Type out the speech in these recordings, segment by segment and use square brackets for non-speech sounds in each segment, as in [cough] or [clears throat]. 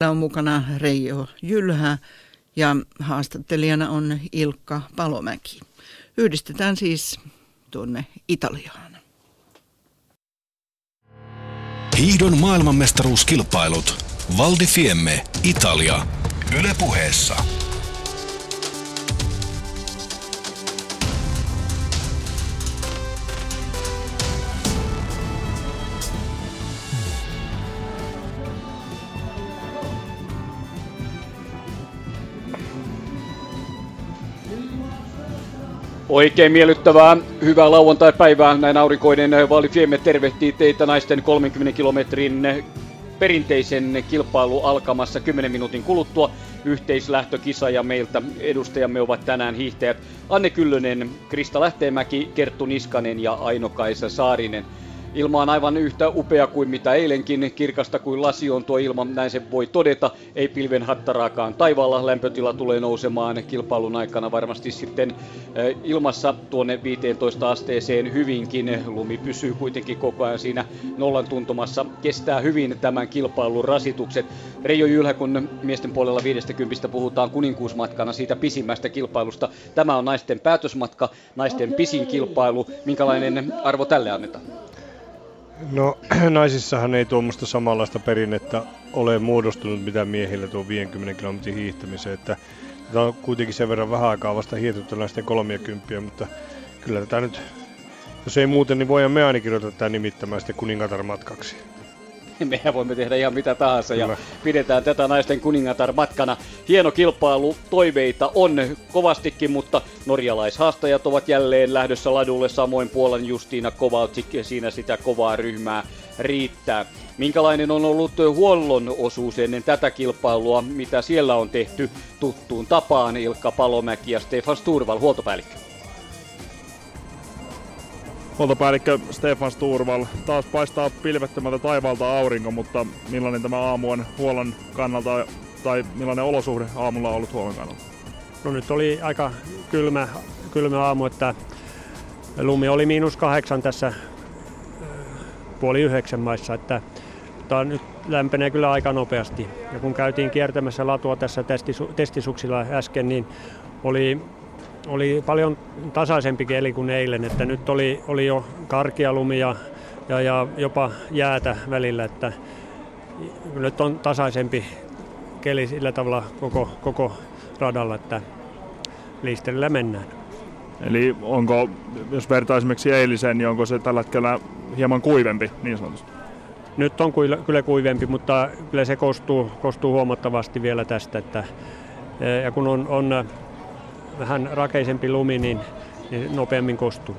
Täällä on mukana Reijo Jylhä ja haastattelijana on Ilkka Palomäki. Yhdistetään siis tuonne Italiaan. Hiidon maailmanmestaruuskilpailut. Valdi Fiemme, Italia. Ylepuheessa. Oikein miellyttävää, hyvää lauantai-päivää. Näin aurinkoinen Vaali Fiemme tervehtii teitä naisten 30 kilometrin perinteisen kilpailu alkamassa 10 minuutin kuluttua. Yhteislähtökisa ja meiltä edustajamme ovat tänään hiihtäjät Anne Kyllönen, Krista Lähteenmäki, Kerttu Niskanen ja Aino-Kaisa Saarinen. Ilma on aivan yhtä upea kuin mitä eilenkin, kirkasta kuin lasi on tuo ilma, näin se voi todeta. Ei pilven hattaraakaan taivaalla, lämpötila tulee nousemaan kilpailun aikana varmasti sitten eh, ilmassa tuonne 15 asteeseen hyvinkin. Lumi pysyy kuitenkin koko ajan siinä nollan tuntumassa, kestää hyvin tämän kilpailun rasitukset. Reijo Jylhä, kun miesten puolella 50 puhutaan kuninkuusmatkana siitä pisimmästä kilpailusta. Tämä on naisten päätösmatka, naisten pisin kilpailu. Minkälainen arvo tälle annetaan? No [clears throat] naisissahan ei tuommoista samanlaista perinnettä ole muodostunut mitä miehillä tuo 50 kilometrin hiihtämiseen, että tämä on kuitenkin sen verran vähän aikaa vasta hiihtetty naisten 30, mutta kyllä tätä nyt, jos ei muuten, niin voidaan me ainakin ruveta tätä nimittämään sitten kuningatar matkaksi. Mehän voimme tehdä ihan mitä tahansa Kyllä. ja pidetään tätä naisten kuningatar matkana. Hieno kilpailu, toiveita on kovastikin, mutta norjalaishaastajat ovat jälleen lähdössä ladulle, samoin Puolan Justiina Kovalcik, siinä sitä kovaa ryhmää riittää. Minkälainen on ollut huollon osuus ennen tätä kilpailua, mitä siellä on tehty tuttuun tapaan Ilkka Palomäki ja Stefan Sturval, huoltopäällikkö? Huoltopäällikkö Stefan Sturval. Taas paistaa pilvettömältä taivaalta aurinko, mutta millainen tämä aamu on huollon kannalta tai millainen olosuhde aamulla on ollut huollon kannalta? No nyt oli aika kylmä, kylmä aamu, että lumi oli miinus kahdeksan tässä puoli yhdeksän maissa, että mutta nyt lämpenee kyllä aika nopeasti. Ja kun käytiin kiertämässä latua tässä testisuksilla äsken, niin oli oli paljon tasaisempi keli kuin eilen, että nyt oli, oli jo karkia lumia ja, ja jopa jäätä välillä, että nyt on tasaisempi keli sillä tavalla koko, koko radalla, että liisterillä mennään. Eli onko, jos vertaa esimerkiksi eiliseen, niin onko se tällä hetkellä hieman kuivempi niin sanotusti? Nyt on kyllä kuivempi, mutta kyllä se kostuu, kostuu huomattavasti vielä tästä. Että, ja kun on, on vähän rakeisempi lumi, niin, niin nopeammin kostuu.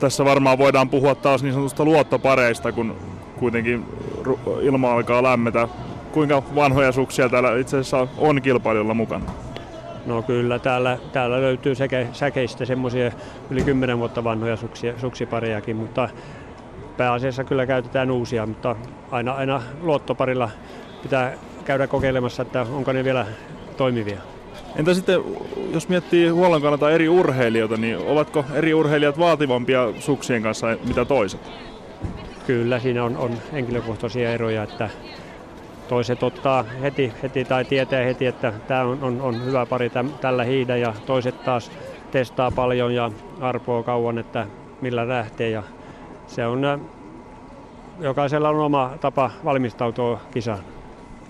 Tässä varmaan voidaan puhua taas niin sanotusta luottopareista, kun kuitenkin ilma alkaa lämmetä. Kuinka vanhoja suksia täällä itse asiassa on kilpailijoilla mukana? No kyllä, täällä, täällä löytyy säke, säkeistä semmoisia yli 10 vuotta vanhoja suksia, suksiparejakin, mutta pääasiassa kyllä käytetään uusia, mutta aina, aina luottoparilla pitää käydä kokeilemassa, että onko ne vielä toimivia. Entä sitten, jos miettii huollon kannalta eri urheilijoita, niin ovatko eri urheilijat vaativampia suksien kanssa mitä toiset? Kyllä, siinä on, on henkilökohtaisia eroja, että toiset ottaa heti, heti tai tietää heti, että tämä on, on, on hyvä pari täm, tällä hiidä ja toiset taas testaa paljon ja arpoo kauan, että millä lähtee ja se on, jokaisella on oma tapa valmistautua kisaan.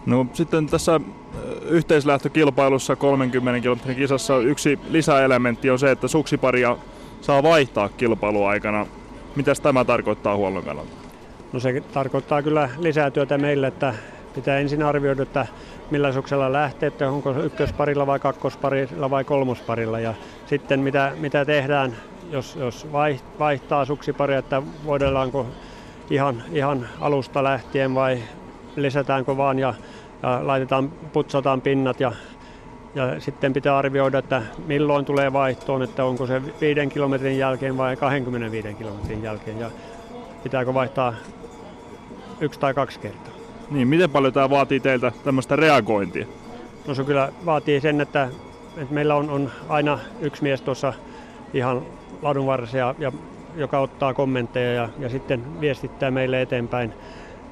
No sitten tässä yhteislähtökilpailussa 30 kilometrin kisassa yksi lisäelementti on se, että suksiparia saa vaihtaa kilpailuaikana. Mitäs tämä tarkoittaa huollon kannalta? No se tarkoittaa kyllä lisää työtä meille, että pitää ensin arvioida, että millä suksella lähtee, että onko ykkösparilla vai kakkosparilla vai kolmosparilla. Ja sitten mitä, mitä tehdään, jos, jos vaihtaa suksiparia, että voidellaanko ihan, ihan alusta lähtien vai lisätäänkö vaan ja ja laitetaan, putsataan pinnat ja, ja sitten pitää arvioida, että milloin tulee vaihtoon, että onko se 5 kilometrin jälkeen vai 25 kilometrin jälkeen ja pitääkö vaihtaa yksi tai kaksi kertaa. Niin, miten paljon tämä vaatii teiltä tämmöistä reagointia? No se kyllä vaatii sen, että, että meillä on, on aina yksi mies tuossa ihan ladun varressa, ja, ja, joka ottaa kommentteja ja, ja sitten viestittää meille eteenpäin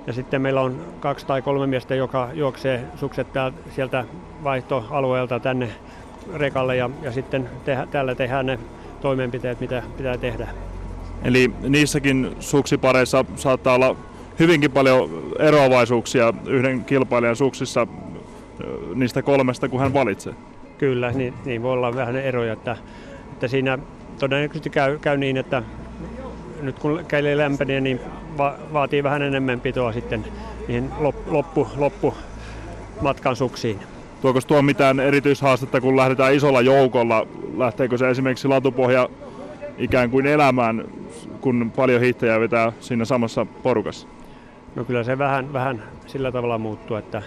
ja sitten meillä on kaksi tai kolme miestä, joka juoksee sukset sieltä vaihtoalueelta tänne rekalle ja, ja sitten tehdä, täällä tehdään ne toimenpiteet, mitä pitää tehdä. Eli niissäkin suksipareissa saattaa olla hyvinkin paljon eroavaisuuksia yhden kilpailijan suksissa niistä kolmesta, kun hän valitsee. Kyllä, niin, niin voi olla vähän eroja, että, että siinä todennäköisesti käy, käy niin, että nyt kun keli lämpenee, niin va, vaatii vähän enemmän pitoa sitten niihin loppu, loppu matkan suksiin. Tuoko tuo mitään erityishaastetta, kun lähdetään isolla joukolla? Lähteekö se esimerkiksi latupohja ikään kuin elämään, kun paljon hiihtäjää vetää siinä samassa porukassa? No kyllä se vähän, vähän sillä tavalla muuttuu, että,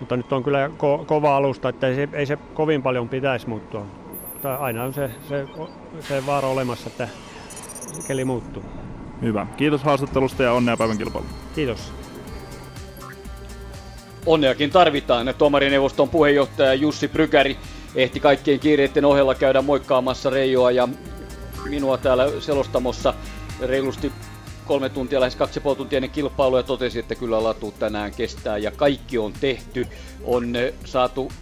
mutta nyt on kyllä ko- kova alusta, että ei se, ei se kovin paljon pitäisi muuttua. Mutta aina on se, se, se vaara olemassa, että keli muuttuu. Hyvä. Kiitos haastattelusta ja onnea päivän kilpailuun. Kiitos. Onneakin tarvitaan. Tuomarineuvoston puheenjohtaja Jussi Prykäri ehti kaikkien kiireiden ohella käydä moikkaamassa Reijoa ja minua täällä selostamossa reilusti kolme tuntia, lähes kaksi ja puoli tuntia ennen kilpailua ja totesi, että kyllä latu tänään kestää ja kaikki on tehty. On saatu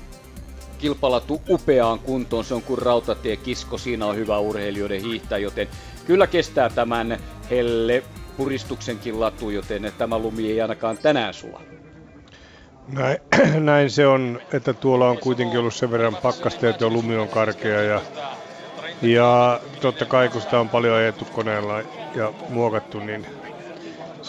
kilpalatu upeaan kuntoon, se on kuin rautatie kisko, siinä on hyvä urheilijoiden hiihtää, joten kyllä kestää tämän helle puristuksenkin latu, joten tämä lumi ei ainakaan tänään sula. Näin, [clears throat] näin se on, että tuolla on kuitenkin ollut sen verran pakkasta, että lumi on karkea ja, ja totta kai kun sitä on paljon ajettu koneella ja muokattu, niin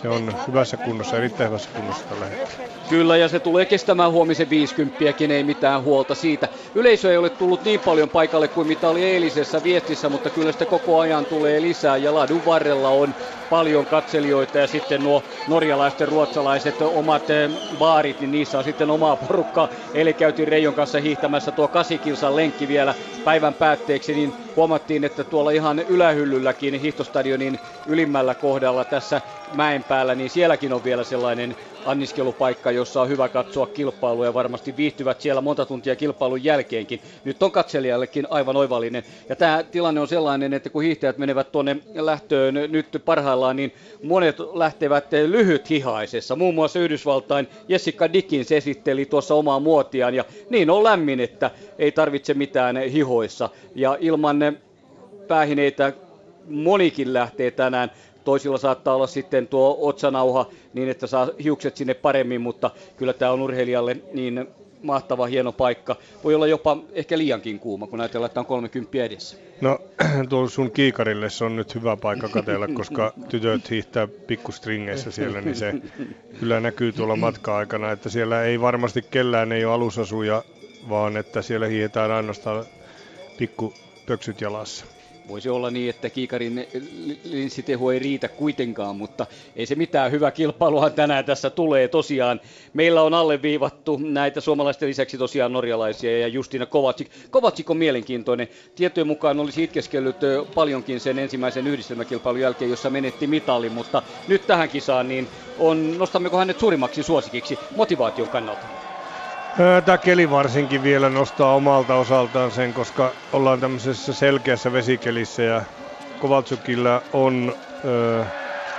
se on hyvässä kunnossa, erittäin hyvässä kunnossa tällä hetkellä. Kyllä, ja se tulee kestämään huomisen 50 ei mitään huolta siitä. Yleisö ei ole tullut niin paljon paikalle kuin mitä oli eilisessä viestissä, mutta kyllä sitä koko ajan tulee lisää, ja ladun varrella on paljon katselijoita, ja sitten nuo norjalaiset ruotsalaiset omat eh, baarit, niin niissä on sitten omaa porukkaa. Eli käytiin Reijon kanssa hiihtämässä tuo kasikilsan lenkki vielä päivän päätteeksi, niin huomattiin, että tuolla ihan ylähyllylläkin hiihtostadionin ylimmällä kohdalla tässä mäen päällä, niin sielläkin on vielä sellainen anniskelupaikka, jossa on hyvä katsoa kilpailua ja varmasti viihtyvät siellä monta tuntia kilpailun jälkeenkin. Nyt on katselijallekin aivan oivallinen. Ja tämä tilanne on sellainen, että kun hiihtäjät menevät tuonne lähtöön nyt parhaillaan, niin monet lähtevät lyhyt hihaisessa. Muun muassa Yhdysvaltain Jessica Dickins esitteli tuossa omaa muotiaan ja niin on lämmin, että ei tarvitse mitään hihoissa. Ja ilman päähineitä monikin lähtee tänään Toisilla saattaa olla sitten tuo otsanauha niin, että saa hiukset sinne paremmin, mutta kyllä tämä on urheilijalle niin mahtava, hieno paikka. Voi olla jopa ehkä liiankin kuuma, kun ajatellaan, että on 30 edessä. No, [clears throat] tuolla sun kiikarille se on nyt hyvä paikka katella, koska tytöt hiihtää pikkustringeissä siellä, niin se kyllä näkyy tuolla matka-aikana, että siellä ei varmasti kellään ei ole alusasuja, vaan että siellä hiihetään ainoastaan pikku pöksyt jalassa. Voisi olla niin, että kiikarin linssiteho ei riitä kuitenkaan, mutta ei se mitään. Hyvä kilpailuhan tänään tässä tulee tosiaan. Meillä on alleviivattu näitä suomalaisten lisäksi tosiaan norjalaisia ja Justina Kovacic. Kovacic on mielenkiintoinen. Tietojen mukaan olisi itkeskellyt paljonkin sen ensimmäisen yhdistelmäkilpailun jälkeen, jossa menetti mitalin, mutta nyt tähän kisaan niin on, nostammeko hänet suurimmaksi suosikiksi motivaation kannalta? Tämä keli varsinkin vielä nostaa omalta osaltaan sen, koska ollaan tämmöisessä selkeässä vesikelissä ja Kovaltsukilla on,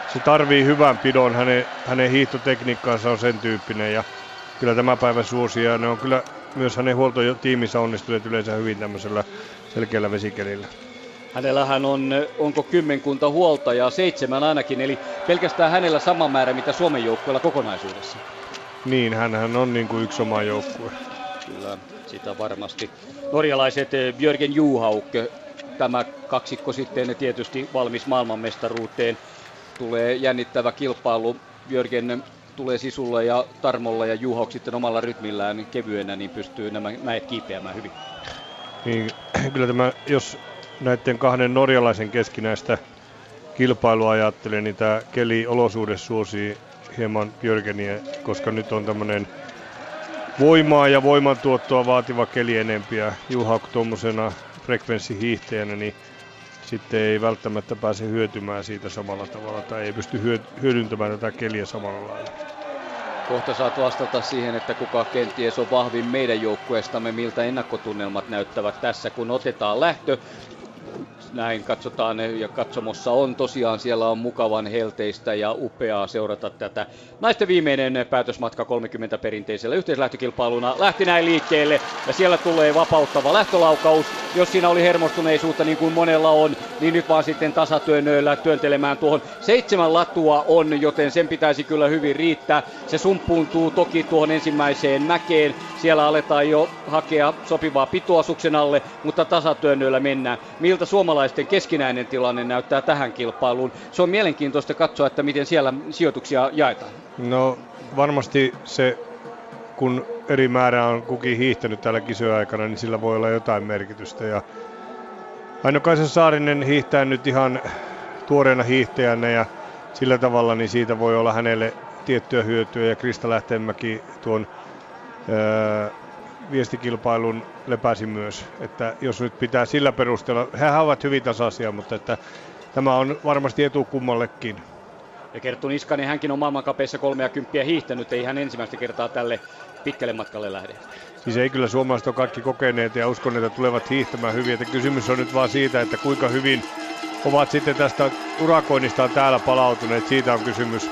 se tarvii hyvän pidon, hänen, hänen hiihtotekniikkaansa on sen tyyppinen ja kyllä tämä päivä suosi ja ne on kyllä myös hänen huoltotiimissä onnistuneet yleensä hyvin tämmöisellä selkeällä vesikelillä. Hänellähän on, onko kymmenkunta huoltajaa, seitsemän ainakin, eli pelkästään hänellä sama määrä mitä Suomen joukkueella kokonaisuudessa. Niin, hän on niin kuin yksi oma joukkue. Kyllä, sitä varmasti. Norjalaiset eh, Björgen Juhauk, tämä kaksikko sitten tietysti valmis maailmanmestaruuteen. Tulee jännittävä kilpailu. Björgen tulee sisulla ja Tarmolla ja Juhauk sitten omalla rytmillään kevyenä, niin pystyy nämä mäet kiipeämään hyvin. Niin, [clears throat] kyllä tämä, jos näiden kahden norjalaisen keskinäistä kilpailua ajattelee, niin tämä keli olosuhde suosii hieman Jörgeniä, koska nyt on tämmöinen voimaa ja voimantuottoa vaativa keli enempiä. Juha tuommoisena frekvenssihiihtäjänä, niin sitten ei välttämättä pääse hyötymään siitä samalla tavalla tai ei pysty hyödyntämään tätä keliä samalla lailla. Kohta saat vastata siihen, että kuka kenties on vahvin meidän joukkueestamme, miltä ennakkotunnelmat näyttävät tässä, kun otetaan lähtö näin katsotaan ja katsomossa on tosiaan siellä on mukavan helteistä ja upeaa seurata tätä. Naisten viimeinen päätösmatka 30 perinteisellä yhteislähtökilpailuna lähti näin liikkeelle ja siellä tulee vapauttava lähtölaukaus. Jos siinä oli hermostuneisuutta niin kuin monella on, niin nyt vaan sitten tasatyönnöillä työntelemään tuohon. Seitsemän latua on, joten sen pitäisi kyllä hyvin riittää. Se sumppuuntuu toki tuohon ensimmäiseen mäkeen. Siellä aletaan jo hakea sopivaa pitoa suksen alle, mutta tasatyönnöillä mennään. Miltä suomalaisten keskinäinen tilanne näyttää tähän kilpailuun? Se on mielenkiintoista katsoa, että miten siellä sijoituksia jaetaan. No varmasti se, kun eri määrä on kukin hiihtänyt täällä kisojen aikana, niin sillä voi olla jotain merkitystä. Ja Aino-Kaisa Saarinen hiihtää nyt ihan tuoreena hiihtäjänä ja sillä tavalla niin siitä voi olla hänelle tiettyä hyötyä ja Krista Lähteenmäki tuon öö, viestikilpailun lepäsi myös. Että jos nyt pitää sillä perusteella, hehän ovat hyvin tasaisia, mutta että tämä on varmasti etu kummallekin. Ja Kerttu Niskanen, hänkin on maailmankapeissa 30 hiihtänyt, ei hän ensimmäistä kertaa tälle pitkälle matkalle lähde. Siis ei kyllä suomalaiset ole kaikki kokeneet ja uskon, että tulevat hiihtämään hyvin. Että kysymys on nyt vaan siitä, että kuinka hyvin ovat sitten tästä urakoinnistaan täällä palautuneet. Siitä on kysymys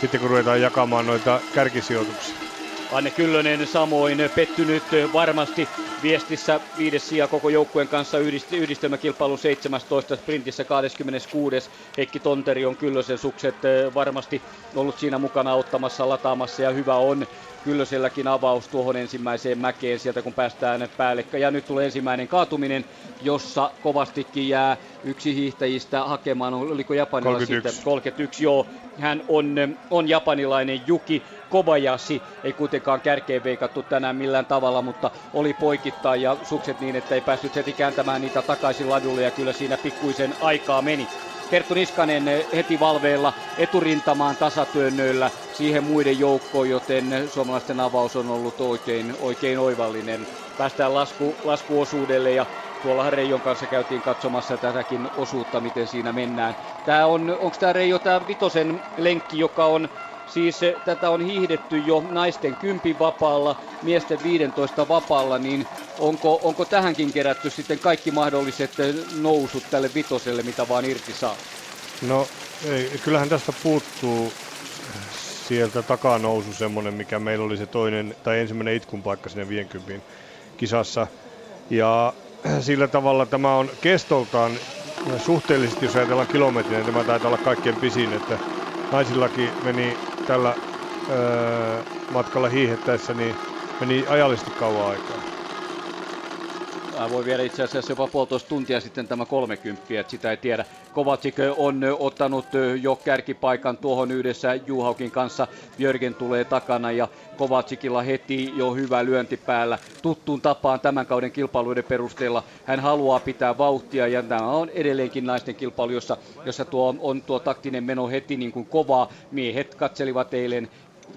sitten kun ruvetaan jakamaan noita kärkisijoituksia. Anne Kyllönen samoin pettynyt varmasti viestissä viides sija koko joukkueen kanssa yhdistelmäkilpailun 17 sprintissä 26. Heikki Tonteri on Kyllösen sukset varmasti ollut siinä mukana ottamassa, lataamassa ja hyvä on. Kyllöselläkin avaus tuohon ensimmäiseen mäkeen sieltä kun päästään päälle. Ja nyt tulee ensimmäinen kaatuminen, jossa kovastikin jää yksi hiihtäjistä hakemaan, oliko Japanilla 31. sitten 31, joo. Hän on, on japanilainen Juki Kobayashi, ei kuitenkaan kärkeen veikattu tänään millään tavalla, mutta oli poikittaa ja sukset niin, että ei päässyt heti kääntämään niitä takaisin ladulle ja kyllä siinä pikkuisen aikaa meni. Terttu Niskanen heti valveilla eturintamaan tasatyönnöillä siihen muiden joukkoon, joten suomalaisten avaus on ollut oikein, oikein oivallinen. Päästään lasku, laskuosuudelle ja tuolla Reijon kanssa käytiin katsomassa tätäkin osuutta, miten siinä mennään. Tämä on, onko tämä Reijo tämä vitosen lenkki, joka on Siis eh, tätä on hiihdetty jo naisten kympin vapaalla, miesten 15 vapaalla, niin onko, onko tähänkin kerätty sitten kaikki mahdolliset eh, nousut tälle vitoselle, mitä vaan irti saa? No ei, kyllähän tästä puuttuu sieltä takanousu semmoinen, mikä meillä oli se toinen tai ensimmäinen itkun paikka sinne 50 kisassa. Ja sillä tavalla tämä on kestoltaan suhteellisesti, jos ajatellaan kilometrin, niin tämä taitaa olla kaikkein pisin, että naisillakin meni tällä öö, matkalla hiihettäessä, niin meni ajallisesti kauan aikaa. Tämä voi viedä itse asiassa jopa puolitoista tuntia sitten tämä 30, että sitä ei tiedä. Kovatsik on ottanut jo kärkipaikan tuohon yhdessä Juhaukin kanssa. Jörgen tulee takana ja Kovacikilla heti jo hyvä lyönti päällä. Tuttuun tapaan tämän kauden kilpailuiden perusteella hän haluaa pitää vauhtia ja tämä on edelleenkin naisten kilpailu, jossa, jossa tuo on tuo taktinen meno heti niin kuin kovaa. Miehet katselivat eilen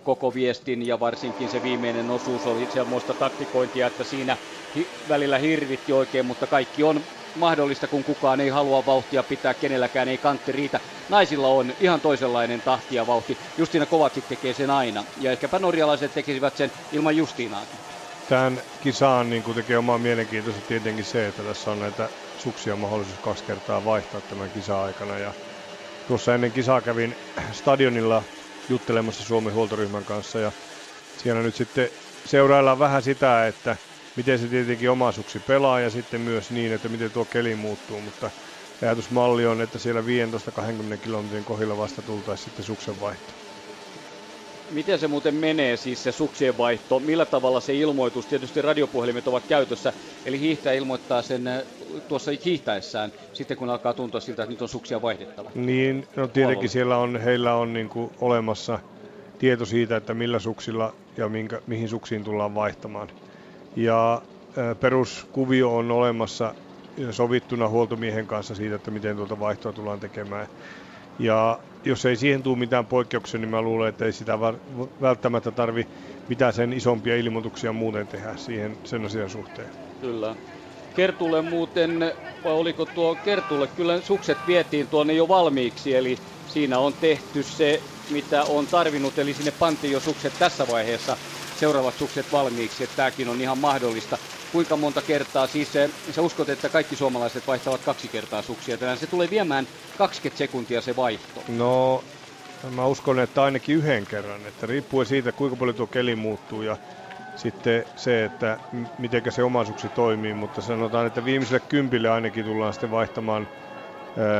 koko viestin ja varsinkin se viimeinen osuus oli semmoista taktikointia, että siinä hi- välillä hirvitti oikein, mutta kaikki on mahdollista, kun kukaan ei halua vauhtia pitää, kenelläkään ei kantti riitä. Naisilla on ihan toisenlainen tahti ja vauhti. Justiina Kovacic tekee sen aina, ja ehkäpä norjalaiset tekisivät sen ilman Justiinaakin. Tähän kisaan niin tekee omaa mielenkiintoista tietenkin se, että tässä on näitä suksia mahdollisuus kaksi kertaa vaihtaa tämän kisa-aikana. Ja tuossa ennen kisaa kävin stadionilla juttelemassa Suomen huoltoryhmän kanssa ja siellä nyt sitten seuraillaan vähän sitä, että miten se tietenkin oma suksi pelaa ja sitten myös niin, että miten tuo keli muuttuu, mutta ajatusmalli on, että siellä 15-20 kilometrin kohdilla vasta tultaisiin sitten suksen vaihto. Miten se muuten menee, siis se suksien vaihto? Millä tavalla se ilmoitus? Tietysti radiopuhelimet ovat käytössä, eli hiihtäjä ilmoittaa sen äh, tuossa hiihtäessään, sitten kun alkaa tuntua siltä, että nyt on suksia vaihdettava. Niin, no tietenkin siellä on, heillä on niin kuin olemassa tieto siitä, että millä suksilla ja minkä, mihin suksiin tullaan vaihtamaan. Ja äh, peruskuvio on olemassa sovittuna huoltomiehen kanssa siitä, että miten tuota vaihtoa tullaan tekemään. Ja jos ei siihen tule mitään poikkeuksia, niin mä luulen, että ei sitä välttämättä tarvi mitään sen isompia ilmoituksia muuten tehdä siihen sen asian suhteen. Kyllä. Kertulle muuten, vai oliko tuo Kertulle, kyllä sukset vietiin tuonne jo valmiiksi, eli siinä on tehty se, mitä on tarvinnut, eli sinne pantiin jo sukset tässä vaiheessa, seuraavat sukset valmiiksi, että tämäkin on ihan mahdollista. Kuinka monta kertaa. Siis se, sä uskot, että kaikki suomalaiset vaihtavat kaksi kertaa suksia tänään. Se tulee viemään 20 sekuntia se vaihto. No, mä uskon, että ainakin yhden kerran. Että riippuen siitä, kuinka paljon tuo keli muuttuu ja sitten se, että miten se oma suksi toimii. Mutta sanotaan, että viimeiselle kympille ainakin tullaan sitten vaihtamaan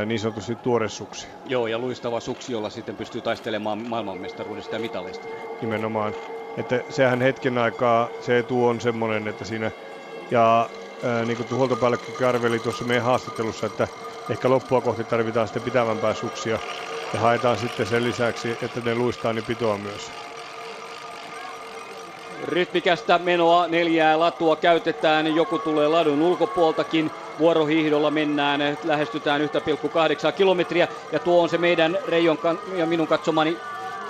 niin sanotusti tuore suksi. Joo, ja luistava suksi, jolla sitten pystyy taistelemaan maailmanmestaruudesta ja mitalista. Nimenomaan. Että sehän hetken aikaa, se etu on semmoinen, että siinä, ja ää, niin kuin huoltopäällikkö arveli tuossa meidän haastattelussa, että ehkä loppua kohti tarvitaan sitten pitävämpää suksia, ja haetaan sitten sen lisäksi, että ne luistaa niin pitoa myös. Rytmikästä menoa, neljää latua käytetään, joku tulee ladun ulkopuoltakin. Vuorohiihdolla mennään, lähestytään 1,8 kilometriä ja tuo on se meidän Reijon ja minun katsomani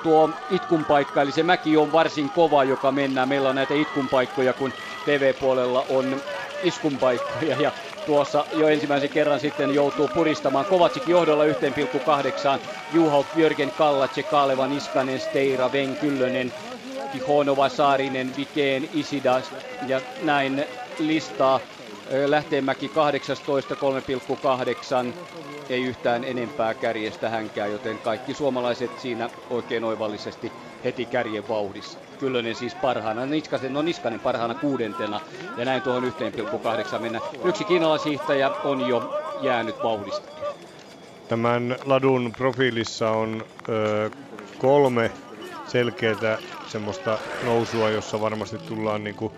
tuo itkun paikka, eli se mäki on varsin kova, joka mennään. Meillä on näitä itkun paikkoja, kun TV-puolella on iskun paikkoja ja tuossa jo ensimmäisen kerran sitten joutuu puristamaan Kovacic johdolla 1,8. Juha Jörgen Kallace, Kaaleva Niskanen, Steira, Ven Kyllönen, Tihonova, Saarinen, Vikeen, Isidas ja näin listaa. Lähteenmäki 18, 3,8, ei yhtään enempää kärjestä hänkään, joten kaikki suomalaiset siinä oikein oivallisesti heti kärjen vauhdissa. Kyllönen siis parhaana, Niskasen, no Niskanen parhaana kuudentena ja näin tuohon 1,8 mennä. Yksi kiinalaishiihtäjä on jo jäänyt vauhdista. Tämän ladun profiilissa on ö, kolme selkeää semmoista nousua, jossa varmasti tullaan niin kuin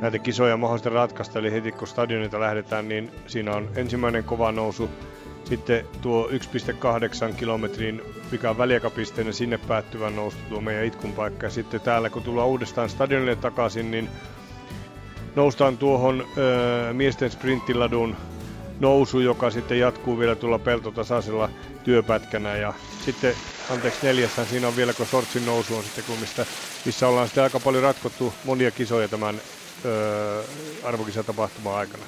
näitä kisoja mahdollisesti ratkaista. Eli heti kun stadionilta lähdetään, niin siinä on ensimmäinen kova nousu. Sitten tuo 1,8 kilometrin, mikä on väliaikapisteinen sinne päättyvä nousu, tuo meidän itkun paikka. Ja sitten täällä, kun tullaan uudestaan stadionille takaisin, niin noustaan tuohon öö, miesten sprinttiladun nousu, joka sitten jatkuu vielä tuolla peltotasaisella työpätkänä. Ja sitten, anteeksi neljässä, siinä on vielä, kun Sortsin nousu on sitten, kun mistä, missä ollaan sitten aika paljon ratkottu monia kisoja tämän öö, arvokisatapahtuman aikana.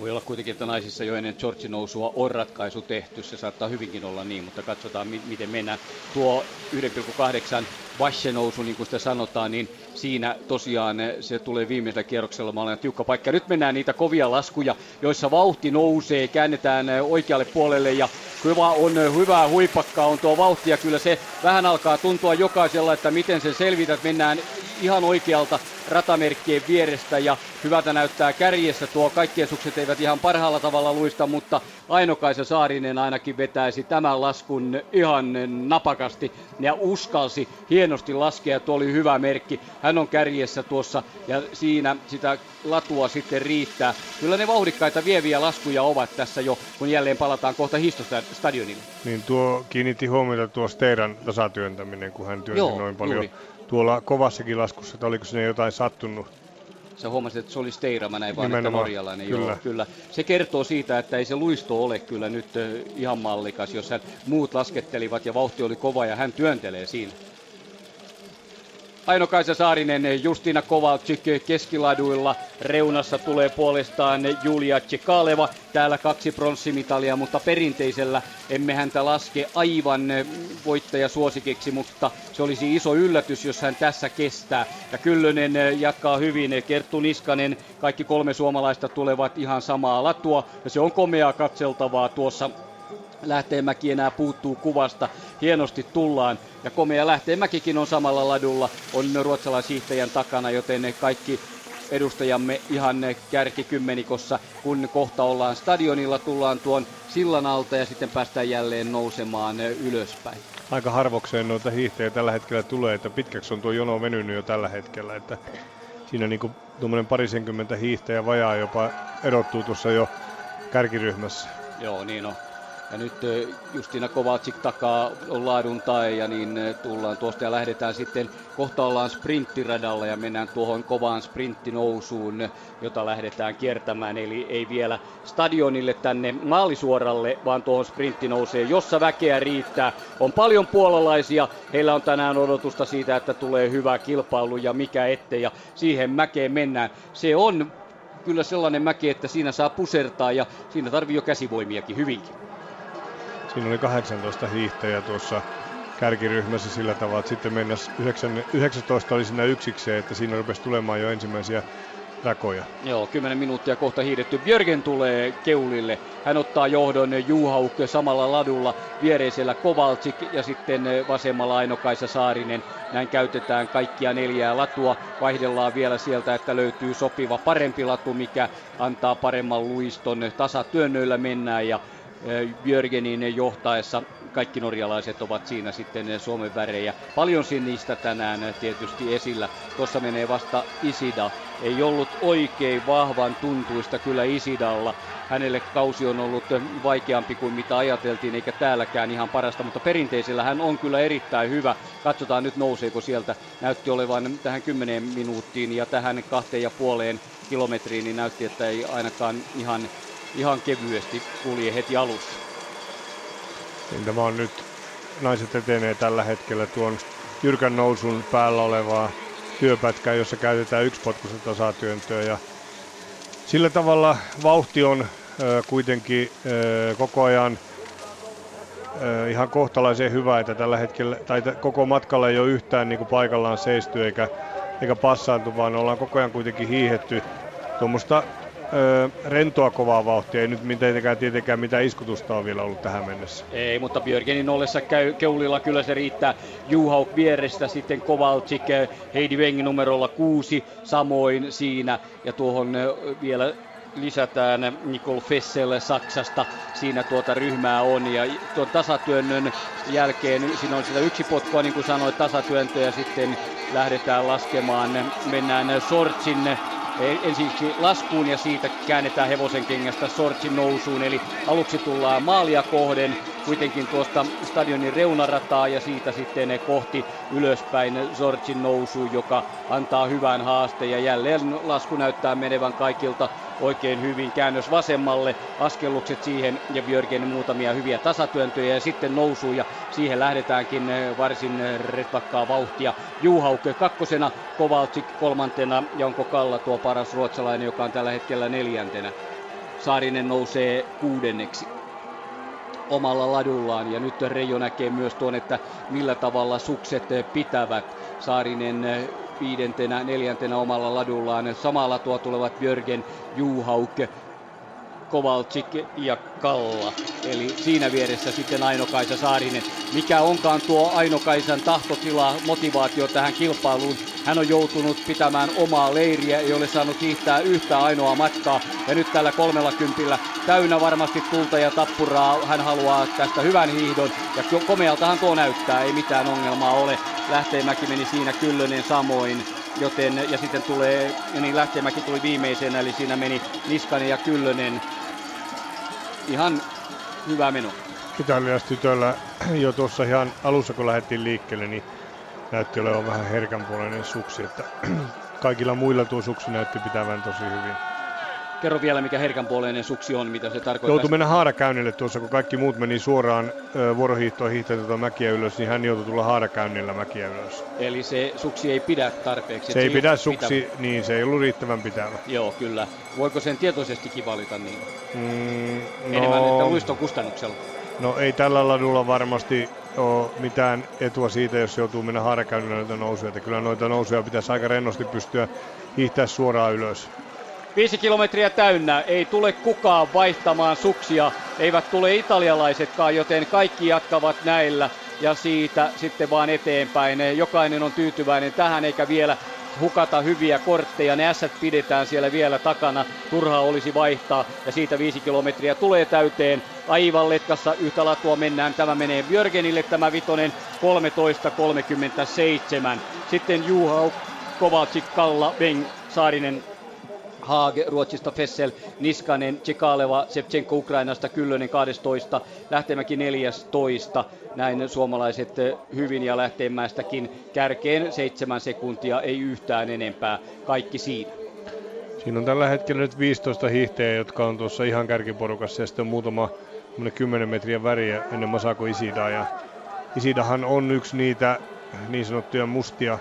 Voi olla kuitenkin, että naisissa jo ennen Georgin nousua on ratkaisu tehty. Se saattaa hyvinkin olla niin, mutta katsotaan miten mennään. Tuo 1,8 Vashe nousu, niin kuin sitä sanotaan, niin siinä tosiaan se tulee viimeisellä kierroksella. Olen tiukka paikka. Nyt mennään niitä kovia laskuja, joissa vauhti nousee, käännetään oikealle puolelle ja hyvä on hyvää huipakkaa on tuo vauhti ja kyllä se vähän alkaa tuntua jokaisella, että miten se selvität. Mennään ihan oikealta ratamerkkien vierestä ja hyvältä näyttää kärjessä. Tuo kaikkien sukset eivät ihan parhaalla tavalla luista, mutta Ainokaisa Saarinen ainakin vetäisi tämän laskun ihan napakasti ja uskalsi hienosti laskea. Tuo oli hyvä merkki. Hän on kärjessä tuossa ja siinä sitä latua sitten riittää. Kyllä ne vauhdikkaita vieviä laskuja ovat tässä jo, kun jälleen palataan kohta Histostadionille. Niin tuo kiinnitti huomiota tuo Steiran tasatyöntäminen, kun hän työnsi Joo, noin paljon. Juuri tuolla kovassakin laskussa, että oliko sinne jotain sattunut? Sä huomasit, että se oli Steira, mä näin vaan, että norjalainen. Kyllä. Joo, kyllä. Se kertoo siitä, että ei se luisto ole kyllä nyt ihan mallikas, jos hän muut laskettelivat ja vauhti oli kova ja hän työntelee siinä. Aino-Kaisa Saarinen, Justina Kovalczyk keskiladuilla. Reunassa tulee puolestaan Julia Tsekaleva. Täällä kaksi pronssimitalia, mutta perinteisellä emme häntä laske aivan voittajasuosikiksi, mutta se olisi iso yllätys, jos hän tässä kestää. Ja Kyllönen jatkaa hyvin, Kerttu Niskanen, kaikki kolme suomalaista tulevat ihan samaa latua. Ja se on komeaa katseltavaa tuossa Lähteenmäki enää puuttuu kuvasta. Hienosti tullaan. Ja komea Lähteenmäkikin on samalla ladulla. On ruotsalaisiihtäjän takana, joten ne kaikki edustajamme ihan kärkikymmenikossa, kun kohta ollaan stadionilla, tullaan tuon sillan alta ja sitten päästään jälleen nousemaan ylöspäin. Aika harvokseen noita hiihtäjiä tällä hetkellä tulee, että pitkäksi on tuo jono venynyt jo tällä hetkellä, että siinä niin kuin tuommoinen parisenkymmentä hiihtäjä vajaa jopa erottuu tuossa jo kärkiryhmässä. Joo, niin on. Ja nyt Justina Kovacic takaa on laadun tae ja niin tullaan tuosta ja lähdetään sitten, kohta ollaan sprinttiradalla ja mennään tuohon kovaan sprinttinousuun, jota lähdetään kiertämään. Eli ei vielä stadionille tänne maalisuoralle, vaan tuohon sprinttinousuun, jossa väkeä riittää. On paljon puolalaisia, heillä on tänään odotusta siitä, että tulee hyvä kilpailu ja mikä ettei ja siihen mäkeen mennään. Se on kyllä sellainen mäki, että siinä saa pusertaa ja siinä tarvii jo käsivoimiakin hyvinkin. Siinä oli 18 hiihtäjää tuossa kärkiryhmässä sillä tavalla, että sitten mennä 19 oli siinä yksikseen, että siinä rupesi tulemaan jo ensimmäisiä rakoja. Joo, 10 minuuttia kohta hiidetty. Björgen tulee keulille. Hän ottaa johdon Juhauk samalla ladulla viereisellä Kovalcik ja sitten vasemmalla Aino-Kaisa Saarinen. Näin käytetään kaikkia neljää latua. Vaihdellaan vielä sieltä, että löytyy sopiva parempi latu, mikä antaa paremman luiston. Tasatyönnöillä mennään ja Björgenin johtaessa kaikki norjalaiset ovat siinä sitten Suomen värejä. Paljon sinistä tänään tietysti esillä. Tuossa menee vasta Isida. Ei ollut oikein vahvan tuntuista kyllä Isidalla. Hänelle kausi on ollut vaikeampi kuin mitä ajateltiin, eikä täälläkään ihan parasta, mutta perinteisellä hän on kyllä erittäin hyvä. Katsotaan nyt nouseeko sieltä. Näytti olevan tähän 10 minuuttiin ja tähän kahteen ja puoleen kilometriin, niin näytti, että ei ainakaan ihan, ihan kevyesti kulje heti alussa. Tämä on nyt, naiset etenee tällä hetkellä tuon jyrkän nousun päällä olevaa työpätkää, jossa käytetään yksipotkuista tasatyöntöä. Ja sillä tavalla vauhti on ö, kuitenkin ö, koko ajan ö, ihan kohtalaisen hyvä, että tällä hetkellä, tai koko matkalla ei ole yhtään niin kuin paikallaan seisty eikä, eikä passaantu, vaan ollaan koko ajan kuitenkin hiihetty tuommoista öö, rentoa kovaa vauhtia. Ei nyt mitenkään tietenkään mitään iskutusta on vielä ollut tähän mennessä. Ei, mutta Björgenin ollessa käy, keulilla kyllä se riittää. Juhauk vierestä sitten Kovalcik, Heidi Weng numerolla kuusi, samoin siinä. Ja tuohon vielä lisätään Nicole Fessel Saksasta. Siinä tuota ryhmää on ja tuon tasatyönnön jälkeen siinä on sitä yksi potkua niin kuin sanoit tasatyöntö ja sitten lähdetään laskemaan. Mennään Sortsin ensiksi laskuun ja siitä käännetään hevosen kengästä Sortsin nousuun. Eli aluksi tullaan maalia kohden, kuitenkin tuosta stadionin reunarataa ja siitä sitten kohti ylöspäin Sortsin nousu, joka antaa hyvän haasteen ja jälleen lasku näyttää menevän kaikilta oikein hyvin. Käännös vasemmalle, askellukset siihen ja Björgen muutamia hyviä tasatyöntöjä ja sitten nousu ja siihen lähdetäänkin varsin retvakkaa vauhtia. Juhauke kakkosena, Kovalcik kolmantena ja onko Kalla tuo paras ruotsalainen, joka on tällä hetkellä neljäntenä. Saarinen nousee kuudenneksi omalla ladullaan ja nyt Reijo näkee myös tuon, että millä tavalla sukset pitävät. Saarinen viidentenä, neljäntenä omalla ladullaan. Samalla tuo tulevat Björgen, Juhauk, Kovalcik ja Kalla. Eli siinä vieressä sitten Aino-Kaisa Saarinen. Mikä onkaan tuo Aino-Kaisan tahtotila, motivaatio tähän kilpailuun? Hän on joutunut pitämään omaa leiriä, ei ole saanut hiihtää yhtä ainoa matkaa. Ja nyt tällä kolmella kympillä täynnä varmasti tulta ja tappuraa. Hän haluaa tästä hyvän hiihdon. Ja komealtahan tuo näyttää, ei mitään ongelmaa ole. Lähteenmäki meni siinä Kyllönen samoin. Joten, ja sitten tulee, niin Lähteenmäki tuli viimeisenä, eli siinä meni Niskanen ja Kyllönen. Ihan hyvä meno. Italialaistytöllä [clears throat] jo tuossa ihan alussa, kun lähdettiin liikkeelle, niin näytti olevan vähän herkänpuoleinen suksi, että [clears throat] kaikilla muilla tuo suksi näytti pitävän tosi hyvin. Kerro vielä, mikä herkänpuoleinen suksi on, mitä se tarkoittaa. Joutui mennä haarakäynnille tuossa, kun kaikki muut meni suoraan vuorohiihtoon hiihtämään tuota mäkiä ylös, niin hän joutui tulla haarakäynnillä mäkiä ylös. Eli se suksi ei pidä tarpeeksi. Se ei pidä suksi, pitävä. niin se ei ollut riittävän pitävä. Joo, kyllä. Voiko sen tietoisestikin valita niin? Mm, no... Enemmän, että luiston kustannuksella. No ei tällä ladulla varmasti ole mitään etua siitä, jos joutuu mennä haarakäynnillä noita nousuja. Että kyllä noita nousuja pitäisi aika rennosti pystyä hiihtää suoraan ylös. Viisi kilometriä täynnä, ei tule kukaan vaihtamaan suksia, eivät tule italialaisetkaan, joten kaikki jatkavat näillä ja siitä sitten vaan eteenpäin. Jokainen on tyytyväinen tähän eikä vielä hukata hyviä kortteja. Ne ässät pidetään siellä vielä takana. Turhaa olisi vaihtaa ja siitä viisi kilometriä tulee täyteen. Aivan letkassa yhtä latua mennään. Tämä menee Björgenille tämä vitonen 13.37. Sitten Juha Kovacic, Kalla, Beng, Saarinen, Haag Ruotsista, Fessel, Niskanen, Tsekaleva, Sepchenko Ukrainasta, Kyllönen 12, Lähtemäki 14. Näin suomalaiset hyvin ja Lähteenmäestäkin kärkeen 7 sekuntia, ei yhtään enempää. Kaikki siinä. Siinä on tällä hetkellä nyt 15 hiihtäjää, jotka on tuossa ihan kärkiporukassa ja sitten on muutama 10 metriä väriä ennen Masako Isidaa. Ja Isidahan on yksi niitä niin sanottuja mustia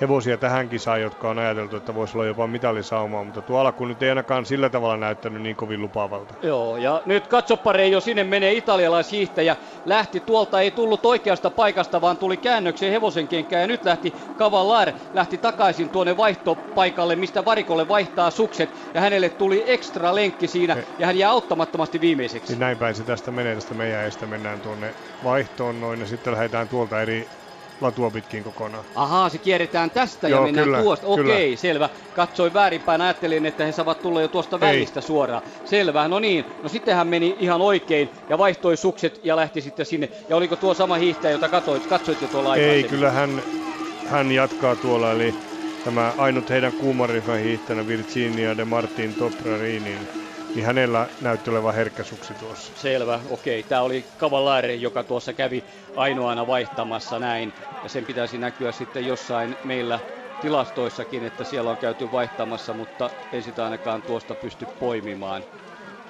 hevosia tähän kisaan, jotka on ajateltu, että voisi olla jopa mitalisaumaa, mutta tuo alku nyt ei ainakaan sillä tavalla näyttänyt niin kovin lupaavalta. Joo, ja nyt katsopare jo sinne menee italialaishiihtäjä. Lähti tuolta, ei tullut oikeasta paikasta, vaan tuli käännökseen hevosen kenkään ja nyt lähti Cavallar, lähti takaisin tuonne vaihtopaikalle, mistä varikolle vaihtaa sukset ja hänelle tuli ekstra lenkki siinä ja hän jää auttamattomasti viimeiseksi. Niin näin päin se tästä menee, tästä meidän estä mennään tuonne vaihtoon noin ja sitten lähdetään tuolta eri latua pitkin kokonaan. Ahaa, se kierretään tästä Joo, ja mennään kyllä, tuosta. Okei, kyllä. selvä. Katsoin väärinpäin, ajattelin, että he saavat tulla jo tuosta välistä Ei. suoraan. Selvä, no niin. No sitten hän meni ihan oikein ja vaihtoi sukset ja lähti sitten sinne. Ja oliko tuo sama hiihtäjä, jota katsoit, katsoit jo tuolla Ei, kyllä hän, hän jatkaa tuolla, eli tämä ainut heidän kuumaryhmän hiihtäjänä Virginia de Martin Toprarini niin hänellä näytti olevan herkkäsuksi tuossa. Selvä, okei. Tämä oli Cavallare, joka tuossa kävi ainoana vaihtamassa näin. Ja sen pitäisi näkyä sitten jossain meillä tilastoissakin, että siellä on käyty vaihtamassa, mutta ei sitä ainakaan tuosta pysty poimimaan,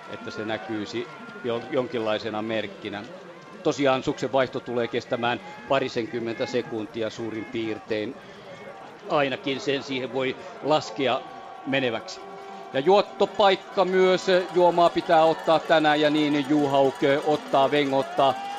että se näkyisi jonkinlaisena merkkinä. Tosiaan suksen vaihto tulee kestämään parisenkymmentä sekuntia suurin piirtein. Ainakin sen siihen voi laskea meneväksi. Ja juottopaikka myös, juomaa pitää ottaa tänään ja niin Juhauk ottaa, Veng ottaa.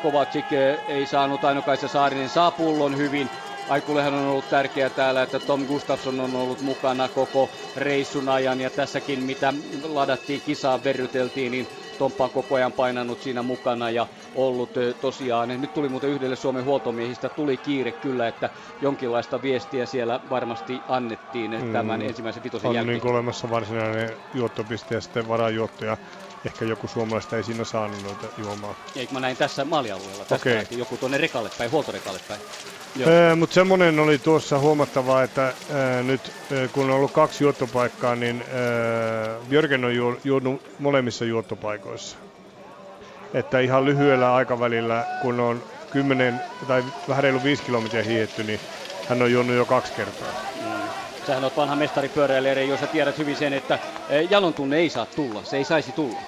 Kovacic ei saanut, Ainokaisa Saarinen. Saa pullon hyvin. Aikullehan on ollut tärkeää täällä, että Tom Gustafsson on ollut mukana koko reissun ajan. Ja tässäkin mitä ladattiin kisaan, verryteltiin, niin Tomppa on koko ajan painanut siinä mukana. Ja ollut tosiaan. Nyt tuli muuten yhdelle Suomen huoltomiehistä, tuli kiire kyllä, että jonkinlaista viestiä siellä varmasti annettiin mm. tämän ensimmäisen vitosen on jälkeen. niin olemassa varsinainen juottopiste ja sitten varajuottoja ehkä joku suomalaista ei siinä saanut noita juomaa. Eikö mä näin tässä maalialueella, tästä okay. joku tuonne rekalle päin, huoltorekalle päin. Öö, Mutta semmoinen oli tuossa huomattava, että öö, nyt öö, kun on ollut kaksi juottopaikkaa, niin öö, Jörgen on ju- juonut molemmissa juottopaikoissa. Että ihan lyhyellä aikavälillä, kun on 10 tai vähän reilu 5 kilometriä hiihetty, niin hän on juonut jo kaksi kertaa. Mm. Sähän olet vanha mestaripyöräilijä, jos sä tiedät hyvin sen, että jalon tunne ei saa tulla, se ei saisi tulla.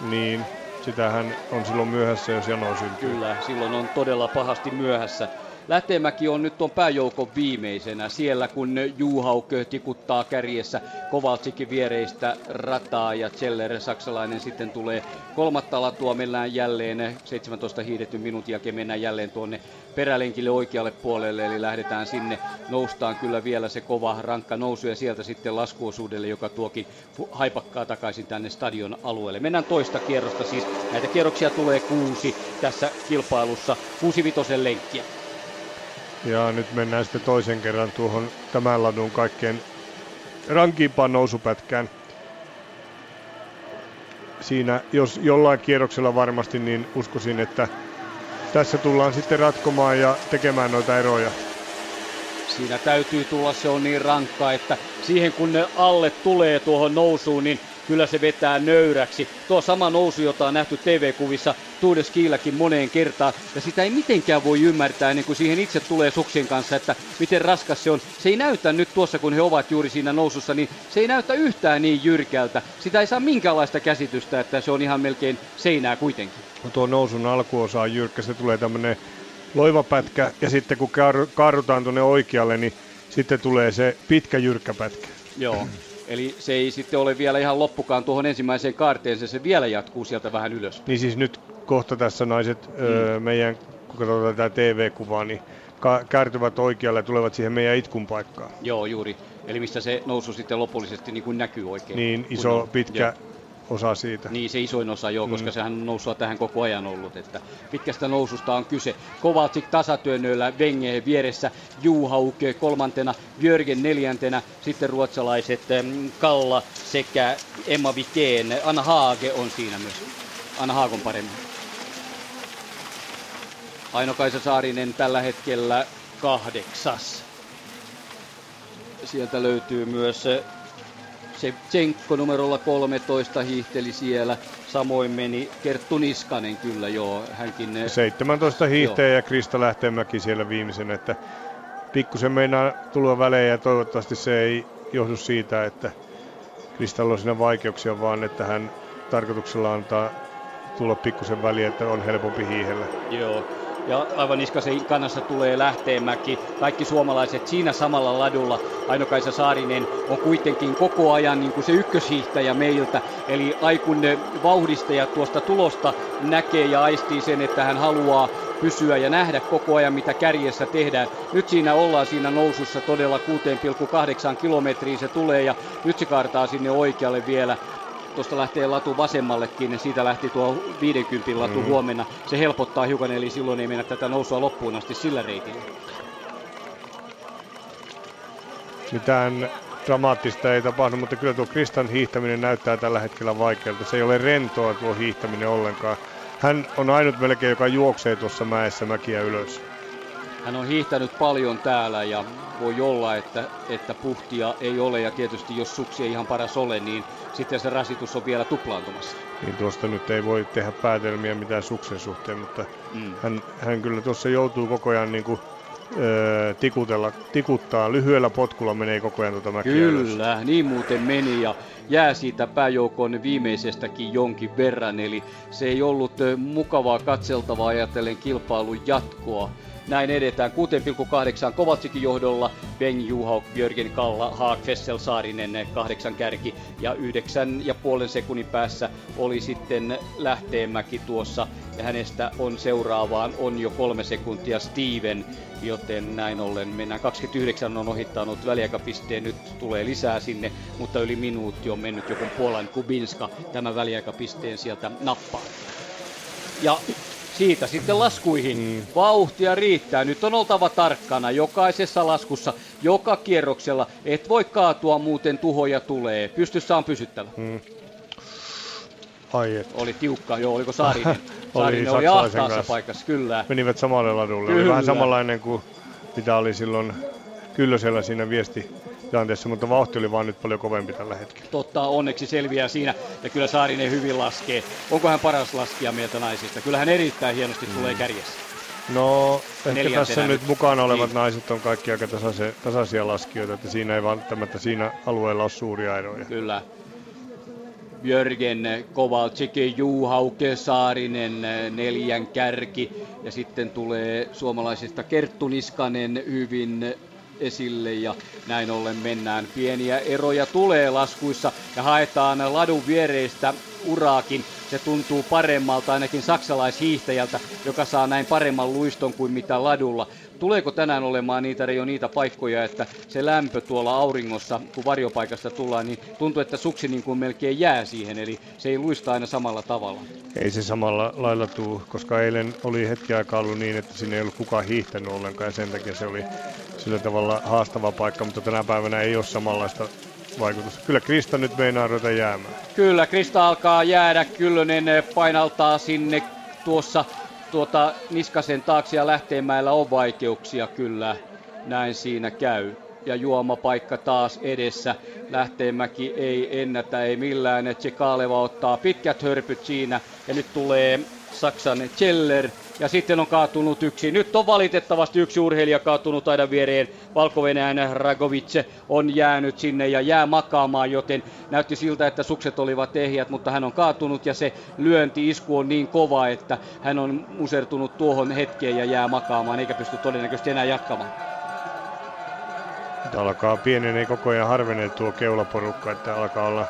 Niin, sitähän on silloin myöhässä, jos jano syntyy. Kyllä, silloin on todella pahasti myöhässä. Lähtemäki on nyt tuon pääjoukon viimeisenä. Siellä kun Juhauk tikuttaa kärjessä Kovaltsikin viereistä rataa ja Zeller saksalainen sitten tulee kolmatta latua. Mennään jälleen 17 hiidetty minuutin jälkeen mennään jälleen tuonne perälenkille oikealle puolelle, eli lähdetään sinne. Noustaan kyllä vielä se kova rankka nousu ja sieltä sitten laskuosuudelle, joka tuokin haipakkaa takaisin tänne stadion alueelle. Mennään toista kierrosta siis. Näitä kierroksia tulee kuusi tässä kilpailussa. Kuusi vitosen lenkkiä. Ja nyt mennään sitten toisen kerran tuohon tämän ladun kaikkein rankimpaan nousupätkään. Siinä, jos jollain kierroksella varmasti, niin uskoisin, että tässä tullaan sitten ratkomaan ja tekemään noita eroja. Siinä täytyy tulla, se on niin rankka, että siihen kun ne alle tulee tuohon nousuun, niin kyllä se vetää nöyräksi. Tuo sama nousu, jota on nähty TV-kuvissa Tuudeskiilläkin moneen kertaan, ja sitä ei mitenkään voi ymmärtää ennen kuin siihen itse tulee suksien kanssa, että miten raskas se on. Se ei näytä nyt tuossa, kun he ovat juuri siinä nousussa, niin se ei näytä yhtään niin jyrkältä. Sitä ei saa minkäänlaista käsitystä, että se on ihan melkein seinää kuitenkin. No tuo nousun alkuosa on jyrkkä, se tulee tämmöinen loivapätkä, ja sitten kun kaarrutaan tuonne oikealle, niin sitten tulee se pitkä jyrkkä pätkä. Joo. Eli se ei sitten ole vielä ihan loppukaan tuohon ensimmäiseen kaarteen, se vielä jatkuu sieltä vähän ylös. Niin siis nyt kohta tässä naiset mm. öö, meidän, kun katsotaan tätä TV-kuvaa, niin ka- käärtyvät oikealle ja tulevat siihen meidän itkun paikkaan. Joo, juuri. Eli mistä se nousu sitten lopullisesti niin kuin näkyy oikein. Niin, iso, pitkä jo. Osa siitä. Niin, se isoin osa joo, mm. koska sehän on nousua tähän koko ajan ollut. Että pitkästä noususta on kyse. Kovaltsik tasatyönnöillä, Venge vieressä, Juhauke kolmantena, Jörgen neljäntenä, sitten ruotsalaiset Kalla sekä Emma Vikeen. Anna Haage on siinä myös. Anna Haagon paremmin. Aino-Kaisa Saarinen tällä hetkellä kahdeksas. Sieltä löytyy myös se Tsenkko numerolla 13 hiihteli siellä. Samoin meni Kerttu Niskanen kyllä joo, hänkin... 17 hiihtäjä ja Krista Lähteenmäki siellä viimeisenä, että pikkusen meinaa tulla välejä ja toivottavasti se ei johdu siitä, että Kristalla on siinä vaikeuksia, vaan että hän tarkoituksella antaa tulla pikkusen väliä, että on helpompi hiihellä. Joo, ja aivan Niskasen kannassa tulee Lähteenmäki. Kaikki suomalaiset siinä samalla ladulla. Aino-Kaisa Saarinen on kuitenkin koko ajan niin kuin se ykköshiihtäjä meiltä. Eli Aikun vauhdistaja tuosta tulosta näkee ja aistii sen, että hän haluaa pysyä ja nähdä koko ajan, mitä kärjessä tehdään. Nyt siinä ollaan siinä nousussa todella 6,8 kilometriin se tulee ja nyt se kaartaa sinne oikealle vielä tuosta lähtee latu vasemmallekin, niin siitä lähti tuo 50 latu mm. huomenna. Se helpottaa hiukan, eli silloin ei mennä tätä nousua loppuun asti sillä reitillä. Mitään dramaattista ei tapahdu, mutta kyllä tuo Kristan hiihtäminen näyttää tällä hetkellä vaikealta. Se ei ole rentoa tuo hiihtäminen ollenkaan. Hän on ainut melkein, joka juoksee tuossa mäessä mäkiä ylös. Hän on hiihtänyt paljon täällä ja voi olla, että, että puhtia ei ole ja tietysti jos suksi ei ihan paras ole, niin sitten se rasitus on vielä tuplaantumassa. Niin tuosta nyt ei voi tehdä päätelmiä mitään suksen suhteen, mutta mm. hän, hän kyllä tuossa joutuu koko ajan niin kuin, öö, tikutella, tikuttaa. Lyhyellä potkulla menee koko ajan tuota mäkiä Kyllä, ylös. niin muuten meni ja jää siitä pääjoukon viimeisestäkin jonkin verran. Eli se ei ollut mukavaa katseltavaa ajatellen kilpailun jatkoa. Näin edetään. 6,8 Kovatsikin johdolla, Ben Juhauk, Jörgen Kalla, Haak, Fessel Saarinen kahdeksan kärki. Ja yhdeksän ja puolen sekunnin päässä oli sitten Lähteenmäki tuossa. Ja hänestä on seuraavaan on jo kolme sekuntia Steven, joten näin ollen mennään. 29 on ohittanut väliaikapisteen, nyt tulee lisää sinne, mutta yli minuutti on mennyt joku Puolan Kubinska tämä väliaikapisteen sieltä nappaa. Ja siitä sitten laskuihin. Vauhtia riittää. Nyt on oltava tarkkana jokaisessa laskussa, joka kierroksella. Et voi kaatua, muuten tuhoja tulee. Pystyssä on pysyttävä. Mm. Ai et. Oli tiukka, joo, oliko Saarinen? [laughs] Saarinen oli, oli ahtaassa paikassa, kyllä. Menivät samalle ladulle. Kyllä. Oli vähän samanlainen kuin mitä oli silloin Kyllösellä siinä viesti tilanteessa, mutta vauhti oli vaan nyt paljon kovempi tällä hetkellä. Totta, onneksi selviää siinä, ja kyllä Saarinen hyvin laskee. Onko hän paras laskija meiltä naisista? Kyllä hän erittäin hienosti mm. tulee kärjessä. No, ehkä tässä nyt mukana olevat niin. naiset on kaikki aika tasaisia, tasaisia laskijoita, että siinä ei välttämättä siinä alueella ole suuria eroja. Kyllä. Jörgen Kovalczyk, Juhauke Saarinen neljän kärki ja sitten tulee suomalaisista Kerttu Niskanen hyvin esille ja näin ollen mennään. Pieniä eroja tulee laskuissa ja haetaan ladun viereistä uraakin. Se tuntuu paremmalta ainakin saksalaishiihtäjältä, joka saa näin paremman luiston kuin mitä ladulla. Tuleeko tänään olemaan niitä jo niitä paikkoja, että se lämpö tuolla auringossa, kun varjopaikasta tullaan, niin tuntuu, että suksi niin kuin melkein jää siihen, eli se ei luista aina samalla tavalla. Ei se samalla lailla tuu, koska eilen oli hetki aikaa ollut niin, että sinne ei ollut kukaan hiihtänyt ollenkaan ja sen takia se oli sillä tavalla haastava paikka, mutta tänä päivänä ei ole samanlaista vaikutusta. Kyllä Krista nyt meinaa ruveta jäämään. Kyllä, Krista alkaa jäädä. Kyllönen painaltaa sinne tuossa tuota Niskasen taakse ja Lähteenmäellä on vaikeuksia kyllä. Näin siinä käy. Ja juomapaikka taas edessä. Lähteenmäki ei ennätä, ei millään. Tsekaleva ottaa pitkät hörpyt siinä. Ja nyt tulee Saksan Cheller ja sitten on kaatunut yksi. Nyt on valitettavasti yksi urheilija kaatunut aidan viereen. valko Ragovic on jäänyt sinne ja jää makaamaan, joten näytti siltä, että sukset olivat ehjät, mutta hän on kaatunut ja se lyönti-isku on niin kova, että hän on musertunut tuohon hetkeen ja jää makaamaan, eikä pysty todennäköisesti enää jatkamaan. Alkaa pienenee koko ajan harvenee tuo keulaporukka, että alkaa olla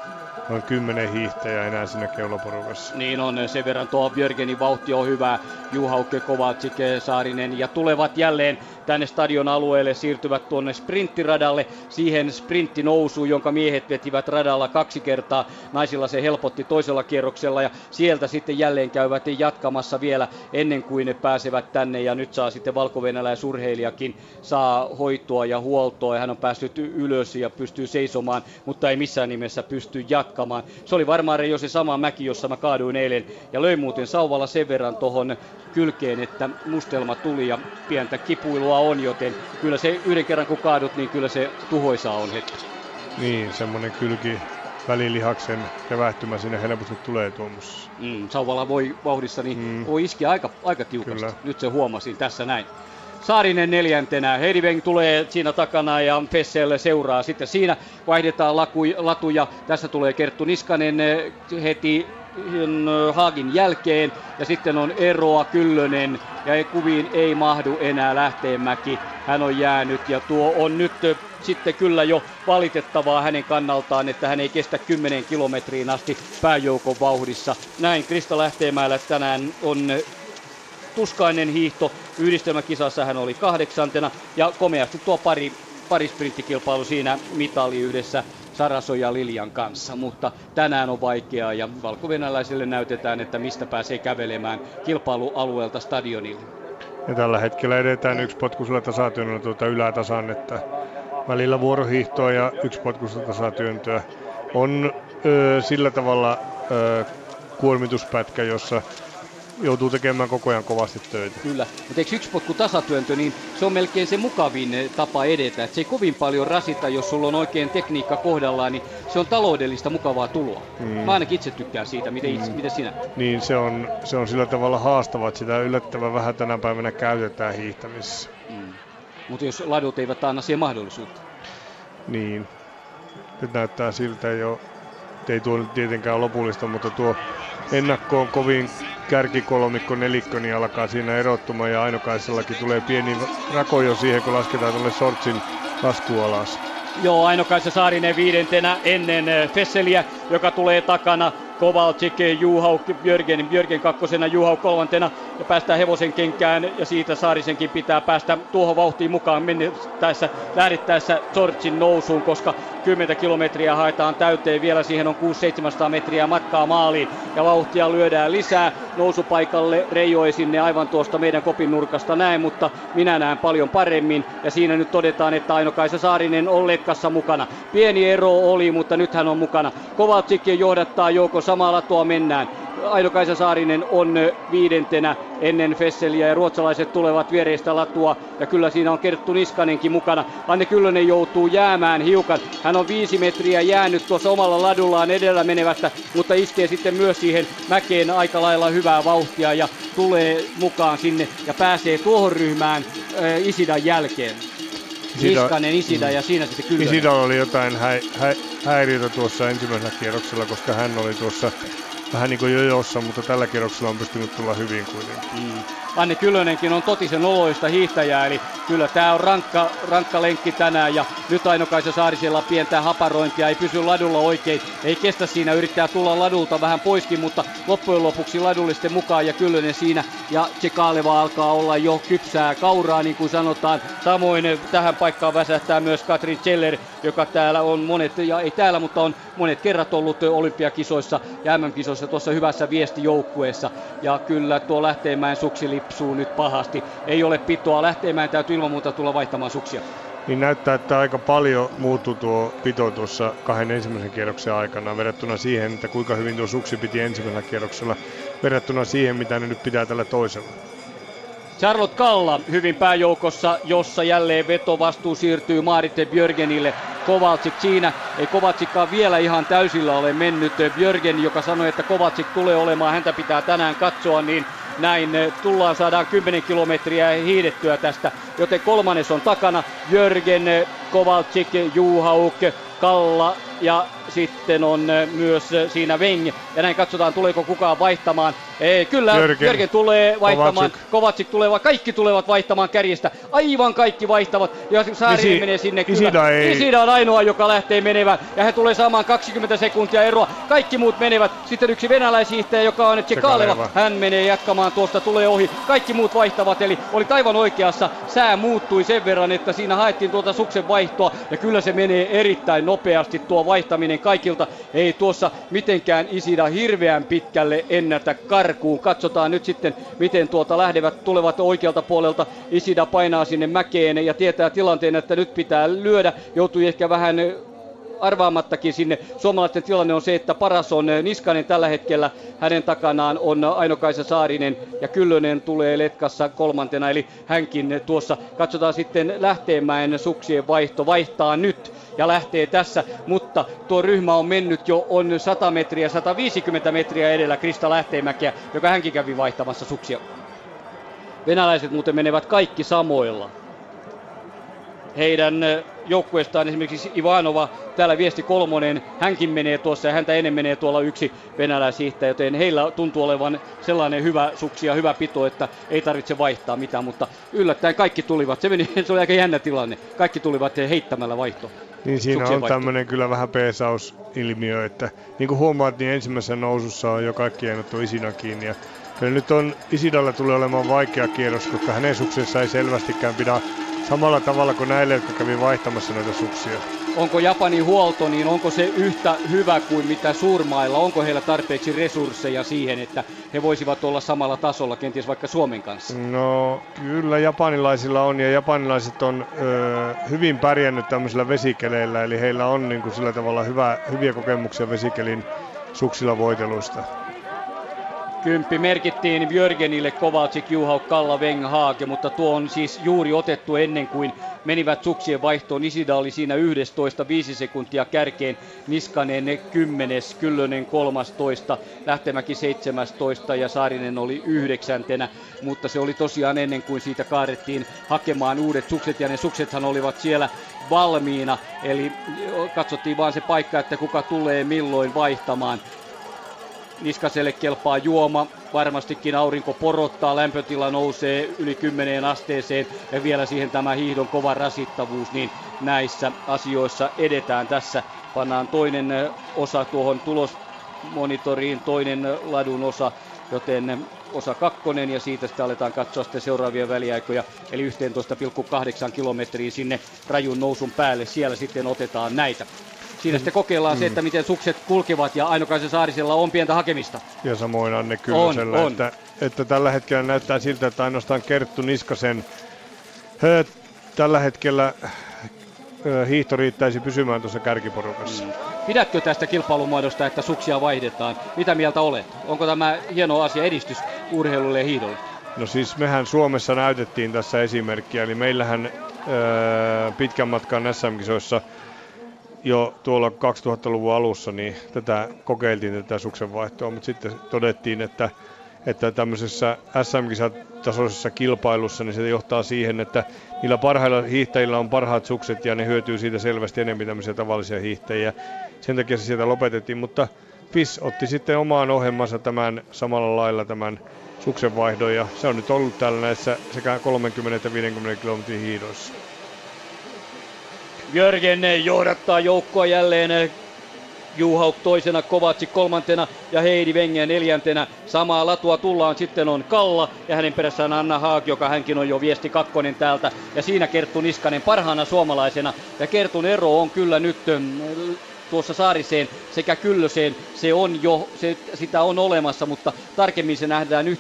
noin kymmenen hiihtäjää enää siinä keulaporukassa. Niin on, sen verran tuo Björgenin vauhti on hyvä. Juhaukke, Kovacic, Saarinen ja tulevat jälleen tänne stadion alueelle, siirtyvät tuonne sprinttiradalle, siihen sprinttinousuun, jonka miehet vetivät radalla kaksi kertaa. Naisilla se helpotti toisella kierroksella ja sieltä sitten jälleen käyvät jatkamassa vielä ennen kuin ne pääsevät tänne ja nyt saa sitten valko surheilijakin saa hoitoa ja huoltoa ja hän on päässyt ylös ja pystyy seisomaan, mutta ei missään nimessä pysty jatkamaan. Se oli varmaan jo se sama mäki, jossa mä kaaduin eilen ja löin muuten sauvalla sen verran tuohon kylkeen, että mustelma tuli ja pientä kipuilua on, joten kyllä se yhden kerran kun kaadut, niin kyllä se tuhoisaa on hetki. Niin, semmoinen kylki välilihaksen revähtymä sinne helposti tulee tuommoisessa. Mm, sauvalla voi vauhdissa, niin mm. voi iskiä aika, aika tiukasti. Kyllä. Nyt se huomasin tässä näin. Saarinen neljäntenä. Heidi Weng tulee siinä takana ja Fessel seuraa. Sitten siinä vaihdetaan laku, latuja. Tässä tulee Kerttu Niskanen heti Haagin jälkeen ja sitten on eroa Kyllönen ja kuviin ei mahdu enää Lähteenmäki. Hän on jäänyt ja tuo on nyt sitten kyllä jo valitettavaa hänen kannaltaan, että hän ei kestä 10 kilometriin asti pääjoukon vauhdissa. Näin Krista Lähteenmäellä tänään on tuskainen hiihto. Yhdistelmäkisassa hän oli kahdeksantena ja komeasti tuo pari, pari sprinttikilpailu siinä mitali yhdessä Saraso ja Lilian kanssa, mutta tänään on vaikeaa ja valkovenäläisille näytetään, että mistä pääsee kävelemään kilpailualueelta stadionille. Ja tällä hetkellä edetään yksi potkusella tasatyönnöllä tuota ylätasan, että välillä vuorohiihtoa ja yksi potkusella tasatyöntöä. On ö, sillä tavalla ö, kuormituspätkä, jossa joutuu tekemään koko ajan kovasti töitä. Kyllä, mutta eikö yksi potku tasatyöntö, niin se on melkein se mukavin eh, tapa edetä. Et se ei kovin paljon rasita, jos sulla on oikein tekniikka kohdallaan, niin se on taloudellista mukavaa tuloa. Mm. Mä ainakin itse tykkään siitä, miten, itse, mm. miten sinä? Niin, se on, se on sillä tavalla haastava, että sitä yllättävän vähän tänä päivänä käytetään hiihtämisessä. Mm. Mutta jos ladut eivät anna siihen mahdollisuutta. Niin. Nyt näyttää siltä jo, ei tuo nyt tietenkään lopullista, mutta tuo ennakko on kovin kärkikolmikko, nelikkö, niin alkaa siinä erottumaan ja Ainokaisellakin tulee pieni rako jo siihen, kun lasketaan tuonne Sortsin lasku alas. Joo, Ainokaisa Saarinen viidentenä ennen eh, Fesseliä, joka tulee takana. Kovalcik, Juhau, Björgen, Björgen kakkosena, Juhau kolmantena. Ja päästään hevosen kenkään ja siitä Saarisenkin pitää päästä tuohon vauhtiin mukaan mennettäessä, lähdettäessä Sortsin nousuun, koska 10 kilometriä haetaan täyteen, vielä siihen on 600-700 metriä matkaa maaliin. Ja vauhtia lyödään lisää. Nousupaikalle, Reijo ei sinne aivan tuosta meidän kopin nurkasta näe, mutta minä näen paljon paremmin. Ja siinä nyt todetaan, että Aino-Kaisa Saarinen on letkassa mukana. Pieni ero oli, mutta nyt hän on mukana. Kovalcik johdattaa joukossa samaa latua mennään. Aino-Kaisa Saarinen on viidentenä ennen Fesseliä ja ruotsalaiset tulevat viereistä latua ja kyllä siinä on Kerttu Niskanenkin mukana. Anne Kyllönen joutuu jäämään hiukan. Hän on viisi metriä jäänyt tuossa omalla ladullaan edellä menevästä, mutta iskee sitten myös siihen mäkeen aika lailla hyvää vauhtia ja tulee mukaan sinne ja pääsee tuohon ryhmään äh, Isidan jälkeen. Niskanen, Isida mm. ja siinä sitten Kyllönen. Isida oli jotain hä, hä, häiriötä tuossa ensimmäisellä kierroksella, koska hän oli tuossa vähän niin kuin jojossa, mutta tällä kierroksella on pystynyt tulla hyvin kuitenkin. Mm. Anne Kyllönenkin on totisen oloista hiihtäjää, eli kyllä tämä on rankka, rankka lenkki tänään ja nyt Aino-Kaisa Saarisella pientää haparointia, ei pysy ladulla oikein, ei kestä siinä, yrittää tulla ladulta vähän poiskin, mutta loppujen lopuksi ladullisten mukaan ja Kyllönen siinä ja Tsekaleva alkaa olla jo kypsää kauraa niin kuin sanotaan. Samoin tähän paikkaan väsähtää myös Katrin Zeller, joka täällä on monet, ja ei täällä, mutta on monet kerrat ollut olympiakisoissa ja MM-kisoissa tuossa hyvässä viestijoukkueessa. Ja kyllä tuo Lähteenmäen suksi lipsuu nyt pahasti. Ei ole pitoa. Lähteenmäen täytyy ilman muuta tulla vaihtamaan suksia. Niin näyttää, että aika paljon muuttuu tuo pito tuossa kahden ensimmäisen kierroksen aikana verrattuna siihen, että kuinka hyvin tuo suksi piti ensimmäisellä kierroksella verrattuna siihen, mitä ne nyt pitää tällä toisella. Charlotte Kalla hyvin pääjoukossa, jossa jälleen vetovastuu siirtyy Maarite Björgenille. Kovalcik siinä, ei Kovalcikkaan vielä ihan täysillä ole mennyt. Björgen, joka sanoi, että Kovalcik tulee olemaan, häntä pitää tänään katsoa, niin näin tullaan saadaan 10 kilometriä hiidettyä tästä, joten kolmannes on takana. Jörgen, Kovalcik, Juhauk, Kalla ja sitten on myös siinä Weng. Ja näin katsotaan, tuleeko kukaan vaihtamaan. Ei, kyllä, Jörgen, Jörgen tulee vaihtamaan, Kovacic. Kovacic tulee, kaikki tulevat vaihtamaan kärjestä. Aivan kaikki vaihtavat. Ja Saarinen Isi, menee sinne kyllä. Isida, ei. Isida on ainoa, joka lähtee menevään. Ja hän tulee saamaan 20 sekuntia eroa. Kaikki muut menevät. Sitten yksi venäläishiihtäjä, joka on Tsekaleva. Hän menee jatkamaan tuosta, tulee ohi. Kaikki muut vaihtavat, eli oli aivan oikeassa. Sää muuttui sen verran, että siinä haettiin tuota suksen vaihtoa. Ja kyllä se menee erittäin nopeasti tuo vaihtaminen kaikilta. Ei tuossa mitenkään Isida hirveän pitkälle ennätä karkuun. Katsotaan nyt sitten, miten tuota lähdevät tulevat oikealta puolelta. Isida painaa sinne mäkeen ja tietää tilanteen, että nyt pitää lyödä. Joutui ehkä vähän arvaamattakin sinne. Suomalaisten tilanne on se, että paras on Niskanen tällä hetkellä. Hänen takanaan on Ainokaisa Saarinen ja Kyllönen tulee letkassa kolmantena, eli hänkin tuossa. Katsotaan sitten Lähteenmäen suksien vaihto. Vaihtaa nyt ja lähtee tässä, mutta tuo ryhmä on mennyt jo on 100 metriä, 150 metriä edellä Krista Lähteenmäkeä, joka hänkin kävi vaihtamassa suksia. Venäläiset muuten menevät kaikki samoilla. Heidän joukkueestaan. Esimerkiksi Ivanova, täällä viesti kolmonen, hänkin menee tuossa ja häntä ennen menee tuolla yksi venäläishiihtäjä, joten heillä tuntuu olevan sellainen hyvä suksi ja hyvä pito, että ei tarvitse vaihtaa mitään, mutta yllättäen kaikki tulivat, se, meni, [laughs] se oli aika jännä tilanne, kaikki tulivat heittämällä vaihto. Niin siinä on tämmöinen kyllä vähän peesausilmiö, että niin kuin huomaat, niin ensimmäisessä nousussa on jo kaikki ennettu Isina kiinni. Ja Kyllä nyt on Isidalla tulee olemaan vaikea kierros, koska hänen suksensa ei selvästikään pidä samalla tavalla kuin näille, jotka kävi vaihtamassa näitä suksia. Onko Japanin huolto, niin onko se yhtä hyvä kuin mitä suurmailla? Onko heillä tarpeeksi resursseja siihen, että he voisivat olla samalla tasolla kenties vaikka Suomen kanssa? No kyllä japanilaisilla on ja japanilaiset on ö, hyvin pärjännyt tämmöisillä vesikeleillä, eli heillä on niin kuin sillä tavalla hyvä, hyviä kokemuksia vesikelin suksilla voiteluista. Kymppi merkittiin Björgenille, Kovacic, Juhau, Kalla, Weng, Haage, mutta tuo on siis juuri otettu ennen kuin menivät suksien vaihtoon. Isida oli siinä 11, 5 sekuntia kärkeen, Niskanen 10, Kyllönen 13, Lähtemäki 17 ja Saarinen oli yhdeksäntenä, mutta se oli tosiaan ennen kuin siitä kaadettiin hakemaan uudet sukset ja ne suksethan olivat siellä valmiina, eli katsottiin vaan se paikka, että kuka tulee milloin vaihtamaan. Niskaselle kelpaa juoma, varmastikin aurinko porottaa, lämpötila nousee yli 10 asteeseen ja vielä siihen tämä hiihdon kova rasittavuus, niin näissä asioissa edetään tässä. Pannaan toinen osa tuohon tulosmonitoriin, toinen ladun osa, joten osa kakkonen ja siitä sitten aletaan katsoa sitten seuraavia väliaikoja, eli 11,8 kilometriä sinne rajun nousun päälle. Siellä sitten otetaan näitä. Siinä sitten kokeillaan mm. se, että miten sukset kulkevat ja Ainokaisen Saarisella on pientä hakemista. Ja samoin Anne Kyllösellä, on, Että, että tällä hetkellä näyttää siltä, että ainoastaan Kerttu Niskasen hö, tällä hetkellä hiihto riittäisi pysymään tuossa kärkiporukassa. Mm. Pidätkö tästä kilpailumuodosta, että suksia vaihdetaan? Mitä mieltä olet? Onko tämä hieno asia edistys urheilulle ja hiihdolle? No siis mehän Suomessa näytettiin tässä esimerkkiä, eli meillähän öö, pitkän matkan SM-kisoissa – jo tuolla 2000-luvun alussa niin tätä kokeiltiin tätä suksenvaihtoa, mutta sitten todettiin, että, että tämmöisessä SM-kisatasoisessa kilpailussa niin se johtaa siihen, että niillä parhailla hiihtäjillä on parhaat sukset ja ne hyötyy siitä selvästi enemmän tämmöisiä tavallisia hiihtäjiä. Sen takia se sieltä lopetettiin, mutta FIS otti sitten omaan ohjelmansa tämän samalla lailla tämän suksenvaihdon ja se on nyt ollut täällä näissä sekä 30 että 50 kilometrin hiidoissa. Jörgen johdattaa joukkoa jälleen Juhauk toisena, Kovatsi kolmantena ja Heidi Vengiä neljäntenä. Samaa latua tullaan, sitten on Kalla ja hänen perässään Anna Haag, joka hänkin on jo viesti kakkonen täältä. Ja siinä Kerttu Niskanen parhaana suomalaisena. Ja Kertun ero on kyllä nyt tuossa Saariseen sekä Kyllöseen, se on jo, se, sitä on olemassa, mutta tarkemmin se nähdään 11,8,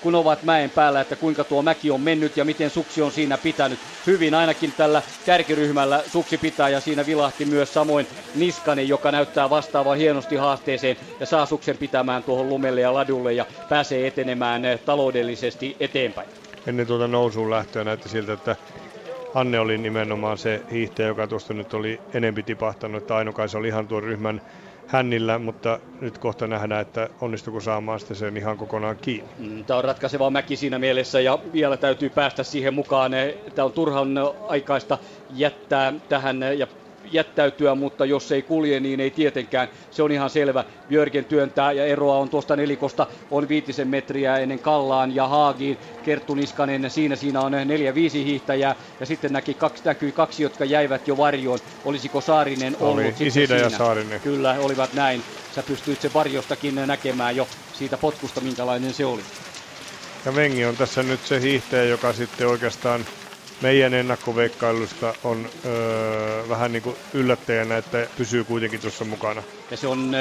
kun ovat mäen päällä, että kuinka tuo mäki on mennyt ja miten suksi on siinä pitänyt. Hyvin ainakin tällä kärkiryhmällä suksi pitää ja siinä vilahti myös samoin Niskanen, joka näyttää vastaavan hienosti haasteeseen ja saa suksen pitämään tuohon lumelle ja ladulle ja pääsee etenemään taloudellisesti eteenpäin. Ennen tuota nousuun lähtöä näytti siltä, että Anne oli nimenomaan se hiihtäjä, joka tuosta nyt oli enempi tipahtanut, että Ainokaisa oli ihan tuon ryhmän hännillä, mutta nyt kohta nähdään, että onnistuuko saamaan sitten sen ihan kokonaan kiinni. Mm, Tämä on ratkaiseva mäki siinä mielessä ja vielä täytyy päästä siihen mukaan. Tämä on turhan aikaista jättää tähän ja jättäytyä, mutta jos ei kulje, niin ei tietenkään. Se on ihan selvä. Björgen työntää ja eroa on tuosta nelikosta, on viitisen metriä ennen Kallaan ja Haagiin. Kerttu Niskanen, siinä siinä on neljä viisi hiihtäjää ja sitten näki kaksi, näkyi kaksi, jotka jäivät jo varjoon. Olisiko Saarinen ollut Oli, sitten Isida siinä? ja Saarinen. Kyllä, olivat näin. Sä pystyit se varjostakin näkemään jo siitä potkusta, minkälainen se oli. Ja Vengi on tässä nyt se hiihtäjä, joka sitten oikeastaan meidän ennakkoveikkailusta on öö, vähän niin kuin yllättäjänä, että pysyy kuitenkin tuossa mukana. Ja se on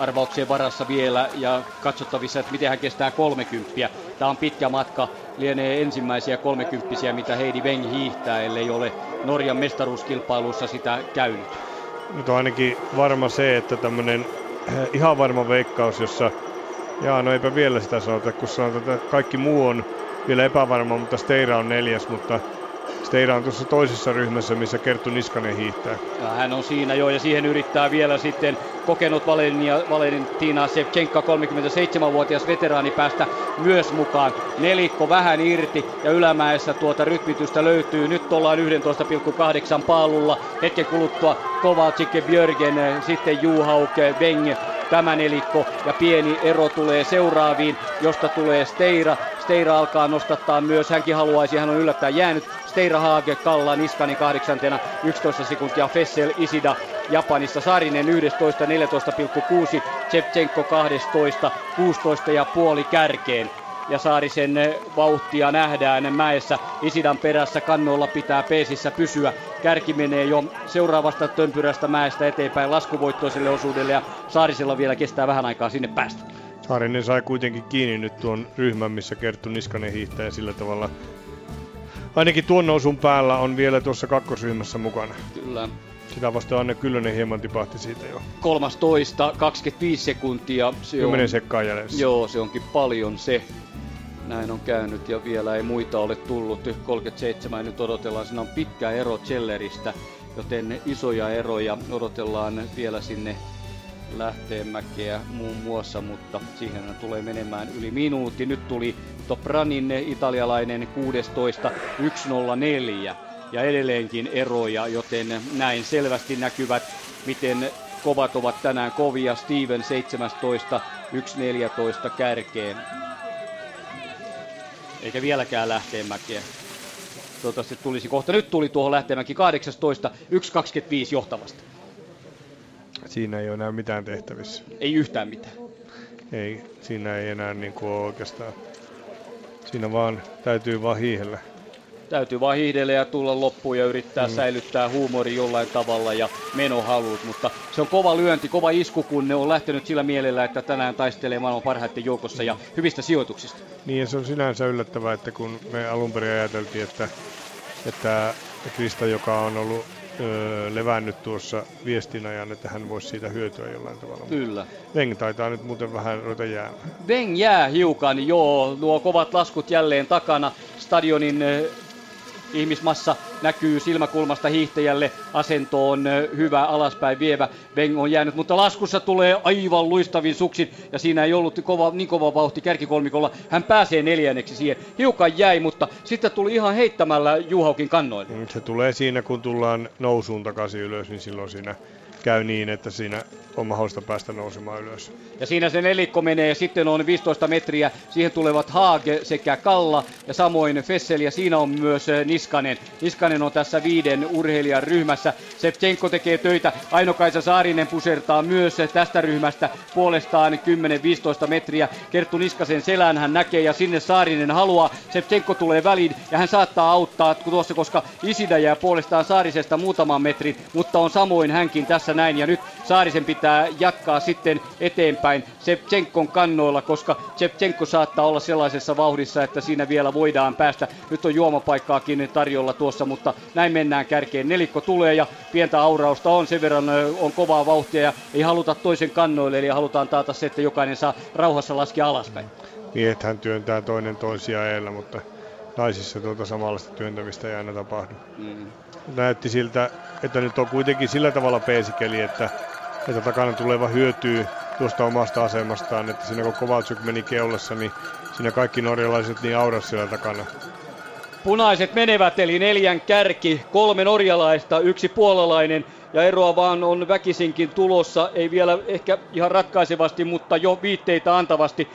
arvauksien varassa vielä ja katsottavissa, että miten hän kestää 30. Tämä on pitkä matka, lienee ensimmäisiä 30 mitä Heidi Weng hiihtää, ellei ole Norjan mestaruuskilpailussa sitä käynyt. Nyt on ainakin varma se, että tämmöinen ihan varma veikkaus, jossa, jaa no eipä vielä sitä sanota, kun sanotaan, että kaikki muu on vielä epävarma, mutta Steira on neljäs, mutta Steira on tuossa toisessa ryhmässä, missä Kerttu Niskanen hiihtää. Ja hän on siinä jo ja siihen yrittää vielä sitten kokenut Valenia, Valentina Sevchenka, 37-vuotias veteraani päästä myös mukaan. Nelikko vähän irti ja ylämäessä tuota rytmitystä löytyy. Nyt ollaan 11,8 paalulla. Hetken kuluttua Kovalcik, Björgen, sitten Juhauk, Beng, tämä nelikko ja pieni ero tulee seuraaviin, josta tulee Steira. Steira alkaa nostattaa myös, hänkin haluaisi, hän on yllättäen jäänyt. Steira Haage, Kalla, Niskani kahdeksantena, 11 sekuntia, Fessel, Isida, Japanissa Saarinen 11, 14,6, Chepchenko 12, 16 ja puoli kärkeen ja Saarisen vauhtia nähdään mäessä. Isidan perässä kannolla pitää peesissä pysyä. Kärki menee jo seuraavasta tömpyrästä mäestä eteenpäin laskuvoittoiselle osuudelle ja Saarisella vielä kestää vähän aikaa sinne päästä. Saarinen sai kuitenkin kiinni nyt tuon ryhmän, missä Kerttu Niskanen hiihtää ja sillä tavalla ainakin tuon nousun päällä on vielä tuossa kakkosryhmässä mukana. Kyllä. Sitä vastaan Anne Kyllönen hieman tipahti siitä jo. 13, 25 sekuntia. Se 10 on, sekkaa jäljessä. Joo, se onkin paljon se. Näin on käynyt ja vielä ei muita ole tullut. 37 nyt odotellaan. Siinä on pitkä ero Celleristä, joten isoja eroja odotellaan vielä sinne Lähteenmäkeä muun muassa, mutta siihen tulee menemään yli minuutti. Nyt tuli Topranin italialainen 16 104 ja edelleenkin eroja, joten näin selvästi näkyvät, miten kovat ovat tänään kovia. Steven 17 1.14 kärkeen. Eikä vieläkään Lähteenmäkeä. Toivottavasti tulisi kohta. Nyt tuli tuohon Lähteenmäki 18 1.25 johtavasta. Siinä ei ole enää mitään tehtävissä. Ei yhtään mitään. Ei, siinä ei enää niin kuin oikeastaan. Siinä vaan täytyy vaan hiihellä. Täytyy vaan hiihdellä ja tulla loppuun ja yrittää mm. säilyttää huumori jollain tavalla ja menohalut, mutta se on kova lyönti, kova isku, kun ne on lähtenyt sillä mielellä, että tänään taistelee maailman parhaiten joukossa ja hyvistä sijoituksista. Niin ja se on sinänsä yllättävää, että kun me alun perin ajateltiin, että, että Krista, joka on ollut öö, levännyt tuossa viestinajan, että hän voisi siitä hyötyä jollain tavalla. Kyllä. Veng taitaa nyt muuten vähän ruveta jäämään. Veng jää hiukan, joo. Nuo kovat laskut jälleen takana. Stadionin ihmismassa näkyy silmäkulmasta hiihtäjälle. Asento on hyvä, alaspäin vievä. Veng on jäänyt, mutta laskussa tulee aivan luistavin suksin. Ja siinä ei ollut kova, niin kova vauhti kärkikolmikolla. Hän pääsee neljänneksi siihen. Hiukan jäi, mutta sitten tuli ihan heittämällä Juhaukin kannoille. Mm, se tulee siinä, kun tullaan nousuun takaisin ylös, niin silloin siinä käy niin, että siinä on mahdollista päästä nousemaan ylös. Ja siinä se nelikko menee, sitten on 15 metriä, siihen tulevat Haage sekä Kalla ja samoin Fessel ja siinä on myös eh, Niskanen. Niskanen on tässä viiden urheilijan ryhmässä. Sevchenko tekee töitä, Aino-Kaisa Saarinen pusertaa myös tästä ryhmästä puolestaan 10-15 metriä. Kerttu Niskasen selän hän näkee ja sinne Saarinen haluaa. Sevchenko tulee väliin ja hän saattaa auttaa tuossa, koska Isida jää puolestaan Saarisesta muutaman metrin, mutta on samoin hänkin tässä näin ja nyt Saarisen pitää jatkaa sitten eteenpäin Shevchenkon kannoilla, koska Shevchenko saattaa olla sellaisessa vauhdissa, että siinä vielä voidaan päästä. Nyt on juomapaikkaakin tarjolla tuossa, mutta näin mennään kärkeen. Nelikko tulee ja pientä aurausta on, sen verran on kovaa vauhtia ja ei haluta toisen kannoille, eli halutaan taata se, että jokainen saa rauhassa laskea alaspäin. Miehethän työntää toinen toisia eellä, mutta naisissa tuota samanlaista työntämistä ei aina tapahdu. Mm. Näytti siltä, että nyt on kuitenkin sillä tavalla peesikeli, että, että takana tuleva hyötyy tuosta omasta asemastaan, että siinä kun Kovalchuk meni keulassa, niin siinä kaikki norjalaiset niin auras siellä takana. Punaiset menevät, eli neljän kärki, kolme norjalaista, yksi puolalainen, ja eroa vaan on väkisinkin tulossa, ei vielä ehkä ihan ratkaisevasti, mutta jo viitteitä antavasti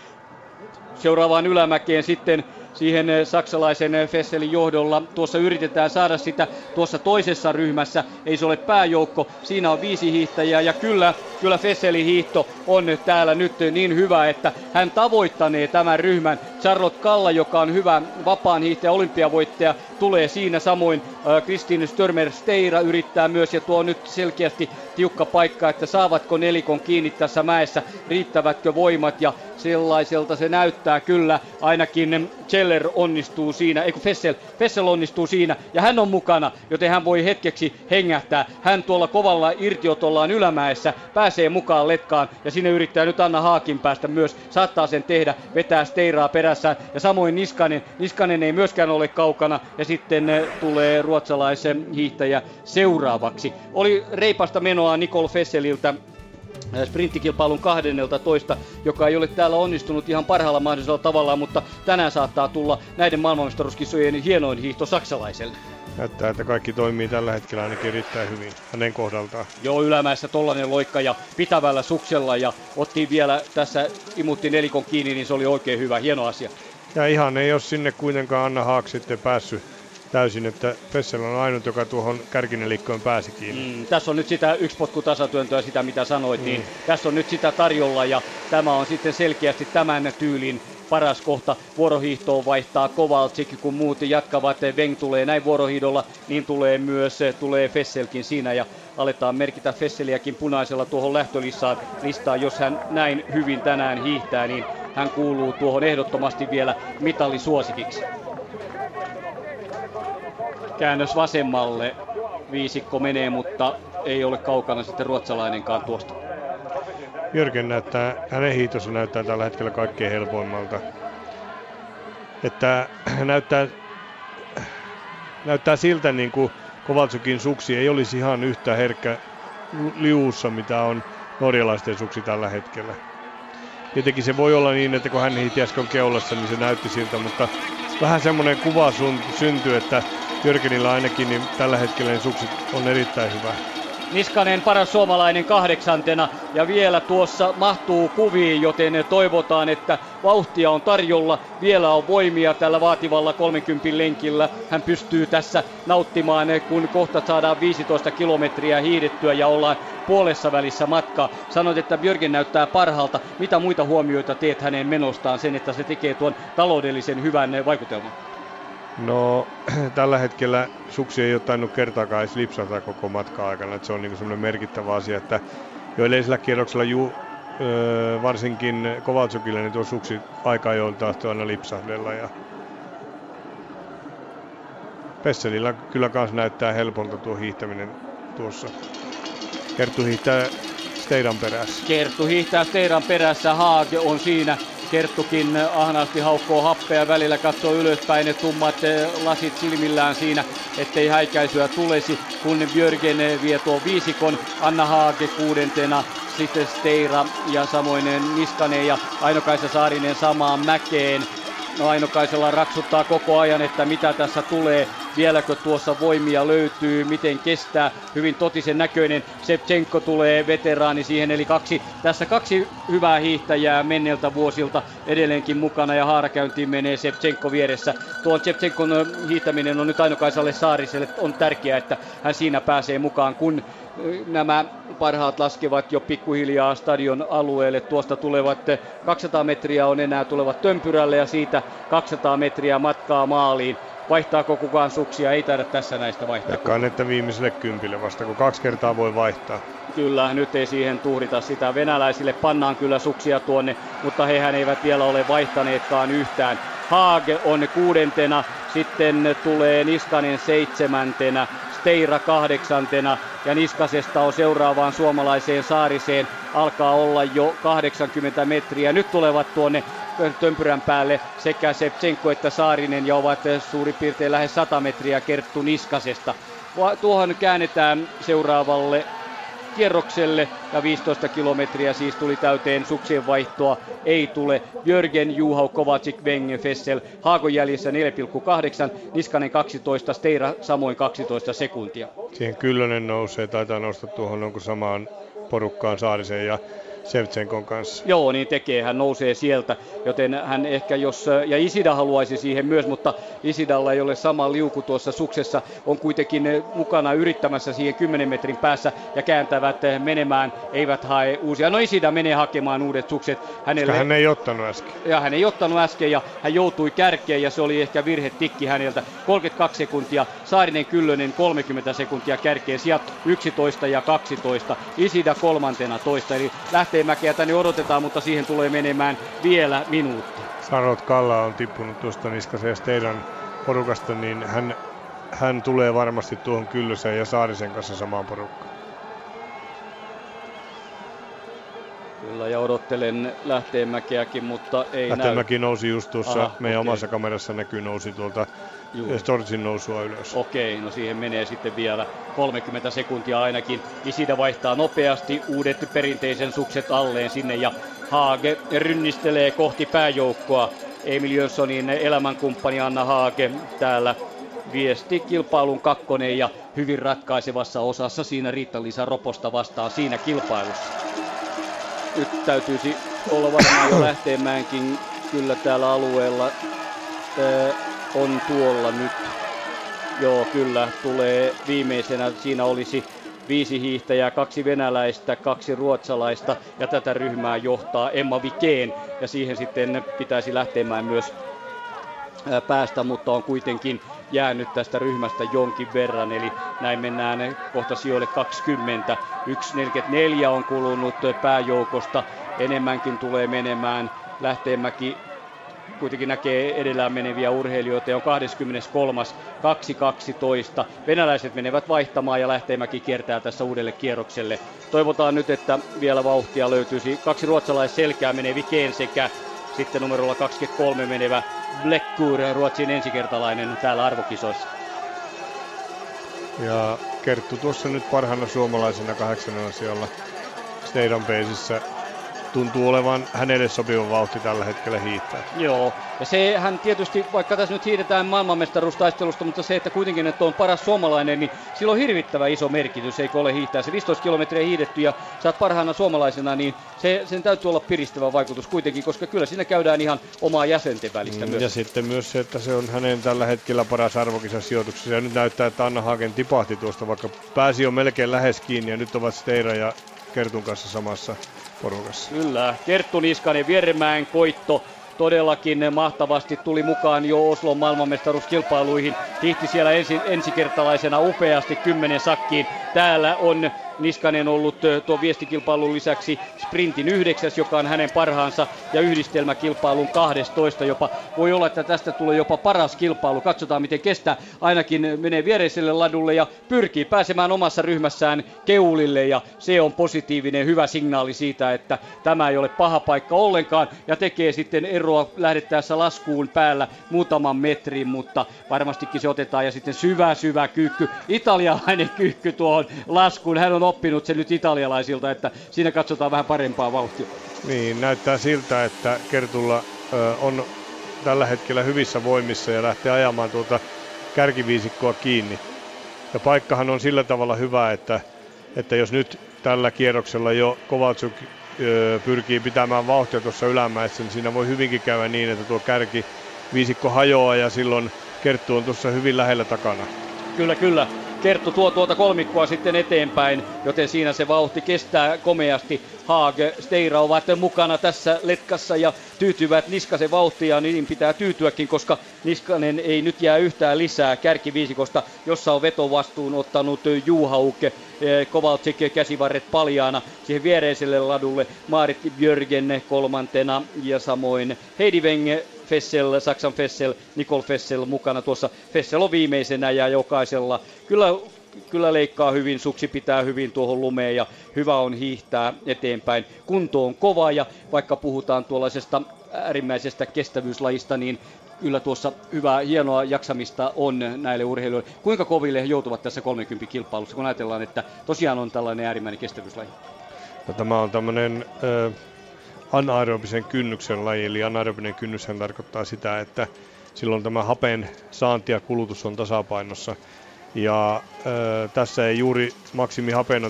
seuraavaan ylämäkeen sitten siihen eh, saksalaisen eh, Fesselin johdolla. Tuossa yritetään saada sitä tuossa toisessa ryhmässä. Ei se ole pääjoukko. Siinä on viisi hiihtäjää ja kyllä, kyllä Fesselin hiihto on täällä nyt niin hyvä, että hän tavoittanee tämän ryhmän. Charlotte Kalla, joka on hyvä vapaan hiihtäjä, olympiavoittaja, tulee siinä. Samoin Kristin Störmer Steira yrittää myös ja tuo nyt selkeästi tiukka paikka, että saavatko nelikon kiinni tässä mäessä, riittävätkö voimat ja sellaiselta se näyttää kyllä. Ainakin Cheller onnistuu siinä, eikö Fessel, Fessel onnistuu siinä ja hän on mukana, joten hän voi hetkeksi hengähtää. Hän tuolla kovalla irtiotollaan ylämäessä pääsee mukaan letkaan ja sinne yrittää nyt Anna Haakin päästä myös. Saattaa sen tehdä, vetää Steiraa perässään ja samoin Niskanen. Niskanen ei myöskään ole kaukana ja sitten eh, tulee ruotsalaisen hiihtäjä seuraavaksi. Oli reipasta menoa Nicole Fesseliltä eh, sprinttikilpailun 12, joka ei ole täällä onnistunut ihan parhaalla mahdollisella tavalla, mutta tänään saattaa tulla näiden maailmanmestaruuskisojen hienoin hiihto saksalaiselle. Näyttää, että kaikki toimii tällä hetkellä ainakin erittäin hyvin hänen kohdaltaan. Joo, ylämäessä tollanen loikka ja pitävällä suksella ja otti vielä tässä, imutti nelikon kiinni, niin se oli oikein hyvä, hieno asia. Ja ihan ei ole sinne kuitenkaan Anna Haak sitten päässyt täysin, että Fessel on ainut, joka tuohon kärkinelikkoon pääsi kiinni. Mm, tässä on nyt sitä yksi potku tasatyöntöä, sitä mitä sanoit, mm. niin tässä on nyt sitä tarjolla ja tämä on sitten selkeästi tämän tyylin paras kohta. Vuorohiihtoon vaihtaa Kovalcik, kun muut jatkavat. Veng tulee näin vuorohiidolla, niin tulee myös tulee Fesselkin siinä ja aletaan merkitä Fesseliäkin punaisella tuohon lähtölistaan, listaan, jos hän näin hyvin tänään hiihtää, niin hän kuuluu tuohon ehdottomasti vielä mitallisuosikiksi. Käännös vasemmalle, viisikko menee, mutta ei ole kaukana sitten ruotsalainenkaan tuosta. Jörgen näyttää, hänen hiitossa näyttää tällä hetkellä kaikkein helpoimmalta. Että [clears throat] näyttää, näyttää siltä niin kuin Kovaltsukin suksi ei olisi ihan yhtä herkkä liuussa, mitä on norjalaisten suksi tällä hetkellä. Tietenkin se voi olla niin, että kun hän hiiti äsken keulassa, niin se näytti siltä, mutta vähän semmoinen kuva syntyy, että Jörgenillä ainakin niin tällä hetkellä niin sukset on erittäin hyvä. Niskanen paras suomalainen kahdeksantena ja vielä tuossa mahtuu kuviin, joten toivotaan, että vauhtia on tarjolla. Vielä on voimia tällä vaativalla 30 lenkillä. Hän pystyy tässä nauttimaan, kun kohta saadaan 15 kilometriä hiidettyä ja ollaan puolessa välissä matkaa. Sanoit, että Björgen näyttää parhaalta. Mitä muita huomioita teet hänen menostaan sen, että se tekee tuon taloudellisen hyvän vaikutelman? No [clears throat] tällä hetkellä suksi ei ole tainnut kertaakaan edes lipsata koko matkaa aikana, että se on niin semmoinen merkittävä asia, että jo edellisellä kierroksella ju, ö, varsinkin Kovaltsukille niin tuo suksi aika ajoin tahtoi aina lipsahdella ja Pesselillä kyllä kans näyttää helpolta tuo hiihtäminen tuossa. Kerttu hiihtää Steiran perässä. Kerttu hiihtää Steiran perässä, Haage on siinä Kerttukin ahnaasti haukkoo happea välillä, katsoo ylöspäin ne tummat eh, lasit silmillään siinä, ettei häikäisyä tulisi, kun Björgen vie tuo viisikon, Anna Haage kuudentena, sitten Steira ja samoin Niskanen ja Ainokaisa Saarinen samaan mäkeen. No Ainokaisella raksuttaa koko ajan, että mitä tässä tulee vieläkö tuossa voimia löytyy, miten kestää. Hyvin totisen näköinen Sepchenko tulee veteraani siihen, eli kaksi, tässä kaksi hyvää hiihtäjää menneiltä vuosilta edelleenkin mukana ja haarakäyntiin menee Sepchenko vieressä. Tuon Sepchenkon hiihtäminen on nyt Ainokaisalle Saariselle on tärkeää, että hän siinä pääsee mukaan, kun nämä parhaat laskevat jo pikkuhiljaa stadion alueelle. Tuosta tulevat 200 metriä on enää tulevat Tömpyrälle ja siitä 200 metriä matkaa maaliin. Vaihtaako kukaan suksia? Ei taida tässä näistä vaihtaa. Veikkaan, että viimeiselle kympille vasta, kun kaksi kertaa voi vaihtaa. Kyllä, nyt ei siihen tuhdita sitä. Venäläisille pannaan kyllä suksia tuonne, mutta hehän eivät vielä ole vaihtaneetkaan yhtään. Haag on kuudentena, sitten tulee Niskanen seitsemäntenä, Steira kahdeksantena ja Niskasesta on seuraavaan suomalaiseen saariseen alkaa olla jo 80 metriä. Nyt tulevat tuonne tömpyrän päälle sekä Sepchenko että Saarinen ja ovat suurin piirtein lähes 100 metriä Kerttu Niskasesta. Tuohon käännetään seuraavalle kierrokselle ja 15 kilometriä siis tuli täyteen suksien vaihtoa. Ei tule. Jörgen, Juhau, Kovacic, Wengen, Fessel. Haakon jäljessä 4,8, Niskanen 12, Steira samoin 12 sekuntia. Siihen Kyllönen nousee, taitaa nousta tuohon onko samaan porukkaan Saarisen ja Sevtsenkon kanssa. Joo, niin tekee. Hän nousee sieltä, joten hän ehkä jos, ja Isida haluaisi siihen myös, mutta Isidalla ei ole sama liuku tuossa suksessa, on kuitenkin mukana yrittämässä siihen 10 metrin päässä ja kääntävät menemään, eivät hae uusia. No Isida menee hakemaan uudet sukset. Hänelle... hän ei ottanut äsken. Ja hän ei ottanut äsken ja hän joutui kärkeen ja se oli ehkä virhe tikki häneltä. 32 sekuntia, Saarinen Kyllönen 30 sekuntia kärkeen, sijat 11 ja 12, Isida kolmantena toista, eli lähtee lähtee tänne odotetaan, mutta siihen tulee menemään vielä minuutti. Sanot Kalla on tippunut tuosta Niskasen ja teidän porukasta, niin hän, hän tulee varmasti tuohon Kyllösen ja Saarisen kanssa samaan porukkaan. Kyllä, ja odottelen Lähteenmäkeäkin, mutta ei Lähteenmäki näy. nousi just tuossa, Aha, meidän okay. omassa kamerassa näkyy nousi tuolta Stortsin nousua ylös. Okei, no siihen menee sitten vielä 30 sekuntia ainakin. Isida vaihtaa nopeasti uudet perinteisen sukset alleen sinne ja Haage rynnistelee kohti pääjoukkoa. Emil Jönssonin elämänkumppani Anna Haage täällä viesti kilpailun kakkonen ja hyvin ratkaisevassa osassa siinä Riitta-Liisa Roposta vastaan siinä kilpailussa. Nyt täytyisi olla varmaan jo [coughs] lähteemäänkin kyllä täällä alueella. Öö, on tuolla nyt. Joo, kyllä, tulee viimeisenä. Siinä olisi viisi hiihtäjää, kaksi venäläistä, kaksi ruotsalaista ja tätä ryhmää johtaa Emma Vikeen ja siihen sitten pitäisi lähtemään myös päästä, mutta on kuitenkin jäänyt tästä ryhmästä jonkin verran, eli näin mennään kohta sijoille 20. 1.44 on kulunut pääjoukosta, enemmänkin tulee menemään Lähteenmäki kuitenkin näkee edellään meneviä urheilijoita ja on 23. 2.12. Venäläiset menevät vaihtamaan ja Lähteenmäki kiertää tässä uudelle kierrokselle. Toivotaan nyt, että vielä vauhtia löytyisi. Kaksi ruotsalaisselkää menee Vikeen sekä sitten numerolla 23 menevä Blekkur, Ruotsin ensikertalainen täällä arvokisoissa. Ja Kerttu tuossa nyt parhaana suomalaisena kahdeksannella sijalla Stadium Basessa tuntuu olevan hänelle sopiva vauhti tällä hetkellä hiihtää. Joo, ja sehän tietysti, vaikka tässä nyt hiidetään maailmanmestaruustaistelusta, mutta se, että kuitenkin että on paras suomalainen, niin sillä on hirvittävä iso merkitys, eikö ole hiihtää. Se 15 kilometriä hiidetty ja sä oot parhaana suomalaisena, niin se, sen täytyy olla piristävä vaikutus kuitenkin, koska kyllä siinä käydään ihan omaa jäsenten välistä mm, myös. Ja sitten myös se, että se on hänen tällä hetkellä paras arvokisasijoituksessa. Ja nyt näyttää, että Anna Hagen tipahti tuosta, vaikka pääsi jo melkein lähes kiinni ja nyt ovat Steira ja Kertun kanssa samassa porukassa. Kyllä, Kerttu Niskanen, Viermäen koitto todellakin mahtavasti tuli mukaan jo Oslon maailmanmestaruuskilpailuihin. Hihti siellä ensi, ensikertalaisena upeasti kymmenen sakkiin. Täällä on Niskanen ollut tuon viestikilpailun lisäksi sprintin yhdeksäs, joka on hänen parhaansa, ja yhdistelmäkilpailun 12 jopa. Voi olla, että tästä tulee jopa paras kilpailu. Katsotaan, miten kestää. Ainakin menee viereiselle ladulle ja pyrkii pääsemään omassa ryhmässään keulille, ja se on positiivinen, hyvä signaali siitä, että tämä ei ole paha paikka ollenkaan, ja tekee sitten eroa lähdettäessä laskuun päällä muutaman metrin, mutta varmastikin se otetaan, ja sitten syvä, syvä kyykky, italialainen kyykky tuohon laskuun. Hän on on oppinut sen nyt italialaisilta, että siinä katsotaan vähän parempaa vauhtia. Niin, näyttää siltä, että Kertulla ö, on tällä hetkellä hyvissä voimissa ja lähtee ajamaan tuota kärkiviisikkoa kiinni. Ja paikkahan on sillä tavalla hyvä, että, että jos nyt tällä kierroksella jo Kovatsuk ö, pyrkii pitämään vauhtia tuossa ylämäessä, niin siinä voi hyvinkin käydä niin, että tuo kärki viisikko hajoaa ja silloin Kerttu on tuossa hyvin lähellä takana. Kyllä, kyllä. Kerttu tuo tuota kolmikkoa sitten eteenpäin, joten siinä se vauhti kestää komeasti. Haag, Steira ovat mukana tässä letkassa ja tyytyvät Niskasen vauhtia, niin pitää tyytyäkin, koska Niskanen ei nyt jää yhtään lisää kärkiviisikosta, jossa on vetovastuun ottanut Juhauke, eh, Kovalcik käsivarret paljaana siihen viereiselle ladulle, Maarit Björgen kolmantena ja samoin Heidi Wenge Fessel, Saksan Fessel, Nicole Fessel mukana tuossa. Fessel on viimeisenä ja jokaisella kyllä kyllä leikkaa hyvin, suksi pitää hyvin tuohon lumeen ja hyvä on hiihtää eteenpäin. Kunto on kova ja vaikka puhutaan tuollaisesta äärimmäisestä kestävyyslajista, niin kyllä tuossa hyvää, hienoa jaksamista on näille urheilijoille. Kuinka koville he joutuvat tässä 30 kilpailussa, kun ajatellaan, että tosiaan on tällainen äärimmäinen kestävyyslaji? No, tämä on tämmöinen äh, anaerobisen kynnyksen laji, eli anaerobinen kynnyshän tarkoittaa sitä, että silloin tämä hapen saanti ja kulutus on tasapainossa. Ja ö, tässä ei juuri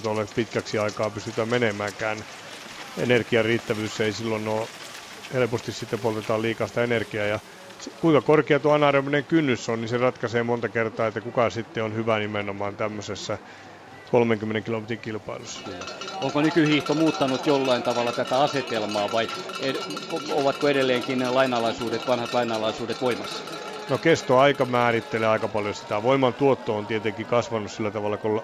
ole pitkäksi aikaa pystytä menemäänkään. Energian riittävyys ei silloin ole helposti sitten poltetaan liikaa sitä energiaa. Ja kuinka korkea tuo anaerobinen kynnys on, niin se ratkaisee monta kertaa, että kuka sitten on hyvä nimenomaan tämmöisessä 30 kilometrin kilpailussa. Onko nykyhiihto muuttanut jollain tavalla tätä asetelmaa vai ed- ovatko edelleenkin lainalaisuudet, vanhat lainalaisuudet voimassa? No kestoaika määrittelee aika paljon sitä. Voiman tuotto on tietenkin kasvanut sillä tavalla, kun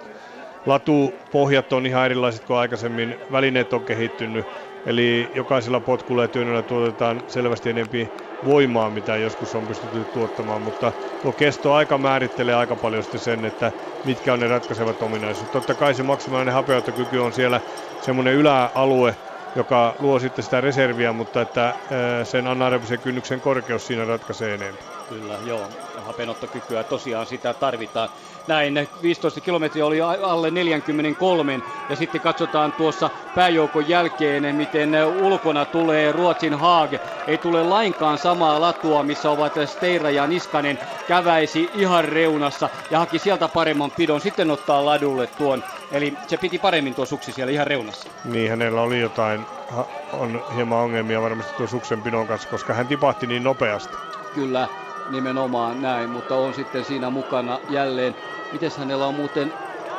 latupohjat on ihan erilaiset kuin aikaisemmin, välineet on kehittynyt, eli jokaisella potkulla ja työnnöllä tuotetaan selvästi enemmän voimaa, mitä joskus on pystytty tuottamaan, mutta tuo kestoaika määrittelee aika paljon sitten sen, että mitkä on ne ratkaisevat ominaisuudet. Totta kai se maksimaalinen hapeuttokyky on siellä semmoinen yläalue, joka luo sitten sitä reserviä, mutta että sen anaerobisen kynnyksen korkeus siinä ratkaisee enemmän. Kyllä, joo. Hapenottokykyä tosiaan sitä tarvitaan. Näin 15 kilometriä oli alle 43 ja sitten katsotaan tuossa pääjoukon jälkeen, miten ulkona tulee Ruotsin Haag. Ei tule lainkaan samaa latua, missä ovat Steira ja Niskanen käväisi ihan reunassa ja haki sieltä paremman pidon. Sitten ottaa ladulle tuon Eli se piti paremmin tuo suksi siellä ihan reunassa. Niin, hänellä oli jotain, on hieman ongelmia varmasti tuo suksen pidon kanssa, koska hän tipahti niin nopeasti. Kyllä, nimenomaan näin, mutta on sitten siinä mukana jälleen. Mites hänellä on muuten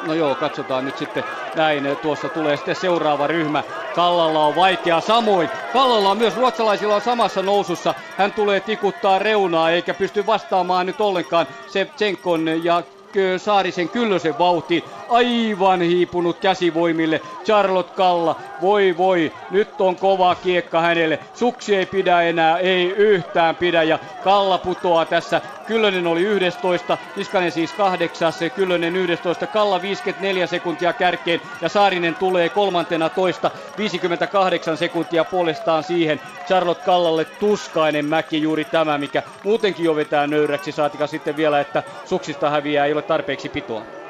No joo, katsotaan nyt sitten näin. Tuossa tulee sitten seuraava ryhmä. Kallalla on vaikea samoin. Kallalla on myös ruotsalaisilla on samassa nousussa. Hän tulee tikuttaa reunaa eikä pysty vastaamaan nyt ollenkaan Sevchenkon ja Saarisen Kyllösen vauhti aivan hiipunut käsivoimille. Charlotte Kalla, voi voi, nyt on kova kiekka hänelle. Suksi ei pidä enää, ei yhtään pidä ja Kalla putoaa tässä. Kyllönen oli 11, Niskanen siis kahdeksas, Kyllönen 11, Kalla 54 sekuntia kärkeen ja Saarinen tulee kolmantena toista, 58 sekuntia puolestaan siihen. Charlotte Kallalle tuskainen mäki juuri tämä, mikä muutenkin jo vetää nöyräksi, saatika sitten vielä, että suksista häviää, ei ole tarpeeksi pitoa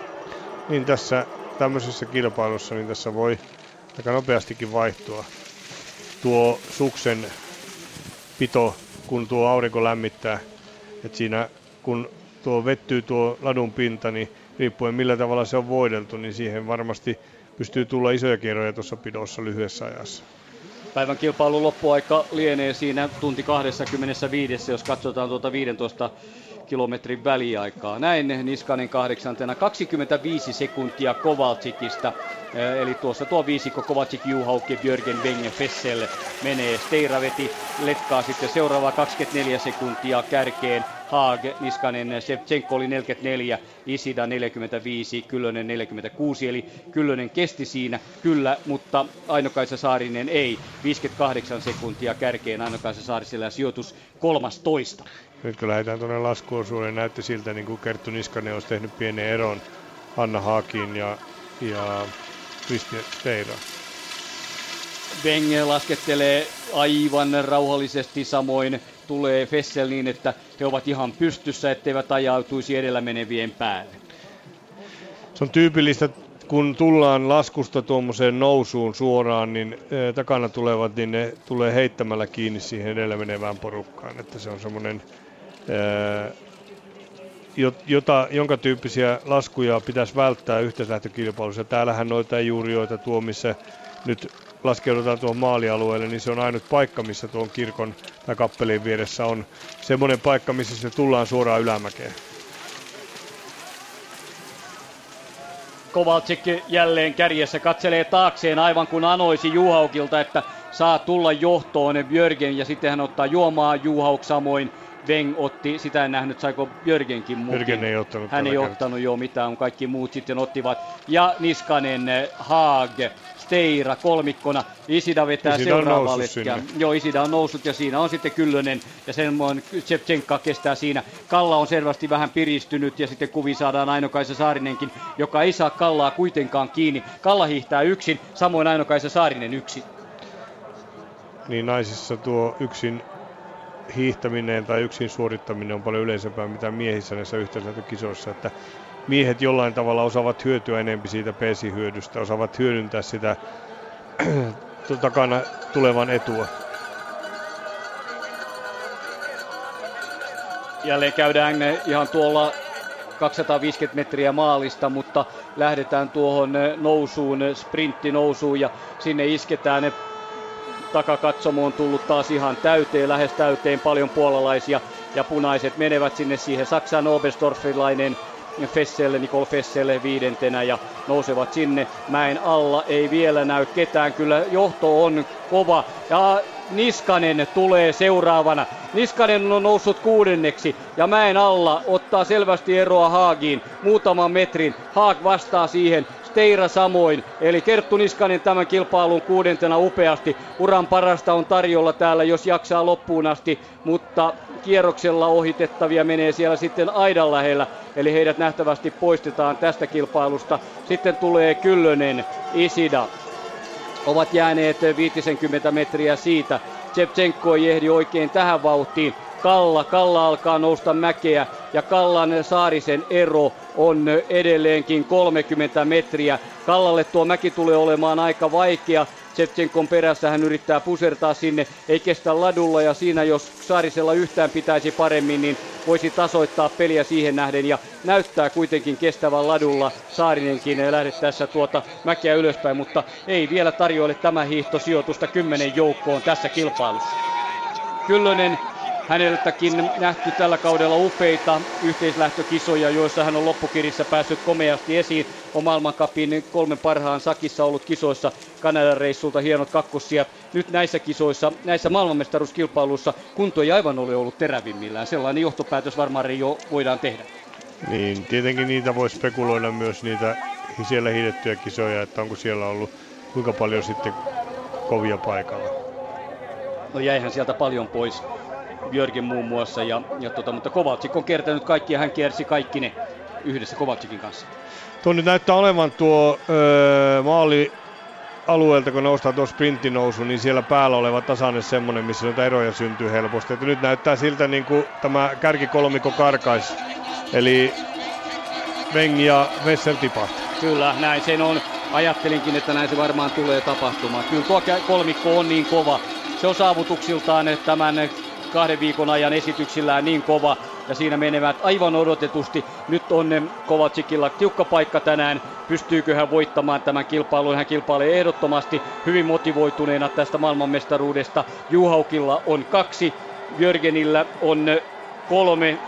niin tässä tämmöisessä kilpailussa niin tässä voi aika nopeastikin vaihtua tuo suksen pito, kun tuo aurinko lämmittää. Et siinä kun tuo vettyy tuo ladun pinta, niin riippuen millä tavalla se on voideltu, niin siihen varmasti pystyy tulla isoja kierroja tuossa pidossa lyhyessä ajassa. Päivän kilpailun loppuaika lienee siinä tunti 25, jos katsotaan tuota 15 kilometrin väliaikaa. Näin Niskanen kahdeksantena 25 sekuntia Kovaltsikista. Eh, eli tuossa tuo viisikko Kovaltsik, Juhauke, Björgen, Wenge, Fessel menee. Steira veti letkaa sitten seuraava 24 sekuntia kärkeen. Haag, Niskanen, Shevchenko oli 44, Isida 45, Kyllönen 46, eli Kyllönen kesti siinä kyllä, mutta Ainokaisa Saarinen ei. 58 sekuntia kärkeen Ainokaisa Saarisella sijoitus 13. Nyt kun lähdetään tuonne laskuosuuteen, näytti siltä, niin kuin Kerttu Niskanen olisi tehnyt pienen eron Anna Haakin ja, ja Christian Steira. Benge laskettelee aivan rauhallisesti, samoin tulee Fessel niin, että he ovat ihan pystyssä, etteivät ajautuisi edellä menevien päälle. Se on tyypillistä, kun tullaan laskusta tuommoiseen nousuun suoraan, niin eh, takana tulevat, niin ne tulee heittämällä kiinni siihen edellä menevään porukkaan. Että se on semmoinen jota, jonka tyyppisiä laskuja pitäisi välttää yhteislähtökilpailussa. Täällähän noita ei juuri joita tuo, missä nyt laskeudutaan tuohon maalialueelle, niin se on ainut paikka, missä tuon kirkon tai kappelin vieressä on semmoinen paikka, missä se tullaan suoraan ylämäkeen. Kovalczyk jälleen kärjessä katselee taakseen aivan kuin anoisi Juhaukilta, että saa tulla johtoon Björgen ja sitten hän ottaa juomaa Juhauk samoin Weng otti, sitä en nähnyt, saiko Jörgenkin mukin. Jörgen ei ottanut Hän ei kertaa. ottanut jo mitään, kaikki muut sitten ottivat. Ja Niskanen, Haag, Steira kolmikkona. Isida vetää Isida seuraavalle. Joo, Isida on noussut ja siinä on sitten Kyllönen ja sen on Tsepchenka kestää siinä. Kalla on selvästi vähän piristynyt ja sitten kuvi saadaan Ainokaisa Saarinenkin, joka ei saa Kallaa kuitenkaan kiinni. Kalla hiihtää yksin, samoin Ainokaisa Saarinen yksin. Niin naisissa tuo yksin hiihtäminen tai yksin suorittaminen on paljon yleisempää mitä miehissä näissä yhteisökisoissa, että miehet jollain tavalla osaavat hyötyä enemmän siitä PC-hyödystä, osaavat hyödyntää sitä [clears throat] takana tulevan etua. Jälleen käydään ihan tuolla 250 metriä maalista, mutta lähdetään tuohon nousuun, sprintti nousuun ja sinne isketään takakatsomo on tullut taas ihan täyteen, lähes täyteen, paljon puolalaisia ja punaiset menevät sinne siihen Saksan Oberstdorfilainen Fesselle, Nicole Fesselle viidentenä ja nousevat sinne mäen alla. Ei vielä näy ketään, kyllä johto on kova ja Niskanen tulee seuraavana. Niskanen on noussut kuudenneksi ja mäen alla ottaa selvästi eroa Haagiin muutaman metrin. Haag vastaa siihen Steira samoin. Eli Kerttu Niskanen tämän kilpailun kuudentena upeasti. Uran parasta on tarjolla täällä, jos jaksaa loppuun asti, mutta kierroksella ohitettavia menee siellä sitten aidan lähellä. Eli heidät nähtävästi poistetaan tästä kilpailusta. Sitten tulee Kyllönen, Isida, ovat jääneet 50 metriä siitä. Tsepchenko ei ehdi oikein tähän vauhtiin. Kalla, Kalla alkaa nousta mäkeä ja Kallan Saarisen ero on edelleenkin 30 metriä. Kallalle tuo mäki tulee olemaan aika vaikea. Shevchenkon perässä hän yrittää pusertaa sinne, ei kestä ladulla ja siinä jos Saarisella yhtään pitäisi paremmin, niin voisi tasoittaa peliä siihen nähden ja näyttää kuitenkin kestävän ladulla Saarinenkin lähdettäessä tuota mäkeä ylöspäin, mutta ei vielä tarjoile tämä hiihto sijoitusta kymmenen joukkoon tässä kilpailussa. Kyllönen Häneltäkin nähty tällä kaudella upeita yhteislähtökisoja, joissa hän on loppukirissä päässyt komeasti esiin. On maailmankapin kolmen parhaan sakissa ollut kisoissa Kanadan reissulta hienot kakkosia. Nyt näissä kisoissa, näissä maailmanmestaruuskilpailuissa kunto ei aivan ole ollut terävimmillään. Sellainen johtopäätös varmaan jo voidaan tehdä. Niin, tietenkin niitä voi spekuloida myös niitä siellä hiidettyjä kisoja, että onko siellä ollut kuinka paljon sitten kovia paikalla. No jäihän sieltä paljon pois. Björgen muun muassa. Ja, ja tota, mutta Kovalcik on kertänyt kaikki ja hän kiersi kaikki ne yhdessä Kovalcikin kanssa. Tuo nyt näyttää olevan tuo öö, maali alueelta, kun noustaan tuo sprinttinousu, niin siellä päällä oleva tasainen semmoinen, missä noita eroja syntyy helposti. Että nyt näyttää siltä, niin kuin tämä kärkikolmikko karkais. Eli Veng ja Vessel tipahti. Kyllä, näin sen on. Ajattelinkin, että näin se varmaan tulee tapahtumaan. Kyllä tuo kolmikko on niin kova. Se on saavutuksiltaan tämän kahden viikon ajan esityksillään niin kova ja siinä menevät aivan odotetusti. Nyt on Kovacikilla tiukka paikka tänään. Pystyykö hän voittamaan tämän kilpailun? Hän kilpailee ehdottomasti hyvin motivoituneena tästä maailmanmestaruudesta. Juhaukilla on kaksi, Jörgenillä on kolme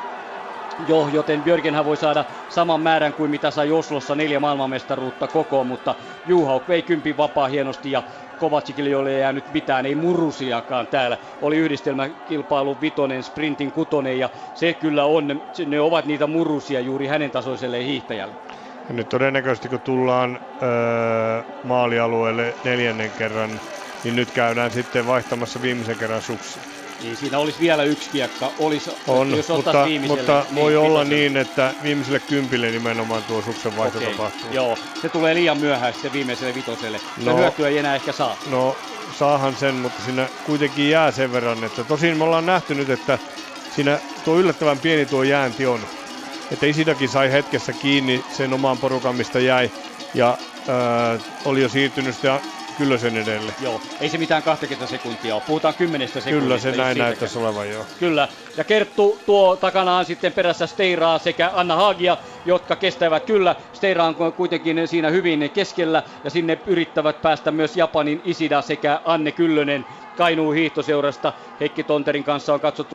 jo, joten Björgenhän voi saada saman määrän kuin mitä sai Oslossa neljä maailmanmestaruutta koko, mutta Juhauk vei kympin vapaa hienosti ja Kovacikille ei ole jäänyt mitään, ei murusiakaan täällä. Oli yhdistelmäkilpailu vitonen, sprintin kutonen ja se kyllä on, ne ovat niitä murusia juuri hänen tasoiselle hiihtäjälle. Ja nyt todennäköisesti kun tullaan öö, maalialueelle neljännen kerran, niin nyt käydään sitten vaihtamassa viimeisen kerran suksi. Niin siinä olisi vielä yksi kiekka, olisi, on, jos mutta, mutta niin, voi olla niin, että viimeiselle kympille nimenomaan tuo suksen vaihto okay, tapahtuu. Joo, se tulee liian myöhäistä se viimeiselle vitoselle. No, hyötyä ei enää ehkä saa. No, saahan sen, mutta siinä kuitenkin jää sen verran, että tosin me ollaan nähty nyt, että siinä tuo yllättävän pieni tuo jäänti on. Että Isidakin sai hetkessä kiinni sen omaan porukan, mistä jäi. Ja äh, oli jo siirtynyt sitä sen edelle. Joo, ei se mitään 20 sekuntia ole. Puhutaan 10 sekunnista. Kyllä se näin näyttäisi olevan joo. Kyllä. Ja Kerttu tuo takanaan sitten perässä Steiraa sekä Anna Haagia, jotka kestävät kyllä. Steira on kuitenkin siinä hyvin keskellä ja sinne yrittävät päästä myös Japanin Isida sekä Anne Kyllönen Kainuun hiihtoseurasta. Heikki Tonterin kanssa on katsottu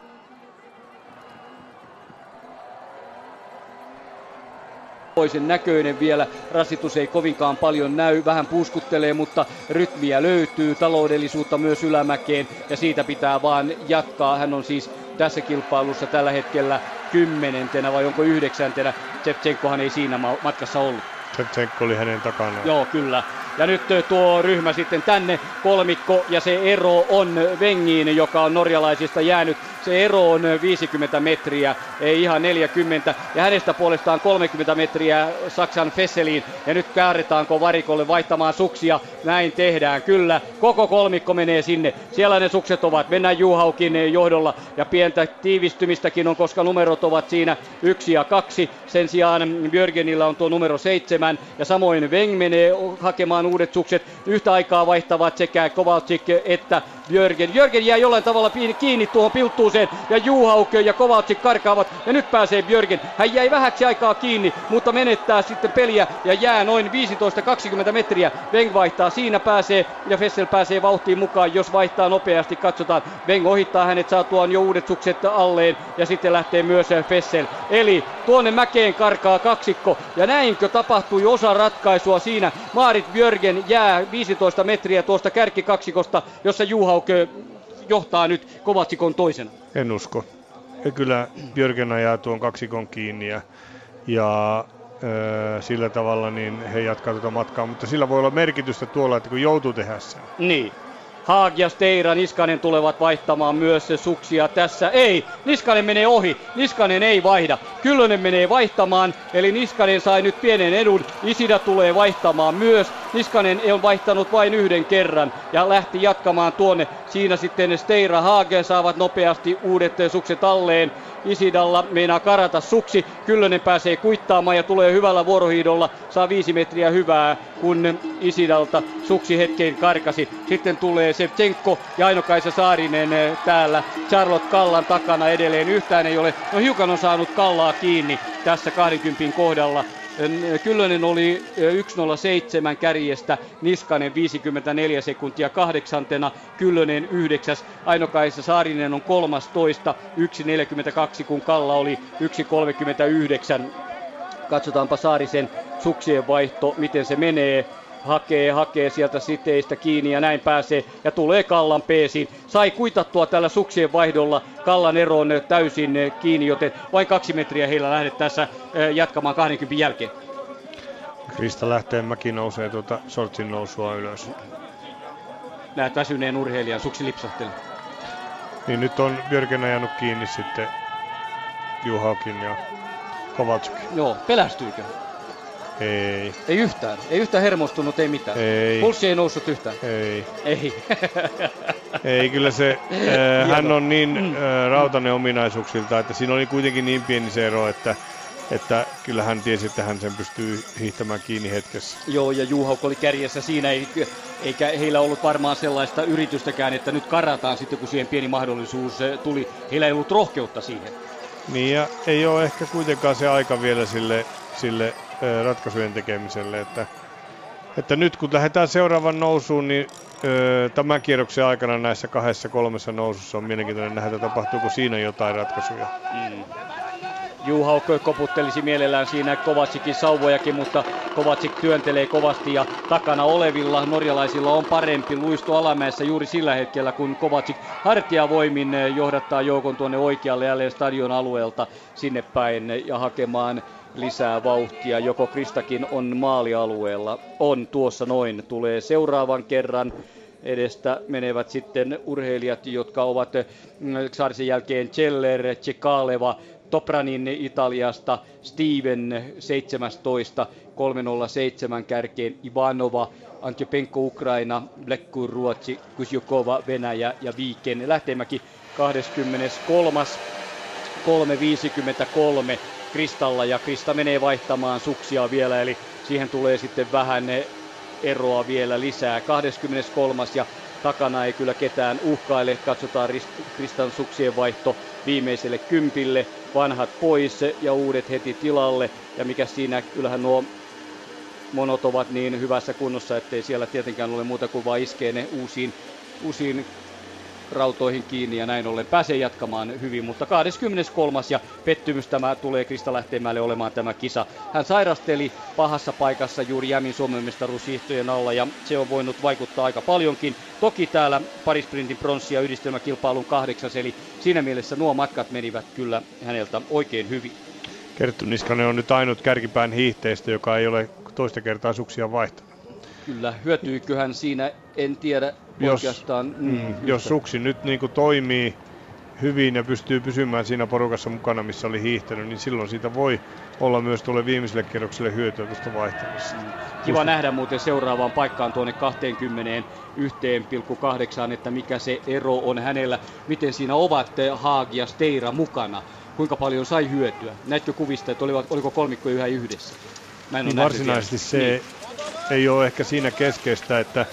toisen näköinen vielä. Rasitus ei kovinkaan paljon näy, vähän puuskuttelee, mutta rytmiä löytyy, taloudellisuutta myös ylämäkeen ja siitä pitää vaan jatkaa. Hän on siis tässä kilpailussa tällä hetkellä kymmenentenä vai onko yhdeksäntenä. Tsepchenkohan ei siinä matkassa ollut. Tsepchenko oli hänen takanaan. Joo, kyllä. Ja nyt tuo ryhmä sitten tänne kolmikko ja se ero on Vengiin, joka on norjalaisista jäänyt se ero on 50 metriä, ei ihan 40. Ja hänestä puolestaan 30 metriä Saksan Fesseliin. Ja nyt kääretaanko varikolle vaihtamaan suksia. Näin tehdään, kyllä. Koko kolmikko menee sinne. Siellä ne sukset ovat. Mennään Juhaukin johdolla. Ja pientä tiivistymistäkin on, koska numerot ovat siinä yksi ja kaksi. Sen sijaan Björgenillä on tuo numero seitsemän. Ja samoin Weng menee hakemaan uudet sukset. Yhtä aikaa vaihtavat sekä Kovalcik että Jörgen. Jörgen jää jollain tavalla kiinni tuohon pilttuuseen ja Juhaukö ja Kovalcik karkaavat ja nyt pääsee Björgen. Hän jäi vähäksi aikaa kiinni, mutta menettää sitten peliä ja jää noin 15-20 metriä. Weng vaihtaa, siinä pääsee ja Fessel pääsee vauhtiin mukaan, jos vaihtaa nopeasti. Katsotaan, Weng ohittaa hänet saatuaan jo uudet sukset alleen ja sitten lähtee myös Fessel. Eli tuonne mäkeen karkaa kaksikko ja näinkö tapahtui osa ratkaisua siinä. Maarit Björgen jää 15 metriä tuosta kärkikaksikosta, jossa Juha Hauke johtaa nyt Kovatsikon toisena? En usko. Ja kyllä Björgen ajaa tuon kaksikon kiinni ja, ja ö, sillä tavalla niin he jatkaa tuota matkaa, mutta sillä voi olla merkitystä tuolla, että kun joutuu tehdä sen. Niin. Haag ja Steira, Niskanen tulevat vaihtamaan myös suksia tässä. Ei, Niskanen menee ohi, Niskanen ei vaihda. Kyllönen menee vaihtamaan, eli Niskanen sai nyt pienen edun. Isida tulee vaihtamaan myös. Niskanen on vaihtanut vain yhden kerran ja lähti jatkamaan tuonne. Siinä sitten Steira Hagen saavat nopeasti uudet sukset alleen. Isidalla meinaa karata suksi. Kyllönen pääsee kuittaamaan ja tulee hyvällä vuorohiidolla. Saa viisi metriä hyvää, kun Isidalta suksi hetken karkasi. Sitten tulee Sevchenko ja Aino-Kaisa Saarinen eh, täällä Charlotte Kallan takana edelleen. Yhtään ei ole, no hiukan on saanut Kallaa kiinni tässä 20 kohdalla. Kyllönen oli 1.07 kärjestä, Niskanen 54 sekuntia kahdeksantena, Kyllönen yhdeksäs, Ainokaisa Saarinen on 13, 1.42 kun Kalla oli 1.39. Katsotaanpa Saarisen suksien vaihto, miten se menee hakee, hakee sieltä siteistä kiinni ja näin pääsee ja tulee Kallan peesiin. Sai kuitattua tällä suksien vaihdolla Kallan eroon täysin kiinni, joten vain kaksi metriä heillä lähdet tässä jatkamaan 20 jälkeen. Krista lähtee, mäki nousee tuota sortsin nousua ylös. Näet väsyneen urheilijan, suksi lipsahteli. Niin nyt on Björken ajanut kiinni sitten Juhaukin ja Kovalchuk. Joo, pelästyykö? Ei. Ei yhtään. Ei yhtään hermostunut, ei mitään. Ei. Pulssi ei noussut yhtään. Ei. Ei. [laughs] ei, kyllä se, äh, hän on niin äh, rautainen ominaisuuksilta, että siinä oli kuitenkin niin pieni se ero, että että kyllä hän tiesi, että hän sen pystyy hiihtämään kiinni hetkessä. Joo, ja Juhauk oli kärjessä siinä, eikä heillä ollut varmaan sellaista yritystäkään, että nyt karataan sitten, kun siihen pieni mahdollisuus tuli. Heillä ei ollut rohkeutta siihen. Niin, ja ei ole ehkä kuitenkaan se aika vielä sille, sille ratkaisujen tekemiselle. Että, että nyt kun lähdetään seuraavan nousuun, niin tämän kierroksen aikana näissä kahdessa kolmessa nousussa on mielenkiintoinen nähdä, tapahtuuko siinä jotain ratkaisuja. Mm. Juha koputtelisi mielellään siinä Kovacikin sauvojakin, mutta Kovacic työntelee kovasti ja takana olevilla norjalaisilla on parempi luisto alamäessä juuri sillä hetkellä, kun Kovacic hartiavoimin johdattaa joukon tuonne oikealle jälleen stadion alueelta sinne päin ja hakemaan lisää vauhtia. Joko Kristakin on maalialueella, on tuossa noin, tulee seuraavan kerran edestä menevät sitten urheilijat, jotka ovat mm, Saarisen jälkeen Celler, Cekaleva, Topranin Italiasta, Steven 17, 307 kärkeen, Ivanova, Antjopenko Ukraina, Blekkur Ruotsi, Kusjukova Venäjä ja Viiken Lähtemäki 23. 3.53 Kristalla ja Krista menee vaihtamaan suksia vielä, eli siihen tulee sitten vähän eroa vielä lisää. 23. ja takana ei kyllä ketään uhkaile. Katsotaan Kristan suksien vaihto viimeiselle kympille. Vanhat pois ja uudet heti tilalle. Ja mikä siinä, kyllähän nuo monot ovat niin hyvässä kunnossa, ettei siellä tietenkään ole muuta kuin vain iskee ne uusiin, uusiin rautoihin kiinni ja näin ollen pääsee jatkamaan hyvin, mutta 23. ja pettymys tämä tulee Krista Lähteenmäelle olemaan tämä kisa. Hän sairasteli pahassa paikassa juuri Jämin Suomen mestaruushiihtojen alla ja se on voinut vaikuttaa aika paljonkin. Toki täällä parisprintin pronssi ja yhdistelmäkilpailun kahdeksas, eli siinä mielessä nuo matkat menivät kyllä häneltä oikein hyvin. Kerttu Niskanen on nyt ainut kärkipään hiihteistä, joka ei ole toista kertaa suksia vaihtanut. Kyllä, hyötyyköhän siinä, en tiedä jos. Mm, mm, jos suksi nyt niin kuin toimii hyvin ja pystyy pysymään siinä porukassa mukana, missä oli hiihtänyt, niin silloin siitä voi olla myös tuolle viimeiselle kierrokselle hyötyä tuosta vaihtamista. Mm. Kiva Musta... nähdä muuten seuraavaan paikkaan tuonne 21,8, että mikä se ero on hänellä, miten siinä ovat Haag ja Steira mukana, kuinka paljon sai hyötyä. Näetkö kuvista, että olivat, oliko kolmikko yhä yhdessä? Mä en niin varsinaisesti se niin. ei ole ehkä siinä keskeistä, että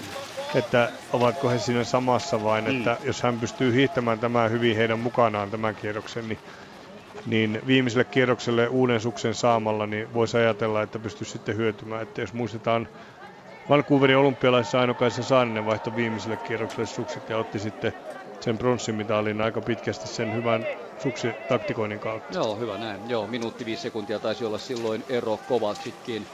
että ovatko he siinä samassa vai mm. että jos hän pystyy hiihtämään tämän hyvin heidän mukanaan tämän kierroksen, niin, niin viimeiselle kierrokselle uuden suksen saamalla, niin voisi ajatella, että pystyisi sitten hyötymään. Että jos muistetaan Vancouverin olympialaisessa Ainokaisa Saaninen vaihto viimeiselle kierrokselle sukset ja otti sitten sen pronssimitalin aika pitkästi sen hyvän suksi taktikoinnin kautta. Joo, hyvä näin. Joo, minuutti viisi sekuntia taisi olla silloin ero Kovacikin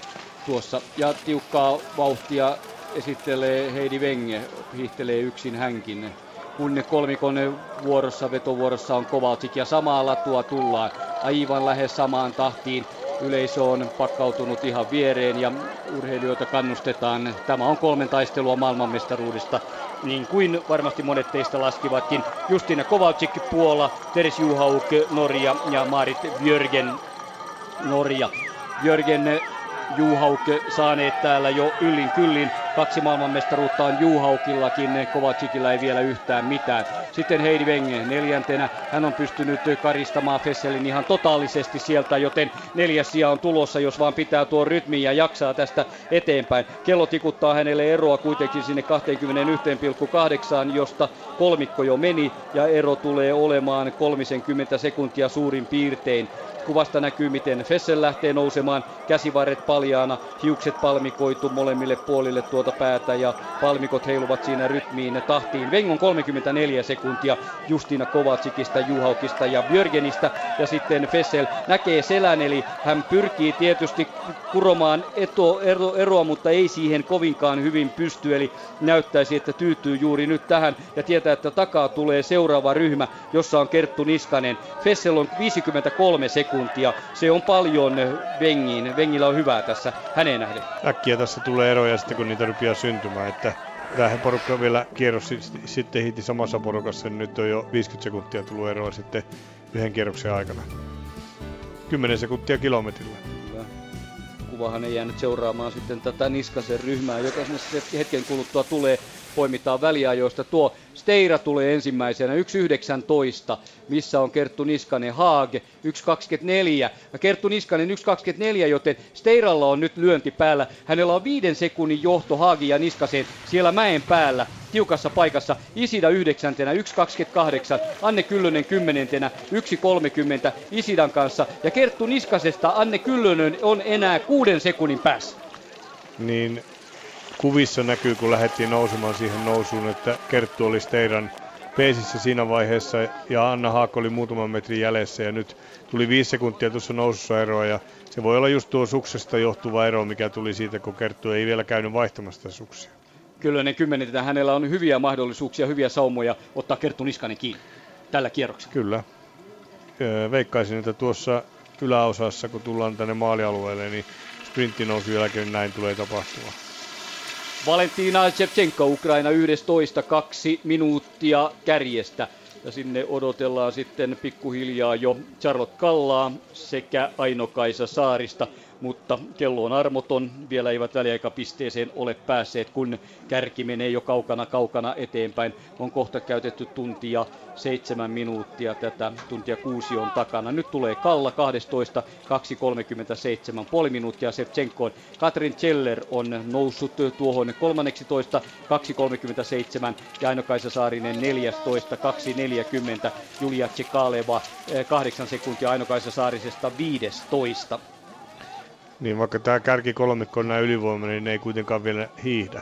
tuossa. Ja tiukkaa vauhtia esittelee Heidi Wenge, hiihtelee yksin hänkin. Kun kolmikon vuorossa, vetovuorossa on Kovalcik ja samaa latua tullaan aivan lähes samaan tahtiin. Yleisö on pakkautunut ihan viereen ja urheilijoita kannustetaan. Tämä on kolmen taistelua maailmanmestaruudesta, niin kuin varmasti monet teistä laskivatkin. Justina Kovalczyk Puola, Teres Juhauk Norja ja Marit Björgen Norja. Björgen Juhauk saaneet täällä jo yllin kyllin. Kaksi maailmanmestaruutta on Juhaukillakin, Kovacikilla ei vielä yhtään mitään. Sitten Heidi Wenge neljäntenä. Hän on pystynyt karistamaan Fesselin ihan totaalisesti sieltä, joten neljäs sija on tulossa, jos vaan pitää tuo rytmi ja jaksaa tästä eteenpäin. Kello tikuttaa hänelle eroa kuitenkin sinne 21,8, josta kolmikko jo meni ja ero tulee olemaan 30 sekuntia suurin piirtein. Kuvasta näkyy, miten Fessel lähtee nousemaan, käsivarret paljaana, hiukset palmikoitu molemmille puolille tuota päätä ja palmikot heiluvat siinä rytmiin tahtiin. Vengon 34 sekuntia Justina Kovacikista, Juhaukista ja Björgenistä ja sitten Fessel näkee selän, eli hän pyrkii tietysti kuromaan eto, ero, eroa, mutta ei siihen kovinkaan hyvin pysty, eli näyttäisi, että tyytyy juuri nyt tähän ja tietää, että takaa tulee seuraava ryhmä, jossa on Kerttu Niskanen. Fessel on 53 sekuntia sekuntia. Se on paljon Vengiin. Vengillä on hyvää tässä hänen nähden. Äkkiä tässä tulee eroja sitten, kun niitä rupeaa syntymään. Että tähän porukka vielä kierros sitten hiti samassa porukassa, niin nyt on jo 50 sekuntia tullut eroa sitten yhden kierroksen aikana. 10 sekuntia kilometrillä. Kuvahan ei jäänyt seuraamaan sitten tätä Niskasen ryhmää, joka hetken kuluttua tulee poimitaan väliajoista. Tuo Steira tulee ensimmäisenä 1.19, missä on Kerttu Niskanen Haag 1.24. Ja Kerttu Niskanen 1.24, joten Steiralla on nyt lyönti päällä. Hänellä on viiden sekunnin johto Haagi ja Niskaseen siellä mäen päällä tiukassa paikassa. Isida yhdeksäntenä 1.28, Anne Kyllönen kymmenentenä 1.30 Isidan kanssa. Ja Kerttu Niskasesta Anne Kyllönen on enää kuuden sekunnin päässä. Niin kuvissa näkyy, kun lähdettiin nousemaan siihen nousuun, että Kerttu oli teidän peesissä siinä vaiheessa ja Anna Haakko oli muutaman metrin jäljessä ja nyt tuli viisi sekuntia tuossa nousussa eroa ja se voi olla just tuo suksesta johtuva ero, mikä tuli siitä, kun Kerttu ei vielä käynyt vaihtamasta suksia. Kyllä ne kymmenetetään. Hänellä on hyviä mahdollisuuksia, hyviä saumoja ottaa Kerttu Niskanen kiinni tällä kierroksella. Kyllä. Veikkaisin, että tuossa yläosassa, kun tullaan tänne maalialueelle, niin sprinttinousun jälkeen näin tulee tapahtumaan. Valentina Shevchenko Ukraina 11, kaksi minuuttia kärjestä. Ja sinne odotellaan sitten pikkuhiljaa jo Charlotte Kallaa sekä Aino-Kaisa Saarista mutta kello on armoton. Vielä eivät väliaikapisteeseen ole päässeet, kun kärki menee jo kaukana kaukana eteenpäin. On kohta käytetty tuntia seitsemän minuuttia, tätä tuntia kuusi on takana. Nyt tulee Kalla 12, 2.37, puoli minuuttia Sevchenkoon. Katrin Cheller on noussut tuohon 13, 2.37 ja Aino-Kaisa Saarinen 14, 2.40. Julia Tsekaleva 8 sekuntia Aino-Kaisa Saarisesta 15. Niin vaikka tämä kärki kolmikko on näin ylivoimainen, niin ne ei kuitenkaan vielä hiihdä.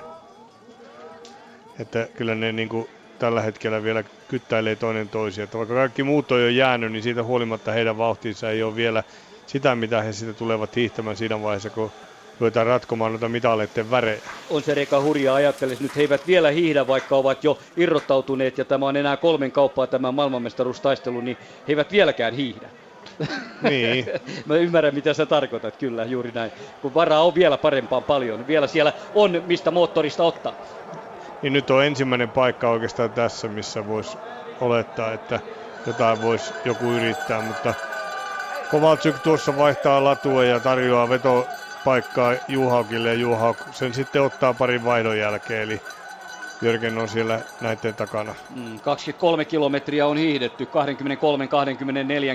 Että kyllä ne niin kuin tällä hetkellä vielä kyttäilee toinen toisia. Että vaikka kaikki muut on jo jäänyt, niin siitä huolimatta heidän vauhtinsa ei ole vielä sitä, mitä he sitten tulevat hiihtämään siinä vaiheessa, kun ruvetaan ratkomaan noita mitaleiden värejä. On se Reka hurjaa ajattelisi. Nyt he eivät vielä hiihdä, vaikka ovat jo irrottautuneet ja tämä on enää kolmen kauppaa tämä maailmanmestaruustaistelu, niin he eivät vieläkään hiihdä. [laughs] Niin. Mä ymmärrän, mitä sä tarkoitat, kyllä, juuri näin. Kun varaa on vielä parempaan paljon. Vielä siellä on, mistä moottorista ottaa. Niin nyt on ensimmäinen paikka oikeastaan tässä, missä voisi olettaa, että jotain voisi joku yrittää, mutta Kovalczyk tuossa vaihtaa latua ja tarjoaa vetopaikkaa Juhaukille ja Juhauk sen sitten ottaa parin vaihdon jälkeen, eli Jörgen on siellä näiden takana. 23 mm, kilometriä on hiihdetty,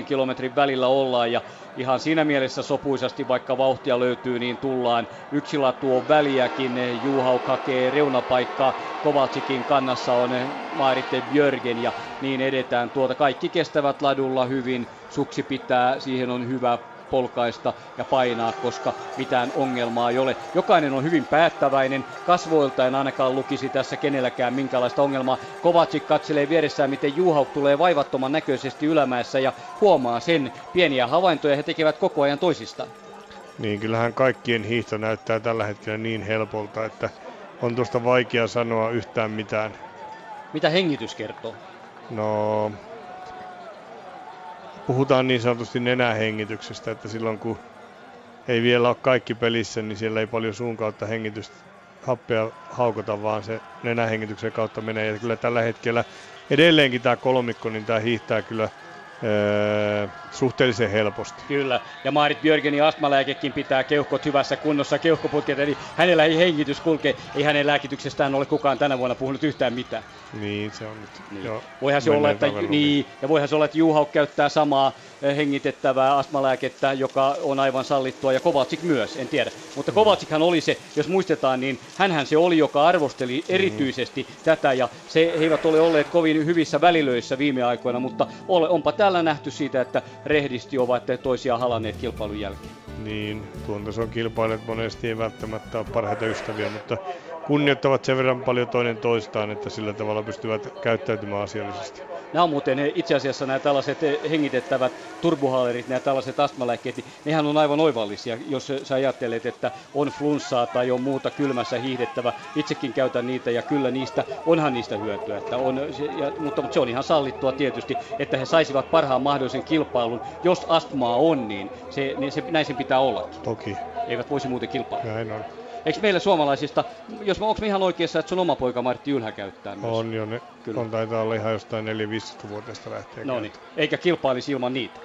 23-24 kilometrin välillä ollaan ja ihan siinä mielessä sopuisasti, vaikka vauhtia löytyy, niin tullaan. Yksi latu on väliäkin, Juhauk hakee reunapaikkaa, Kovacikin kannassa on Maaritte Björgen ja niin edetään. Tuota kaikki kestävät ladulla hyvin, suksi pitää, siihen on hyvä polkaista ja painaa, koska mitään ongelmaa ei ole. Jokainen on hyvin päättäväinen, kasvoilta en ainakaan lukisi tässä kenelläkään minkälaista ongelmaa. Kovacic katselee vieressään, miten Juhauk tulee vaivattoman näköisesti ylämäessä ja huomaa sen. Pieniä havaintoja he tekevät koko ajan toisistaan. Niin, kyllähän kaikkien hiihto näyttää tällä hetkellä niin helpolta, että on tuosta vaikea sanoa yhtään mitään. Mitä hengitys kertoo? No, puhutaan niin sanotusti nenähengityksestä, että silloin kun ei vielä ole kaikki pelissä, niin siellä ei paljon suun kautta hengitystä happea haukota, vaan se nenähengityksen kautta menee. Ja kyllä tällä hetkellä edelleenkin tämä kolmikko, niin tämä hiihtää kyllä öö, suhteellisen helposti. Kyllä, ja Maarit Björgenin astmalääkekin pitää keuhkot hyvässä kunnossa, keuhkoputket, eli hänellä ei hengitys kulke, ei hänen lääkityksestään ole kukaan tänä vuonna puhunut yhtään mitään. Niin, se on nyt niin. jo Voihan se olla, että, niin, ja voihan se olla, että Juhauk käyttää samaa eh, hengitettävää astmalääkettä, joka on aivan sallittua, ja Kovacic myös, en tiedä. Mutta mm. Kovacichan oli se, jos muistetaan, niin hänhän se oli, joka arvosteli mm. erityisesti mm. tätä, ja se he eivät ole olleet kovin hyvissä välilöissä viime aikoina, mutta onpa täällä nähty siitä, että rehdisti ovat toisiaan halanneet kilpailun jälkeen. Niin, tuon tason kilpailijat monesti ei välttämättä ole parhaita ystäviä, mutta kunnioittavat sen verran paljon toinen toistaan, että sillä tavalla pystyvät käyttäytymään asiallisesti. Nämä on muuten itse asiassa nämä tällaiset hengitettävät turbuhaalerit, nämä tällaiset astmalääkkeet, niin nehän on aivan oivallisia, jos sä ajattelet, että on flunssaa tai on muuta kylmässä hiihdettävä. Itsekin käytän niitä ja kyllä niistä, onhan niistä hyötyä. Että on, ja, mutta, mutta se on ihan sallittua tietysti, että he saisivat parhaan mahdollisen kilpailun. Jos astmaa on, niin, se, niin se, näin sen pitää olla. Toki. Eivät voisi muuten kilpailla. Näin on. Eikö meillä suomalaisista, jos onko me ihan oikeassa, että sun oma poika Martti Ylhä käyttää myös? On jo, ne Kyllä. on taitaa olla ihan jostain 4-15-vuotiaasta lähtien. No niin, eikä kilpailisi ilman niitä.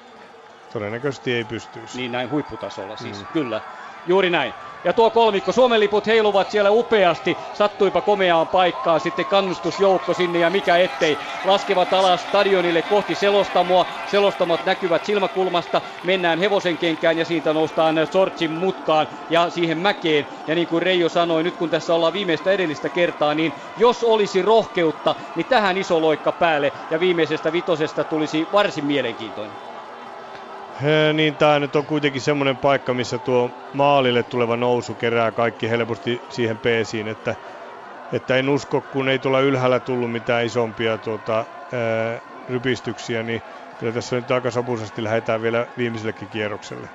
Todennäköisesti ei pystyisi. Niin näin huipputasolla siis, mm. kyllä. Juuri näin. Ja tuo kolmikko, Suomen liput heiluvat siellä upeasti, sattuipa komeaan paikkaan, sitten kannustusjoukko sinne ja mikä ettei. Laskevat alas stadionille kohti selostamoa, selostamat näkyvät silmäkulmasta, mennään hevosen kenkään ja siitä noustaan Sortsin mutkaan ja siihen mäkeen. Ja niin kuin Reijo sanoi, nyt kun tässä ollaan viimeistä edellistä kertaa, niin jos olisi rohkeutta, niin tähän iso loikka päälle ja viimeisestä vitosesta tulisi varsin mielenkiintoinen niin tämä nyt on kuitenkin semmoinen paikka, missä tuo maalille tuleva nousu kerää kaikki helposti siihen peesiin, että, että en usko, kun ei tuolla ylhäällä tullut mitään isompia tuota, ää, rypistyksiä, niin kyllä tässä nyt aika sopuisesti lähdetään vielä viimeisellekin kierrokselle.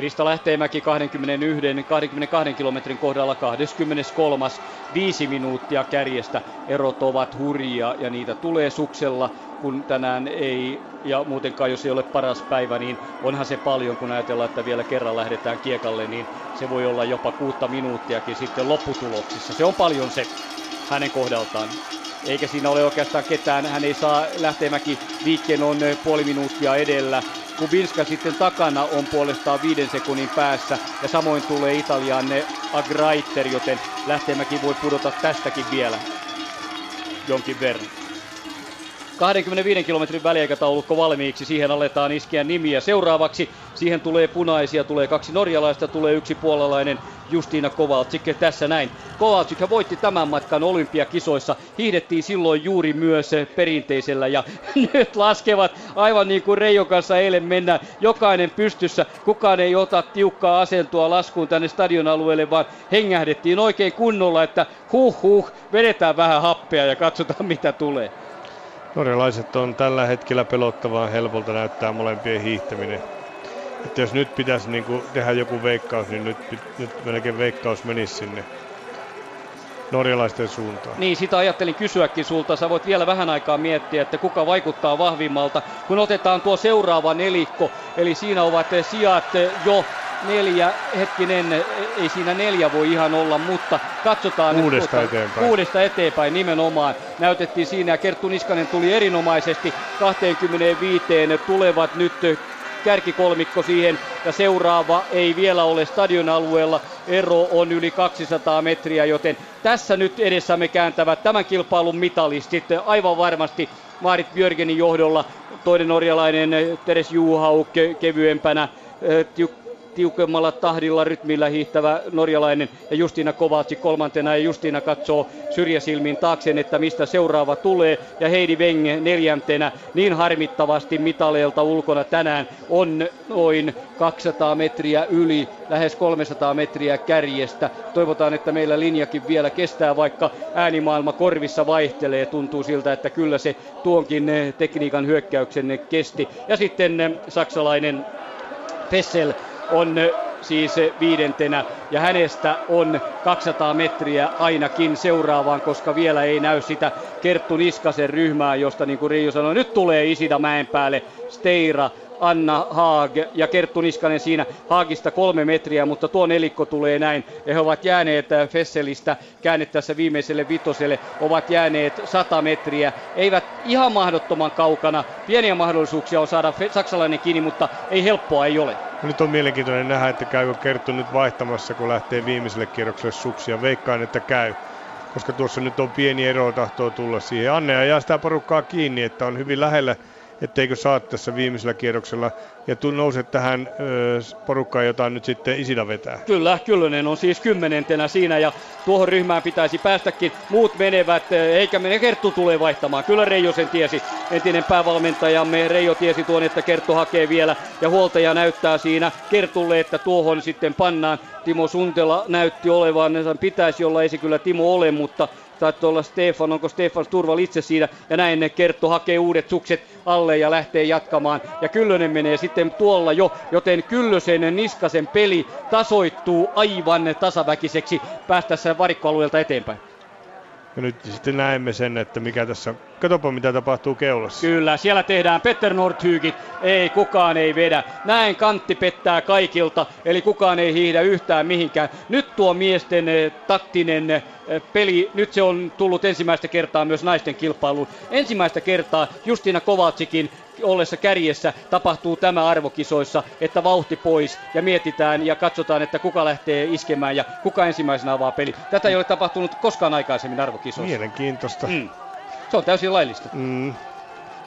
Krista Lähteenmäki 21, 22 kilometrin kohdalla 23. Viisi minuuttia kärjestä. Erot ovat hurjia ja niitä tulee suksella, kun tänään ei, ja muutenkaan jos ei ole paras päivä, niin onhan se paljon, kun ajatellaan, että vielä kerran lähdetään kiekalle, niin se voi olla jopa kuutta minuuttiakin sitten lopputuloksissa. Se on paljon se hänen kohdaltaan eikä siinä ole oikeastaan ketään. Hän ei saa Lähteenmäki liikkeen on puoli minuuttia edellä. Kubinska sitten takana on puolestaan viiden sekunnin päässä ja samoin tulee Italian Agraiter, joten Lähteenmäki voi pudota tästäkin vielä jonkin verran. 25 kilometrin väliaikataulukko valmiiksi, siihen aletaan iskeä nimiä. Seuraavaksi siihen tulee punaisia, tulee kaksi norjalaista, tulee yksi puolalainen Justiina Kovalcik tässä näin. Kovalcik voitti tämän matkan olympiakisoissa, hiihdettiin silloin juuri myös perinteisellä ja [laughs] nyt laskevat aivan niin kuin Reijo kanssa eilen mennä jokainen pystyssä. Kukaan ei ota tiukkaa asentoa laskuun tänne stadion alueelle, vaan hengähdettiin oikein kunnolla, että huh huh, vedetään vähän happea ja katsotaan mitä tulee. Norjalaiset on tällä hetkellä pelottavaa helpolta näyttää molempien hiihtäminen. Että jos nyt pitäisi niin kuin tehdä joku veikkaus, niin nyt, nyt melkein veikkaus menisi sinne norjalaisten suuntaan. Niin, sitä ajattelin kysyäkin sulta. Sä voit vielä vähän aikaa miettiä, että kuka vaikuttaa vahvimmalta. Kun otetaan tuo seuraava nelikko, eli siinä ovat sijat jo neljä, hetkinen, ei siinä neljä voi ihan olla, mutta katsotaan. Kuudesta nyt, eteenpäin. Kuudesta eteenpäin nimenomaan. Näytettiin siinä ja Kerttu Niskanen tuli erinomaisesti 25 tulevat nyt kärkikolmikko siihen ja seuraava ei vielä ole stadion alueella. Ero on yli 200 metriä, joten tässä nyt edessämme kääntävät tämän kilpailun mitalistit aivan varmasti Maarit Björgenin johdolla. Toinen norjalainen Teres Juhau kevyempänä, tiukemmalla tahdilla rytmillä hiihtävä norjalainen ja Justiina Kovaci kolmantena ja Justiina katsoo syrjäsilmiin taakseen, että mistä seuraava tulee ja Heidi Wenge neljäntenä niin harmittavasti mitaleelta ulkona tänään on noin 200 metriä yli, lähes 300 metriä kärjestä. Toivotaan, että meillä linjakin vielä kestää, vaikka äänimaailma korvissa vaihtelee. Tuntuu siltä, että kyllä se tuonkin eh, tekniikan hyökkäyksen kesti. Ja sitten eh, saksalainen Fessel on siis viidentenä. Ja hänestä on 200 metriä ainakin seuraavaan, koska vielä ei näy sitä Kerttu Niskasen ryhmää, josta niin kuin Riiju sanoi, nyt tulee Isida Mäenpäälle, Steira, Anna Haag ja Kerttu Niskanen siinä Haagista kolme metriä, mutta tuo nelikko tulee näin. Ja he ovat jääneet äh, Fesselistä käännettäessä viimeiselle vitoselle, ovat jääneet 100 metriä. Eivät ihan mahdottoman kaukana. Pieniä mahdollisuuksia on saada saksalainen kiinni, mutta ei helppoa ei ole. Nyt on mielenkiintoinen nähdä, että käykö Kerttu nyt vaihtamassa, kun lähtee viimeiselle kierrokselle suksia. Veikkaan, että käy koska tuossa nyt on pieni ero tahtoo tulla siihen. Anne ajaa sitä porukkaa kiinni, että on hyvin lähellä etteikö saa tässä viimeisellä kierroksella ja tu nouset tähän ö, porukkaan, jota nyt sitten Isida vetää. Kyllä, Kyllönen on siis kymmenentenä siinä ja tuohon ryhmään pitäisi päästäkin. Muut menevät, eikä mene Kerttu tulee vaihtamaan. Kyllä Reijo sen tiesi, entinen päävalmentajamme Reijo tiesi tuon, että Kerttu hakee vielä ja huoltaja näyttää siinä Kertulle, että tuohon sitten pannaan. Timo Suntela näytti olevan, pitäisi olla, ei se kyllä Timo ole, mutta taitaa olla Stefan, onko Stefan Sturval itse siinä, ja näin Kerttu hakee uudet sukset alle ja lähtee jatkamaan, ja Kyllönen menee sitten tuolla jo, joten Kyllösen Niskasen peli tasoittuu aivan tasaväkiseksi päästäessä varikkoalueelta eteenpäin. Ja nyt sitten näemme sen, että mikä tässä, katsopa mitä tapahtuu keulassa. Kyllä, siellä tehdään Petter Nordhygit, ei kukaan ei vedä. Näin kantti pettää kaikilta, eli kukaan ei hiihdä yhtään mihinkään. Nyt tuo miesten eh, taktinen eh, peli, nyt se on tullut ensimmäistä kertaa myös naisten kilpailuun. Ensimmäistä kertaa Justina Kovacikin ollessa kärjessä tapahtuu tämä arvokisoissa, että vauhti pois ja mietitään ja katsotaan, että kuka lähtee iskemään ja kuka ensimmäisenä avaa peli. Tätä ei ole tapahtunut koskaan aikaisemmin arvokisoissa. Mielenkiintoista. Mm. Se on täysin laillista. Mm.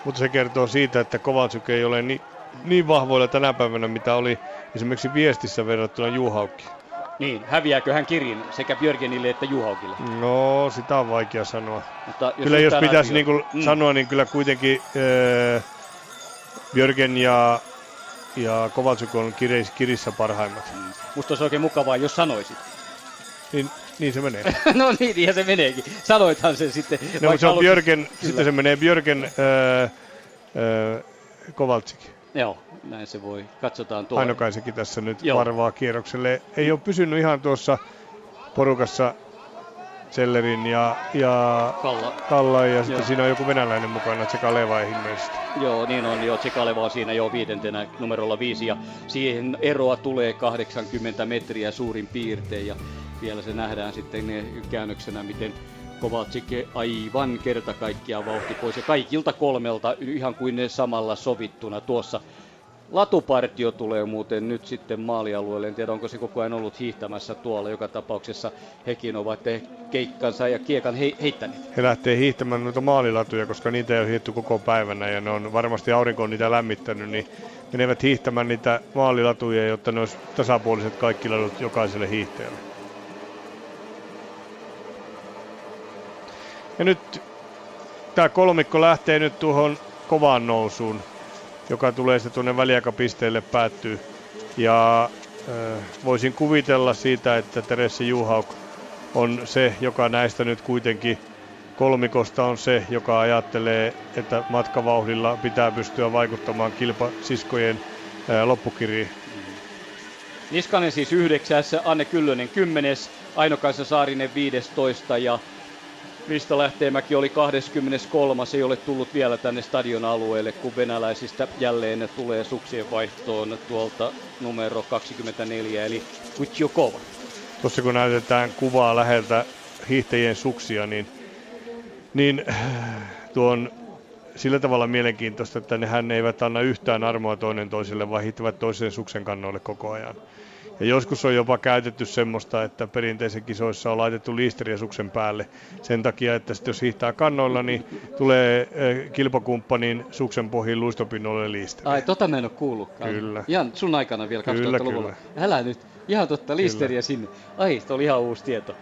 Mutta se kertoo siitä, että Kovalchuk ei ole niin, niin vahvoilla tänä päivänä, mitä oli esimerkiksi viestissä verrattuna Juhaukki. Niin, häviääkö hän kirin sekä Björgenille että Juhaukille? No, sitä on vaikea sanoa. Mutta jos kyllä jos pitäisi niin mm. sanoa, niin kyllä kuitenkin äh, Björgen ja, ja Kovalchuk on kiris, kirissä parhaimmat. Mm. Musta olisi oikein mukavaa, jos sanoisit. Niin, niin se menee. [laughs] no niin, ja se meneekin. Sanoithan se sitten. No, se on Björgen, sitten se menee Björgen äh, Kovalchik. Joo, näin se voi. Katsotaan tuo. Ainokaisekin tässä nyt Joo. varvaa kierrokselle. Ei ole pysynyt ihan tuossa porukassa Sellerin ja, ja Kalla. Kalla ja sitten joo. siinä on joku venäläinen mukana, Tsekaleva ilmeisesti. Joo, niin on jo. Tsekaleva on siinä jo viidentenä numerolla viisi ja siihen eroa tulee 80 metriä suurin piirtein ja vielä se nähdään sitten käännöksenä, miten Kovacic aivan kerta kaikkiaan vauhti pois ja kaikilta kolmelta ihan kuin ne samalla sovittuna tuossa Latupartio tulee muuten nyt sitten maalialueelle. En tiedä, onko se koko ajan ollut hiihtämässä tuolla. Joka tapauksessa hekin ovat keikkansa ja kiekan he- heittäneet. He lähtee hiihtämään noita maalilatuja, koska niitä ei ole hiihty koko päivänä ja ne on varmasti aurinko on niitä lämmittänyt, niin menevät hiihtämään niitä maalilatuja, jotta ne olisi tasapuoliset kaikki ladut jokaiselle hiihtäjälle. Ja nyt tämä kolmikko lähtee nyt tuohon kovaan nousuun joka tulee se tuonne väliaikapisteelle päättyy. Ja äh, voisin kuvitella siitä, että Teresse Juhauk on se, joka näistä nyt kuitenkin kolmikosta on se, joka ajattelee, että matkavauhdilla pitää pystyä vaikuttamaan kilpasiskojen ää, loppukiriin. Niskanen siis yhdeksässä, Anne Kyllönen kymmenes, Aino-Kaisa Saarinen 15 ja Krista Lähteenmäki oli 23. Ei ole tullut vielä tänne stadion alueelle, kun venäläisistä jälleen tulee suksien vaihtoon tuolta numero 24, eli Kutjokova. Tuossa kun näytetään kuvaa läheltä hiihtäjien suksia, niin, niin tuon sillä tavalla mielenkiintoista, että nehän eivät anna yhtään armoa toinen toiselle, vaan hiihtävät toisen suksen kannoille koko ajan. Ja joskus on jopa käytetty semmoista, että perinteisen kisoissa on laitettu liisteriä suksen päälle sen takia, että jos hiihtää kannoilla, niin tulee äh, kilpakumppanin suksen pohjiin luistopinnolle liisteri. Ai, tota mä en ole kuullutkaan. Kyllä. Ihan sun aikana vielä 2000-luvulla. Kyllä. Älä nyt. Ihan totta, liisteriä kyllä. sinne. Ai, se oli ihan uusi tieto.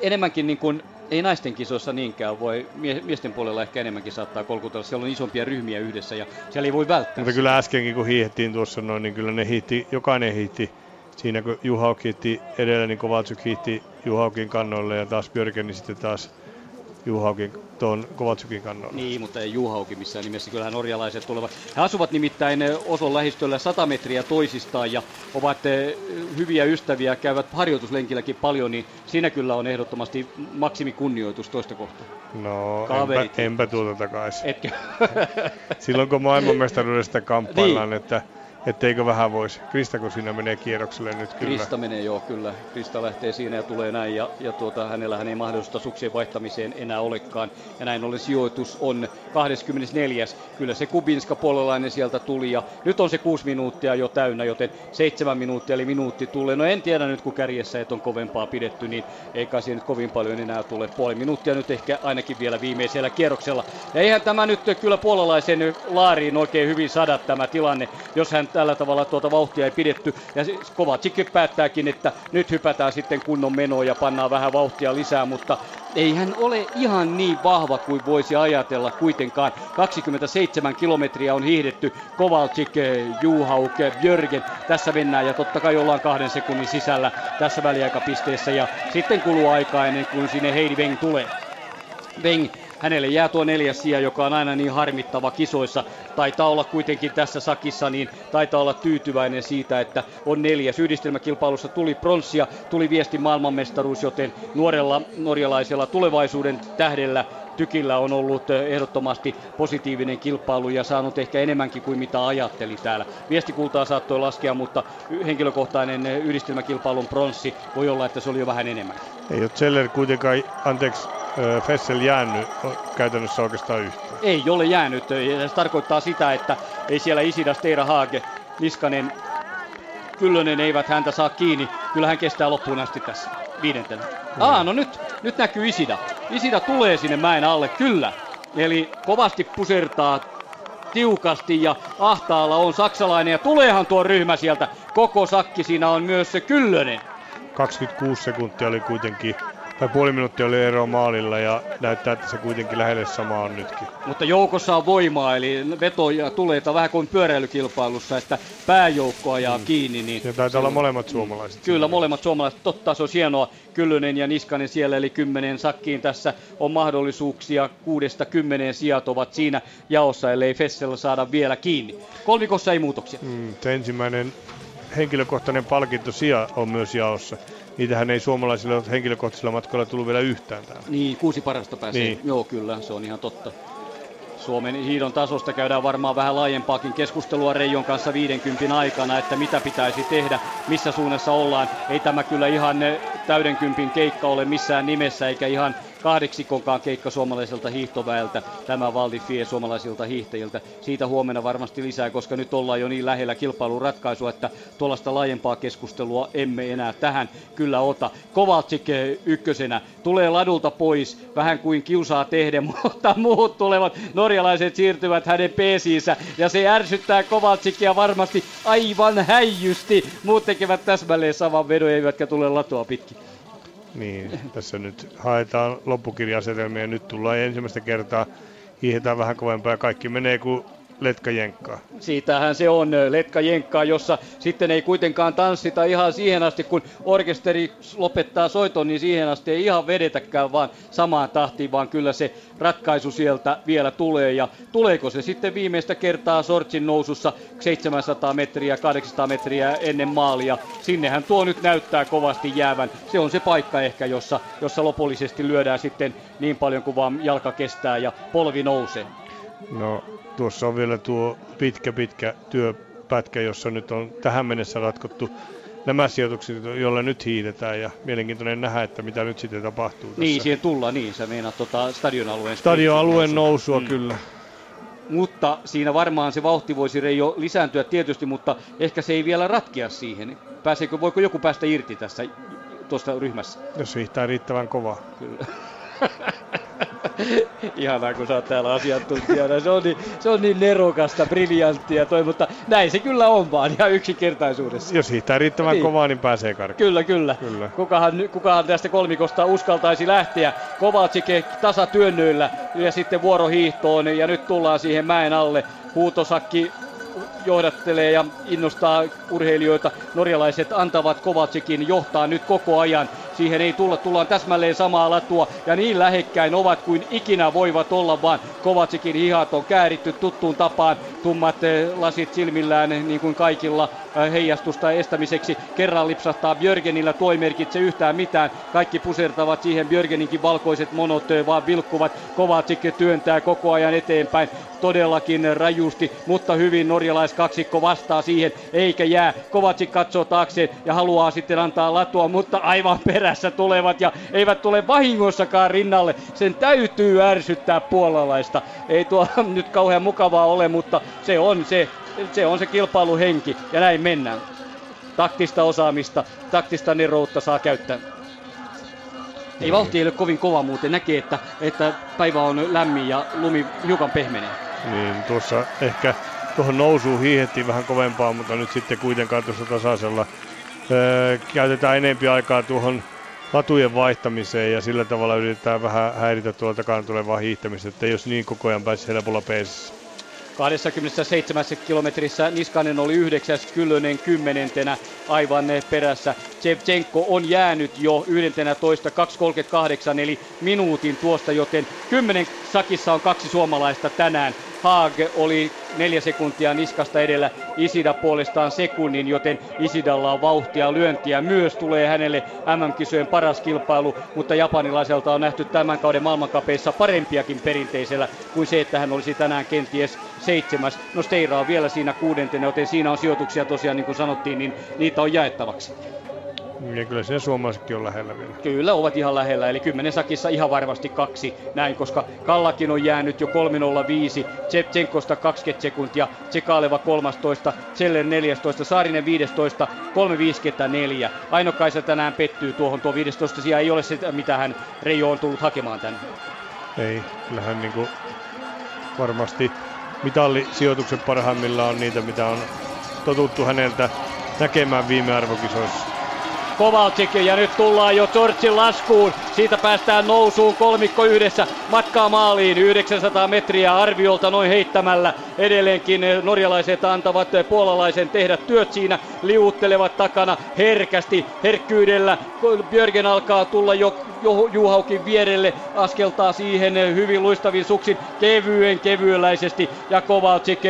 Enemmänkin niin kuin, ei naisten kisoissa niinkään voi, miesten puolella ehkä enemmänkin saattaa kolkutella, siellä on isompia ryhmiä yhdessä ja siellä ei voi välttää. Mutta kyllä äskenkin kun hiihettiin tuossa noin, niin kyllä ne hiihti, jokainen hiihti siinä kun Juhauk hiitti edellä, niin Kovalchuk hiitti Juhaukin kannoille ja taas Björkeni sitten taas Juhaukin tuon Kovatsukin kannolla. Niin, mutta ei Juhaukin missään nimessä. Kyllähän norjalaiset tulevat. He asuvat nimittäin eh, Oson lähistöllä 100 metriä toisistaan ja ovat eh, hyviä ystäviä, käyvät harjoituslenkilläkin paljon, niin siinä kyllä on ehdottomasti maksimikunnioitus toista kohtaa. No, enpä, enpä tuota takaisin. Etkö? Silloin kun maailmanmestaruudesta kamppaillaan, niin. että etteikö vähän voisi. Krista, kun siinä menee kierrokselle nyt kyllä. Krista menee joo, kyllä. Krista lähtee siinä ja tulee näin ja, ja tuota, hänellähän ei mahdollista suksien vaihtamiseen enää olekaan. Ja näin ollen sijoitus on 24. Kyllä se Kubinska puolelainen sieltä tuli ja nyt on se kuusi minuuttia jo täynnä, joten seitsemän minuuttia eli minuutti tulee. No en tiedä nyt kun kärjessä et on kovempaa pidetty, niin ei kai nyt kovin paljon enää tule. Puoli minuuttia nyt ehkä ainakin vielä viimeisellä kierroksella. Ja eihän tämä nyt kyllä puolalaisen laariin oikein hyvin sada tämä tilanne, jos hän tällä tavalla tuota vauhtia ei pidetty. Ja Kovacic päättääkin, että nyt hypätään sitten kunnon menoa ja pannaan vähän vauhtia lisää, mutta ei hän ole ihan niin vahva kuin voisi ajatella kuitenkaan. 27 kilometriä on hiihdetty Kovalcik, Juhauk, Björgen. Tässä mennään ja totta kai ollaan kahden sekunnin sisällä tässä väliaikapisteessä ja sitten kuluu aikaa ennen kuin sinne Heidi Weng tulee. Weng hänelle jää tuo neljäs sija, joka on aina niin harmittava kisoissa. Taitaa olla kuitenkin tässä sakissa, niin taitaa olla tyytyväinen siitä, että on neljäs. Yhdistelmäkilpailussa tuli pronssia, tuli viesti maailmanmestaruus, joten nuorella norjalaisella tulevaisuuden tähdellä Tykillä on ollut ehdottomasti positiivinen kilpailu ja saanut ehkä enemmänkin kuin mitä ajatteli täällä. Viestikultaa saattoi laskea, mutta henkilökohtainen yhdistelmäkilpailun pronssi voi olla, että se oli jo vähän enemmän. Ei ole Zeller kuitenkaan, anteeksi, Fessel jäänyt käytännössä oikeastaan yhtään. Ei ole jäänyt. Se tarkoittaa sitä, että ei siellä Isidas, Teira Haage, Niskanen, Kyllönen eivät häntä saa kiinni. Kyllä hän kestää loppuun asti tässä viidentenä. Mm. Aa, no nyt, nyt näkyy Isida. Isida tulee sinne mäen alle, kyllä. Eli kovasti pusertaa tiukasti ja ahtaalla on saksalainen ja tuleehan tuo ryhmä sieltä. Koko sakki siinä on myös se Kyllönen. 26 sekuntia oli kuitenkin tai puoli minuuttia oli ero maalilla ja näyttää, että se kuitenkin lähelle sama on nytkin. Mutta joukossa on voimaa, eli vetoja tulee vähän kuin pyöräilykilpailussa, että pääjoukko ajaa mm. kiinni. Niin ja taitaa olla molemmat suomalaiset. Kyllä, molemmat suomalaiset. Totta, se on hienoa. Kyllönen ja Niskanen siellä, eli kymmenen sakkiin tässä on mahdollisuuksia. Kuudesta kymmeneen sijat ovat siinä jaossa, ellei Fessel saada vielä kiinni. Kolmikossa ei muutoksia. Mm, ensimmäinen henkilökohtainen palkinto sija on myös jaossa niitähän ei suomalaisilla henkilökohtaisilla matkoilla tullut vielä yhtään täällä. Niin, kuusi parasta pääsee. Niin. Joo, kyllä, se on ihan totta. Suomen hiidon tasosta käydään varmaan vähän laajempaakin keskustelua Reijon kanssa 50 aikana, että mitä pitäisi tehdä, missä suunnassa ollaan. Ei tämä kyllä ihan täydenkympin keikka ole missään nimessä, eikä ihan kahdeksikonkaan keikka suomalaiselta hiihtoväeltä, tämä Valdifie suomalaisilta hiihtäjiltä. Siitä huomenna varmasti lisää, koska nyt ollaan jo niin lähellä kilpailun ratkaisua, että tuollaista laajempaa keskustelua emme enää tähän kyllä ota. Kovaltsik ykkösenä tulee ladulta pois, vähän kuin kiusaa tehden, [laughs] mutta muut tulevat, norjalaiset siirtyvät hänen peesiinsä ja se ärsyttää Kovaltsikia varmasti aivan häijysti. Muut tekevät täsmälleen saman vedon eivätkä tule latua pitkin. Niin, tässä nyt haetaan loppukirjasetelmia ja nyt tullaan ensimmäistä kertaa hiihetään vähän kovempaa ja kaikki menee kuin letkajenkkaa. Siitähän se on letkajenkkaa, jossa sitten ei kuitenkaan tanssita ihan siihen asti, kun orkesteri lopettaa soiton, niin siihen asti ei ihan vedetäkään vaan samaan tahtiin, vaan kyllä se ratkaisu sieltä vielä tulee. Ja tuleeko se sitten viimeistä kertaa Sortsin nousussa 700 metriä, 800 metriä ennen maalia? Sinnehän tuo nyt näyttää kovasti jäävän. Se on se paikka ehkä, jossa, jossa lopullisesti lyödään sitten niin paljon kuin vaan jalka kestää ja polvi nousee. No tuossa on vielä tuo pitkä pitkä työpätkä, jossa nyt on tähän mennessä ratkottu nämä sijoitukset, joilla nyt hiidetään ja mielenkiintoinen nähdä, että mitä nyt sitten tapahtuu. Tässä. Niin, siihen tullaan, niin, sä meinaat tota stadionalueen Stadionalueen nousua, mm. kyllä. Mutta siinä varmaan se vauhti voisi Reijo lisääntyä tietysti, mutta ehkä se ei vielä ratkea siihen. Pääseekö, voiko joku päästä irti tässä tuosta ryhmässä? Jos hiihtää riittävän kovaa. Kyllä. [laughs] Ihanaa, kun sä oot täällä asiantuntijana. Se on niin, se on niin nerokasta, briljanttia toi, mutta näin se kyllä on vaan ihan yksinkertaisuudessa. Jos hiihtää riittävän niin. kovaa, niin pääsee karkuun. Kyllä, kyllä. kyllä. Kukahan, kukahan tästä kolmikosta uskaltaisi lähteä. Kovacic tasatyönnöillä ja sitten vuorohiihtoon ja nyt tullaan siihen mäen alle. Huutosakki johdattelee ja innostaa urheilijoita. Norjalaiset antavat Kovacikin johtaa nyt koko ajan siihen ei tulla, tullaan täsmälleen samaa latua ja niin lähekkäin ovat kuin ikinä voivat olla, vaan Kovatsikin hihat on kääritty tuttuun tapaan, tummat eh, lasit silmillään niin kuin kaikilla eh, heijastusta estämiseksi. Kerran lipsahtaa Björgenillä, tuo merkitse yhtään mitään. Kaikki pusertavat siihen, Björgeninkin valkoiset monot eh, vaan vilkkuvat. Kovatsik työntää koko ajan eteenpäin todellakin rajusti, mutta hyvin norjalaiskaksikko vastaa siihen, eikä jää. Kovatsik katsoo taakseen ja haluaa sitten antaa latua, mutta aivan perässä tulevat ja eivät tule vahingossakaan rinnalle. Sen täytyy ärsyttää puolalaista. Ei tuo [laughs] nyt kauhean mukavaa ole, mutta se on se, se, on se kilpailuhenki ja näin mennään. Taktista osaamista, taktista neroutta saa käyttää. Ei vauhti ei ole kovin kova muuten, näkee, että, että päivä on lämmin ja lumi hiukan pehmenee. Niin, tuossa ehkä tuohon nousuun hiihettiin vähän kovempaa, mutta nyt sitten kuitenkaan tuossa tasaisella öö, käytetään enempi aikaa tuohon latujen vaihtamiseen ja sillä tavalla yritetään vähän häiritä tuolta takaan tulevaa hiihtämistä, että jos niin koko ajan pääsisi helpolla peesissä. 27 kilometrissä Niskanen oli yhdeksäs, Kyllönen kymmenentenä aivan perässä. Chevchenko on jäänyt jo 11, 2.38 eli minuutin tuosta, joten 10 sakissa on kaksi suomalaista tänään. Haag oli neljä sekuntia niskasta edellä, Isida puolestaan sekunnin, joten Isidalla on vauhtia lyöntiä. Myös tulee hänelle MM-kisojen paras kilpailu, mutta japanilaiselta on nähty tämän kauden maailmankapeissa parempiakin perinteisellä kuin se, että hän olisi tänään kenties seitsemäs. No Steira on vielä siinä kuudentena, joten siinä on sijoituksia tosiaan, niin kuin sanottiin, niin niitä on jaettavaksi. Ja kyllä se suomalaisetkin on lähellä vielä. Kyllä, ovat ihan lähellä, eli kymmenen sakissa ihan varmasti kaksi näin, koska Kallakin on jäänyt jo 3.05, Tsepchenkosta 20 sekuntia, Tsekaleva 13, Zeller 14, Saarinen 15, 3.54. Ainokaisa tänään pettyy tuohon, tuo 15 sija ei ole se, mitä hän Reijo on tullut hakemaan tänne. Ei, kyllähän niin kuin varmasti mitallisijoituksen parhaimmillaan on niitä, mitä on totuttu häneltä näkemään viime arvokisoissa. Kovalcik ja nyt tullaan jo Georgin laskuun. Siitä päästään nousuun kolmikko yhdessä matkaa maaliin 900 metriä arviolta noin heittämällä. Edelleenkin norjalaiset antavat puolalaisen tehdä työt siinä, liuuttelevat takana herkästi, herkkyydellä. Björgen alkaa tulla jo Juhaukin vierelle, askeltaa siihen hyvin luistavin suksin kevyen kevyeläisesti ja Kovalcik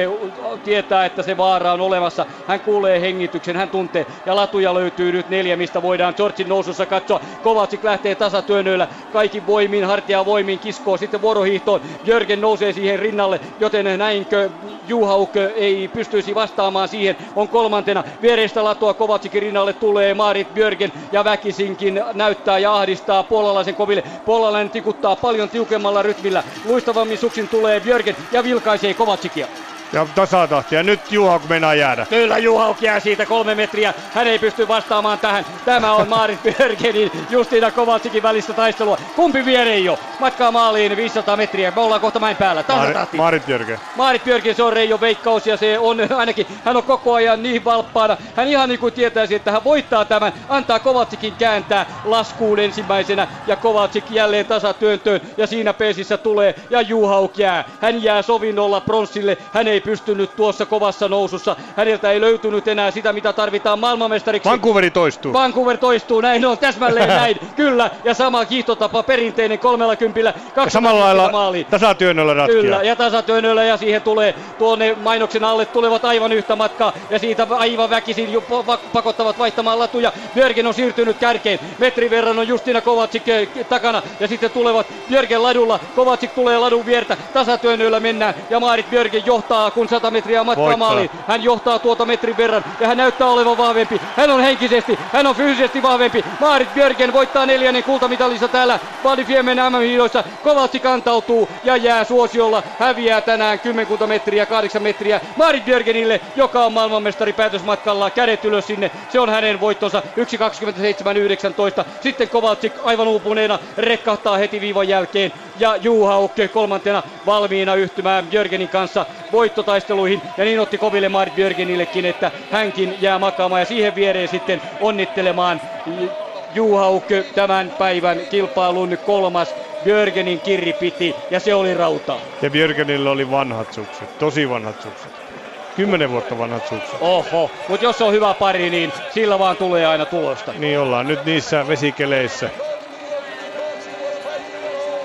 tietää, että se vaara on olemassa. Hän kuulee hengityksen, hän tuntee ja latuja löytyy nyt neljä, mistä voidaan Georgin nousussa katsoa. Kovalcik lähtee tasatyönnöillä, kaikki voimiin, hartia voimiin, kiskoo sitten vuorohiihtoon. Jörgen nousee siihen rinnalle, joten näinkö Juhauk ei pystyisi vastaamaan siihen. On kolmantena viereistä latua Kovalcikin rinnalle tulee Marit Björgen ja väkisinkin näyttää ja ahdistaa puolalaisen koville. Puolalainen tikuttaa paljon tiukemmalla rytmillä. Luistavammin suksin tulee Björgen ja vilkaisee Kovalcikia. Ja tasatahtia. Nyt Juhauk meinaa jäädä. Kyllä Juhauk jää siitä kolme metriä. Hän ei pysty vastaamaan tähän. Tämä on Maarit Björgenin Justiina Kovatsikin välistä taistelua. Kumpi vie jo? Matkaa maaliin 500 metriä. Me ollaan kohta mäen päällä. Tasatahti. Maarit Björgen. Maarit Björgen, se on Reijo veikkaus ja se on ainakin, hän on koko ajan niin valppaana. Hän ihan niin kuin tietäisi, että hän voittaa tämän. Antaa Kovatsikin kääntää laskuun ensimmäisenä ja Kovatsik jälleen tasatyöntöön ja siinä peesissä tulee ja Juhauk jää. Hän jää sovinnolla pronssille. Hän ei pystynyt tuossa kovassa nousussa. Häneltä ei löytynyt enää sitä, mitä tarvitaan maailmanmestariksi. Vancouveri toistuu. Vancouver toistuu, näin on, täsmälleen [laughs] näin. Kyllä, ja sama kiihtotapa, perinteinen kolmella kympillä. Ja samalla lailla maaliin. tasatyönnöllä ratkia. Kyllä, ja tasatyönnöllä, ja siihen tulee tuonne mainoksen alle tulevat aivan yhtä matkaa, ja siitä aivan väkisin jo pakottavat vaihtamaan latuja. Björgen on siirtynyt kärkeen, metri verran on Justina Kovacic eh, takana, ja sitten tulevat Björgen ladulla. Kovacic tulee ladun viertä, tasatyönnöllä mennään, ja Maarit Björgen johtaa, kun 100 metriä matkaa maaliin. Hän johtaa tuota metrin verran ja hän näyttää olevan vahvempi. Hän on henkisesti, hän on fyysisesti vahvempi. Maarit Björgen voittaa neljännen kultamitalissa täällä Valdifiemen MM-hiidoissa. Kovaltsi kantautuu ja jää suosiolla. Häviää tänään 10 metriä, 8 metriä Maarit Björgenille, joka on maailmanmestari päätösmatkalla. Kädet ylös sinne. Se on hänen voittonsa 1.27.19. Sitten Kovaltsik aivan uupuneena rekkahtaa heti viivan jälkeen. Ja Juhaukke kolmantena valmiina yhtymään Björgenin kanssa voittotaisteluihin. Ja niin otti koville Marit Björgenillekin, että hänkin jää makaamaan ja siihen viereen sitten onnittelemaan Juhauk tämän päivän kilpailun kolmas Björgenin kirri piti ja se oli rauta. Ja Björgenillä oli vanhat sukset, tosi vanhat sukset. kymmenen vuotta vanhat sukset. Oho, mutta jos on hyvä pari, niin sillä vaan tulee aina tulosta. Niin ollaan nyt niissä vesikeleissä.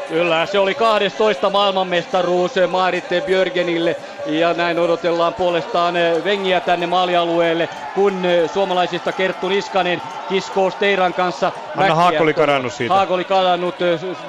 Kyllä, se oli 12 maailmanmestaruus Marit Björgenille ja näin odotellaan puolestaan Vengiä tänne maalialueelle, kun suomalaisista Kerttu Niskanen kiskoo Steiran kanssa. Anna Haak oli karannut siitä. Haak oli karannut,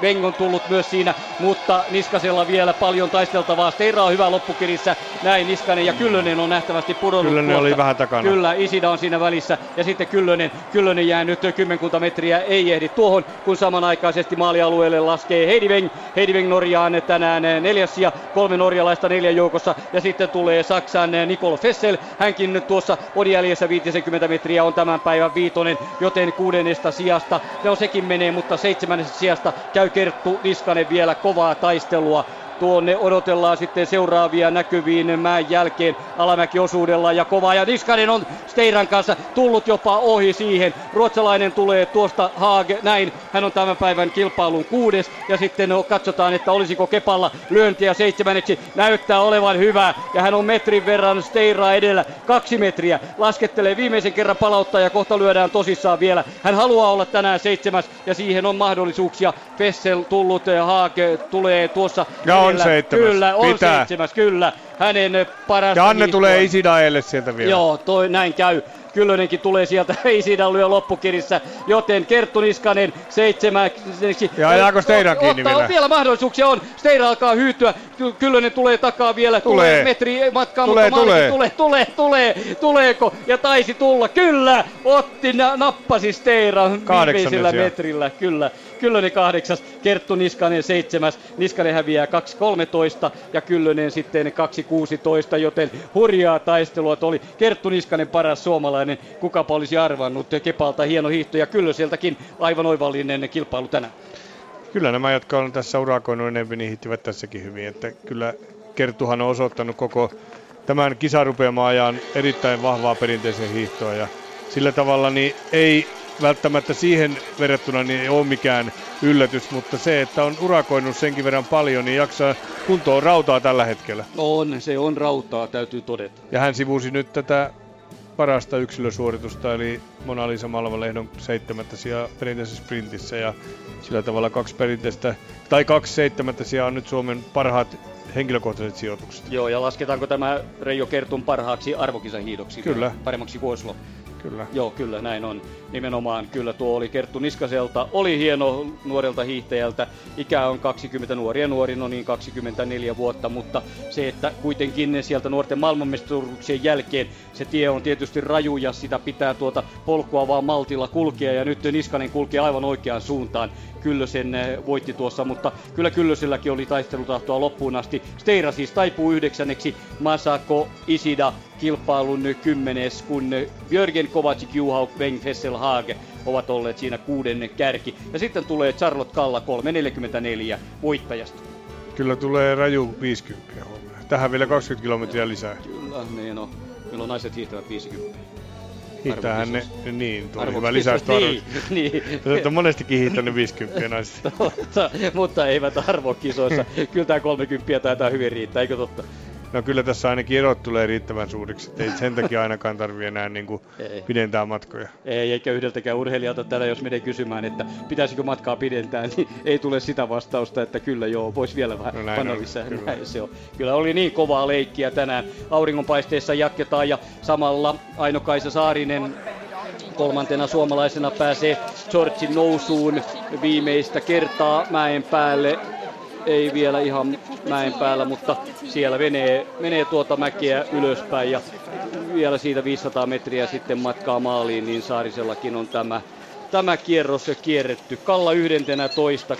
Veng on tullut myös siinä, mutta Niskasella vielä paljon taisteltavaa. Steira on hyvä loppukirissä, näin Niskanen ja Kyllönen on nähtävästi pudonnut Kyllönen tuosta. oli vähän takana. Kyllä, Isida on siinä välissä ja sitten Kyllönen, Kyllönen jää nyt kymmenkunta metriä, ei ehdi tuohon, kun samanaikaisesti maalialueelle laskee Heidi Weng. Heidi Weng Norjaan tänään neljäs ja kolme norjalaista neljän joukossa ja sitten tulee Saksan Nicole Fessel. Hänkin nyt tuossa on jäljessä 50 metriä on tämän päivän viitonen, joten kuudennesta sijasta, no sekin menee, mutta seitsemännestä sijasta käy Kerttu Niskanen vielä kovaa taistelua tuonne odotellaan sitten seuraavia näkyviin mäen jälkeen alamäkiosuudella ja kova ja Niskanen on Steiran kanssa tullut jopa ohi siihen. Ruotsalainen tulee tuosta Haag, näin hän on tämän päivän kilpailun kuudes ja sitten no, katsotaan, että olisiko Kepalla lyöntiä seitsemänneksi. Näyttää olevan hyvä ja hän on metrin verran Steiraa edellä. Kaksi metriä laskettelee viimeisen kerran palauttaa ja kohta lyödään tosissaan vielä. Hän haluaa olla tänään seitsemäs ja siihen on mahdollisuuksia. Fessel tullut ja Haag tulee tuossa Ja on seitsemäs. Kyllä, on Pitää. seitsemäs, kyllä. Hänen parasta Ja Anne tulee Isidaelle sieltä vielä. Joo, toi, näin käy. Kyllönenkin tulee sieltä, ei siinä lyö loppukirissä, joten Kerttu Niskanen seitsemänneksi. Ja ajaako Steira kiinni Ottaa- vielä? vielä mahdollisuuksia on. Steira alkaa hyytyä. Ky- Kyllönen tulee takaa vielä. Tulee, Tulee. metri matkaa, Tulee, mutta tulee. tulee, tulee, tulee. Tuleeko? Ja taisi tulla. Kyllä! Otti, na- nappasi Kahdeksannen viimeisellä metrillä. Kyllä. Kyllönen kahdeksas, Kerttu Niskanen seitsemäs. Niskanen häviää 2.13 ja Kyllönen sitten 2.16, joten hurjaa taistelua. Oli Kerttu Niskanen paras suomalainen. Kukapa olisi arvannut. Kepalta hieno hiihto ja Kyllöseltäkin aivan oivallinen kilpailu tänään. Kyllä nämä, jotka on tässä urakoinut enemmän, niin hiittivät tässäkin hyvin. Että kyllä Kerttuhan on osoittanut koko tämän kisarupeaman ajan erittäin vahvaa perinteisen hiihtoa. Ja sillä tavalla niin ei välttämättä siihen verrattuna niin ei ole mikään yllätys, mutta se, että on urakoinut senkin verran paljon, niin jaksaa kuntoon rautaa tällä hetkellä. On, se on rautaa, täytyy todeta. Ja hän sivusi nyt tätä parasta yksilösuoritusta, eli Mona Lisa Malvalehdon seitsemättä sijaa perinteisessä sprintissä. Ja sillä tavalla kaksi perinteistä, tai kaksi seitsemättä sijaa on nyt Suomen parhaat henkilökohtaiset sijoitukset. Joo, ja lasketaanko tämä Reijo Kertun parhaaksi arvokisahiidoksi? Kyllä. Paremmaksi kuin Oslo. Kyllä. Joo, kyllä näin on. Nimenomaan kyllä tuo oli Kerttu Niskaselta. Oli hieno nuorelta hiihtäjältä. Ikä on 20 nuoria nuori, no niin 24 vuotta, mutta se, että kuitenkin sieltä nuorten maailmanmestaruuksien jälkeen se tie on tietysti raju ja sitä pitää tuota polkua vaan maltilla kulkea ja nyt Niskanen kulkee aivan oikeaan suuntaan. Kyllösen eh, voitti tuossa, mutta kyllä Kyllöselläkin oli taistelutahtoa loppuun asti. Steira siis taipuu yhdeksänneksi, Masako Isida kilpailun kymmenes, kun Björgen Kovacic, Juhauk, Weng, Fessel, Haage ovat olleet siinä kuuden kärki. Ja sitten tulee Charlotte Kalla 3.44 voittajasta. Kyllä tulee raju 50 huomenna. Tähän vielä 20 kilometriä lisää. Kyllä, niin on. Milloin naiset hiihtävät 50. Hiihtäähän ne, niin, tuo Arvo- hyvä lisäys. Niin, niin. Sä on monestikin hiihtänyt 50 naiset. Totta, mutta eivät arvokisoissa. Kyllä tämä 30 taitaa hyvin riittää, eikö totta? No kyllä tässä ainakin erot tulee riittävän suuriksi, että ei sen takia ainakaan tarvitse enää niin kuin Ei. pidentää matkoja. Ei, eikä yhdeltäkään urheilijalta täällä, jos menee kysymään, että pitäisikö matkaa pidentää, niin ei tule sitä vastausta, että kyllä joo, voisi vielä vähän No näin panna lisää. kyllä. Näin se on. Kyllä oli niin kovaa leikkiä tänään. Auringonpaisteessa jatketaan ja samalla Aino-Kaisa Saarinen kolmantena suomalaisena pääsee Georgin nousuun viimeistä kertaa mäen päälle. Ei vielä ihan mäen päällä, mutta siellä menee, menee tuota mäkeä ylöspäin ja vielä siitä 500 metriä sitten matkaa maaliin, niin Saarisellakin on tämä, tämä kierros kierretty. Kalla 11, 3.44.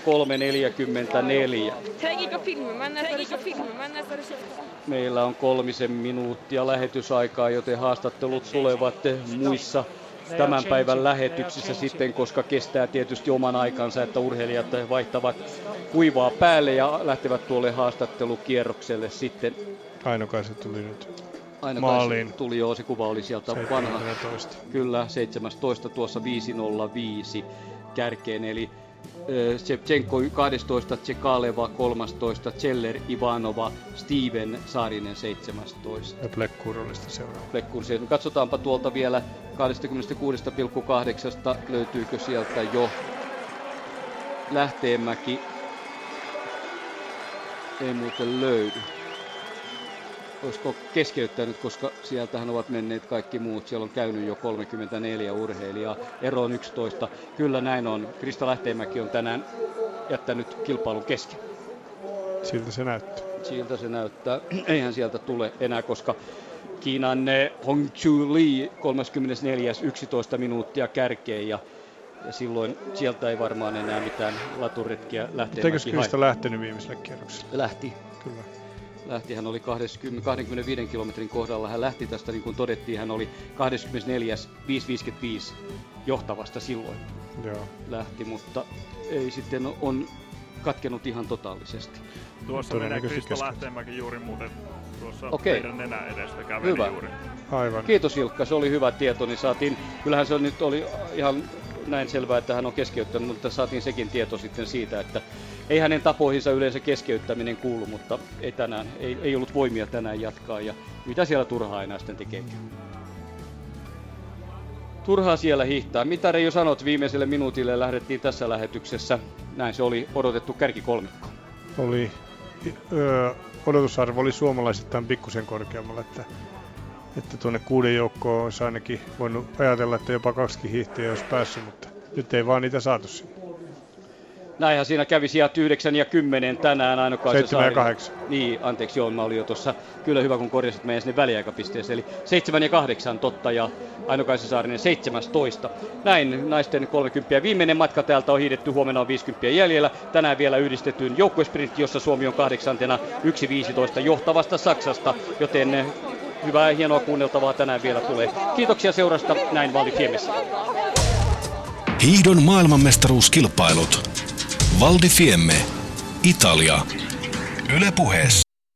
Trenger ikke å filme meg når jeg står og filme meg når jeg står og kjøper. Meillä on kolmisen minuuttia lähetysaikaa, joten haastattelut tulevat muissa tämän päivän lähetyksissä sitten, koska kestää tietysti oman aikansa, että urheilijat vaihtavat kuivaa päälle ja lähtevät tuolle haastattelukierrokselle sitten. Ainokai se tuli nyt Aina Maaliin. kai se tuli jo, se kuva oli sieltä vanha. 17. Kyllä, 17 tuossa 505 kärkeen, eli Shevchenko 12, Tsekaleva 13, Celler Ivanova, Steven Saarinen 17. Ja Plekkur oli sitten seuraava. Plekkur, katsotaanpa tuolta vielä 26,8 löytyykö sieltä jo Lähteenmäki. Ei muuten löydy olisiko keskeyttänyt, koska sieltähän ovat menneet kaikki muut. Siellä on käynyt jo 34 urheilijaa, ero on 11. Kyllä näin on. Krista Lähteenmäki on tänään jättänyt kilpailun kesken. Siltä se näyttää. Siltä se näyttää. [clears throat] Eihän sieltä tule enää, koska Kiinan Hong Chu Li 34. 11 minuuttia kärkeen ja ja silloin sieltä ei varmaan enää mitään laturetkiä lähteä. Eikö Krista lähtenyt viimeiselle kierrokselle? Lähti. Kyllä lähti. Hän oli 20, 25 kilometrin kohdalla. Hän lähti tästä, niin kuin todettiin, hän oli 24. 5.55 johtavasta silloin Joo. lähti, mutta ei sitten on katkenut ihan totaalisesti. Tuossa menee Krista Lähteenmäki juuri muuten tuossa Okei. meidän nenä edestä käveli hyvä. juuri. Aivan. Kiitos Ilkka, se oli hyvä tieto, niin saatiin, kyllähän se nyt oli ihan näin selvää, että hän on keskeyttänyt, mutta saatiin sekin tieto sitten siitä, että ei hänen tapoihinsa yleensä keskeyttäminen kuulu, mutta ei, tänään, ei, ei ollut voimia tänään jatkaa ja mitä siellä turhaa enää sitten tekee. Turhaa siellä hiihtää. Mitä Reijo sanot viimeiselle minuutille lähdettiin tässä lähetyksessä? Näin se oli odotettu kärkikolmikko. Oli. Öö, odotusarvo oli suomalaisittain pikkusen korkeammalla, että, että tuonne kuuden joukkoon olisi ainakin voinut ajatella, että jopa kaksi hiihtäjä olisi päässyt, mutta nyt ei vaan niitä saatu sinne. Näinhän siinä kävi sijat 9 ja 10 tänään ainokaan 7 ja 8. Niin, anteeksi, joo, mä olin jo tuossa. Kyllä hyvä, kun korjasit meidän sinne väliaikapisteeseen. Eli 7 ja 8 totta ja Aino-Kaisa Saarinen 17. Näin naisten 30. Viimeinen matka täältä on hiidetty, huomenna on 50 jäljellä. Tänään vielä yhdistetyn joukkuesprintti, jossa Suomi on kahdeksantena 1.15 johtavasta Saksasta, joten hyvää ja hienoa kuunneltavaa tänään vielä tulee. Kiitoksia seurasta, näin Fiemessä. Hiidon maailmanmestaruuskilpailut. Valdi Fiemme, Italia. Yle puheessa.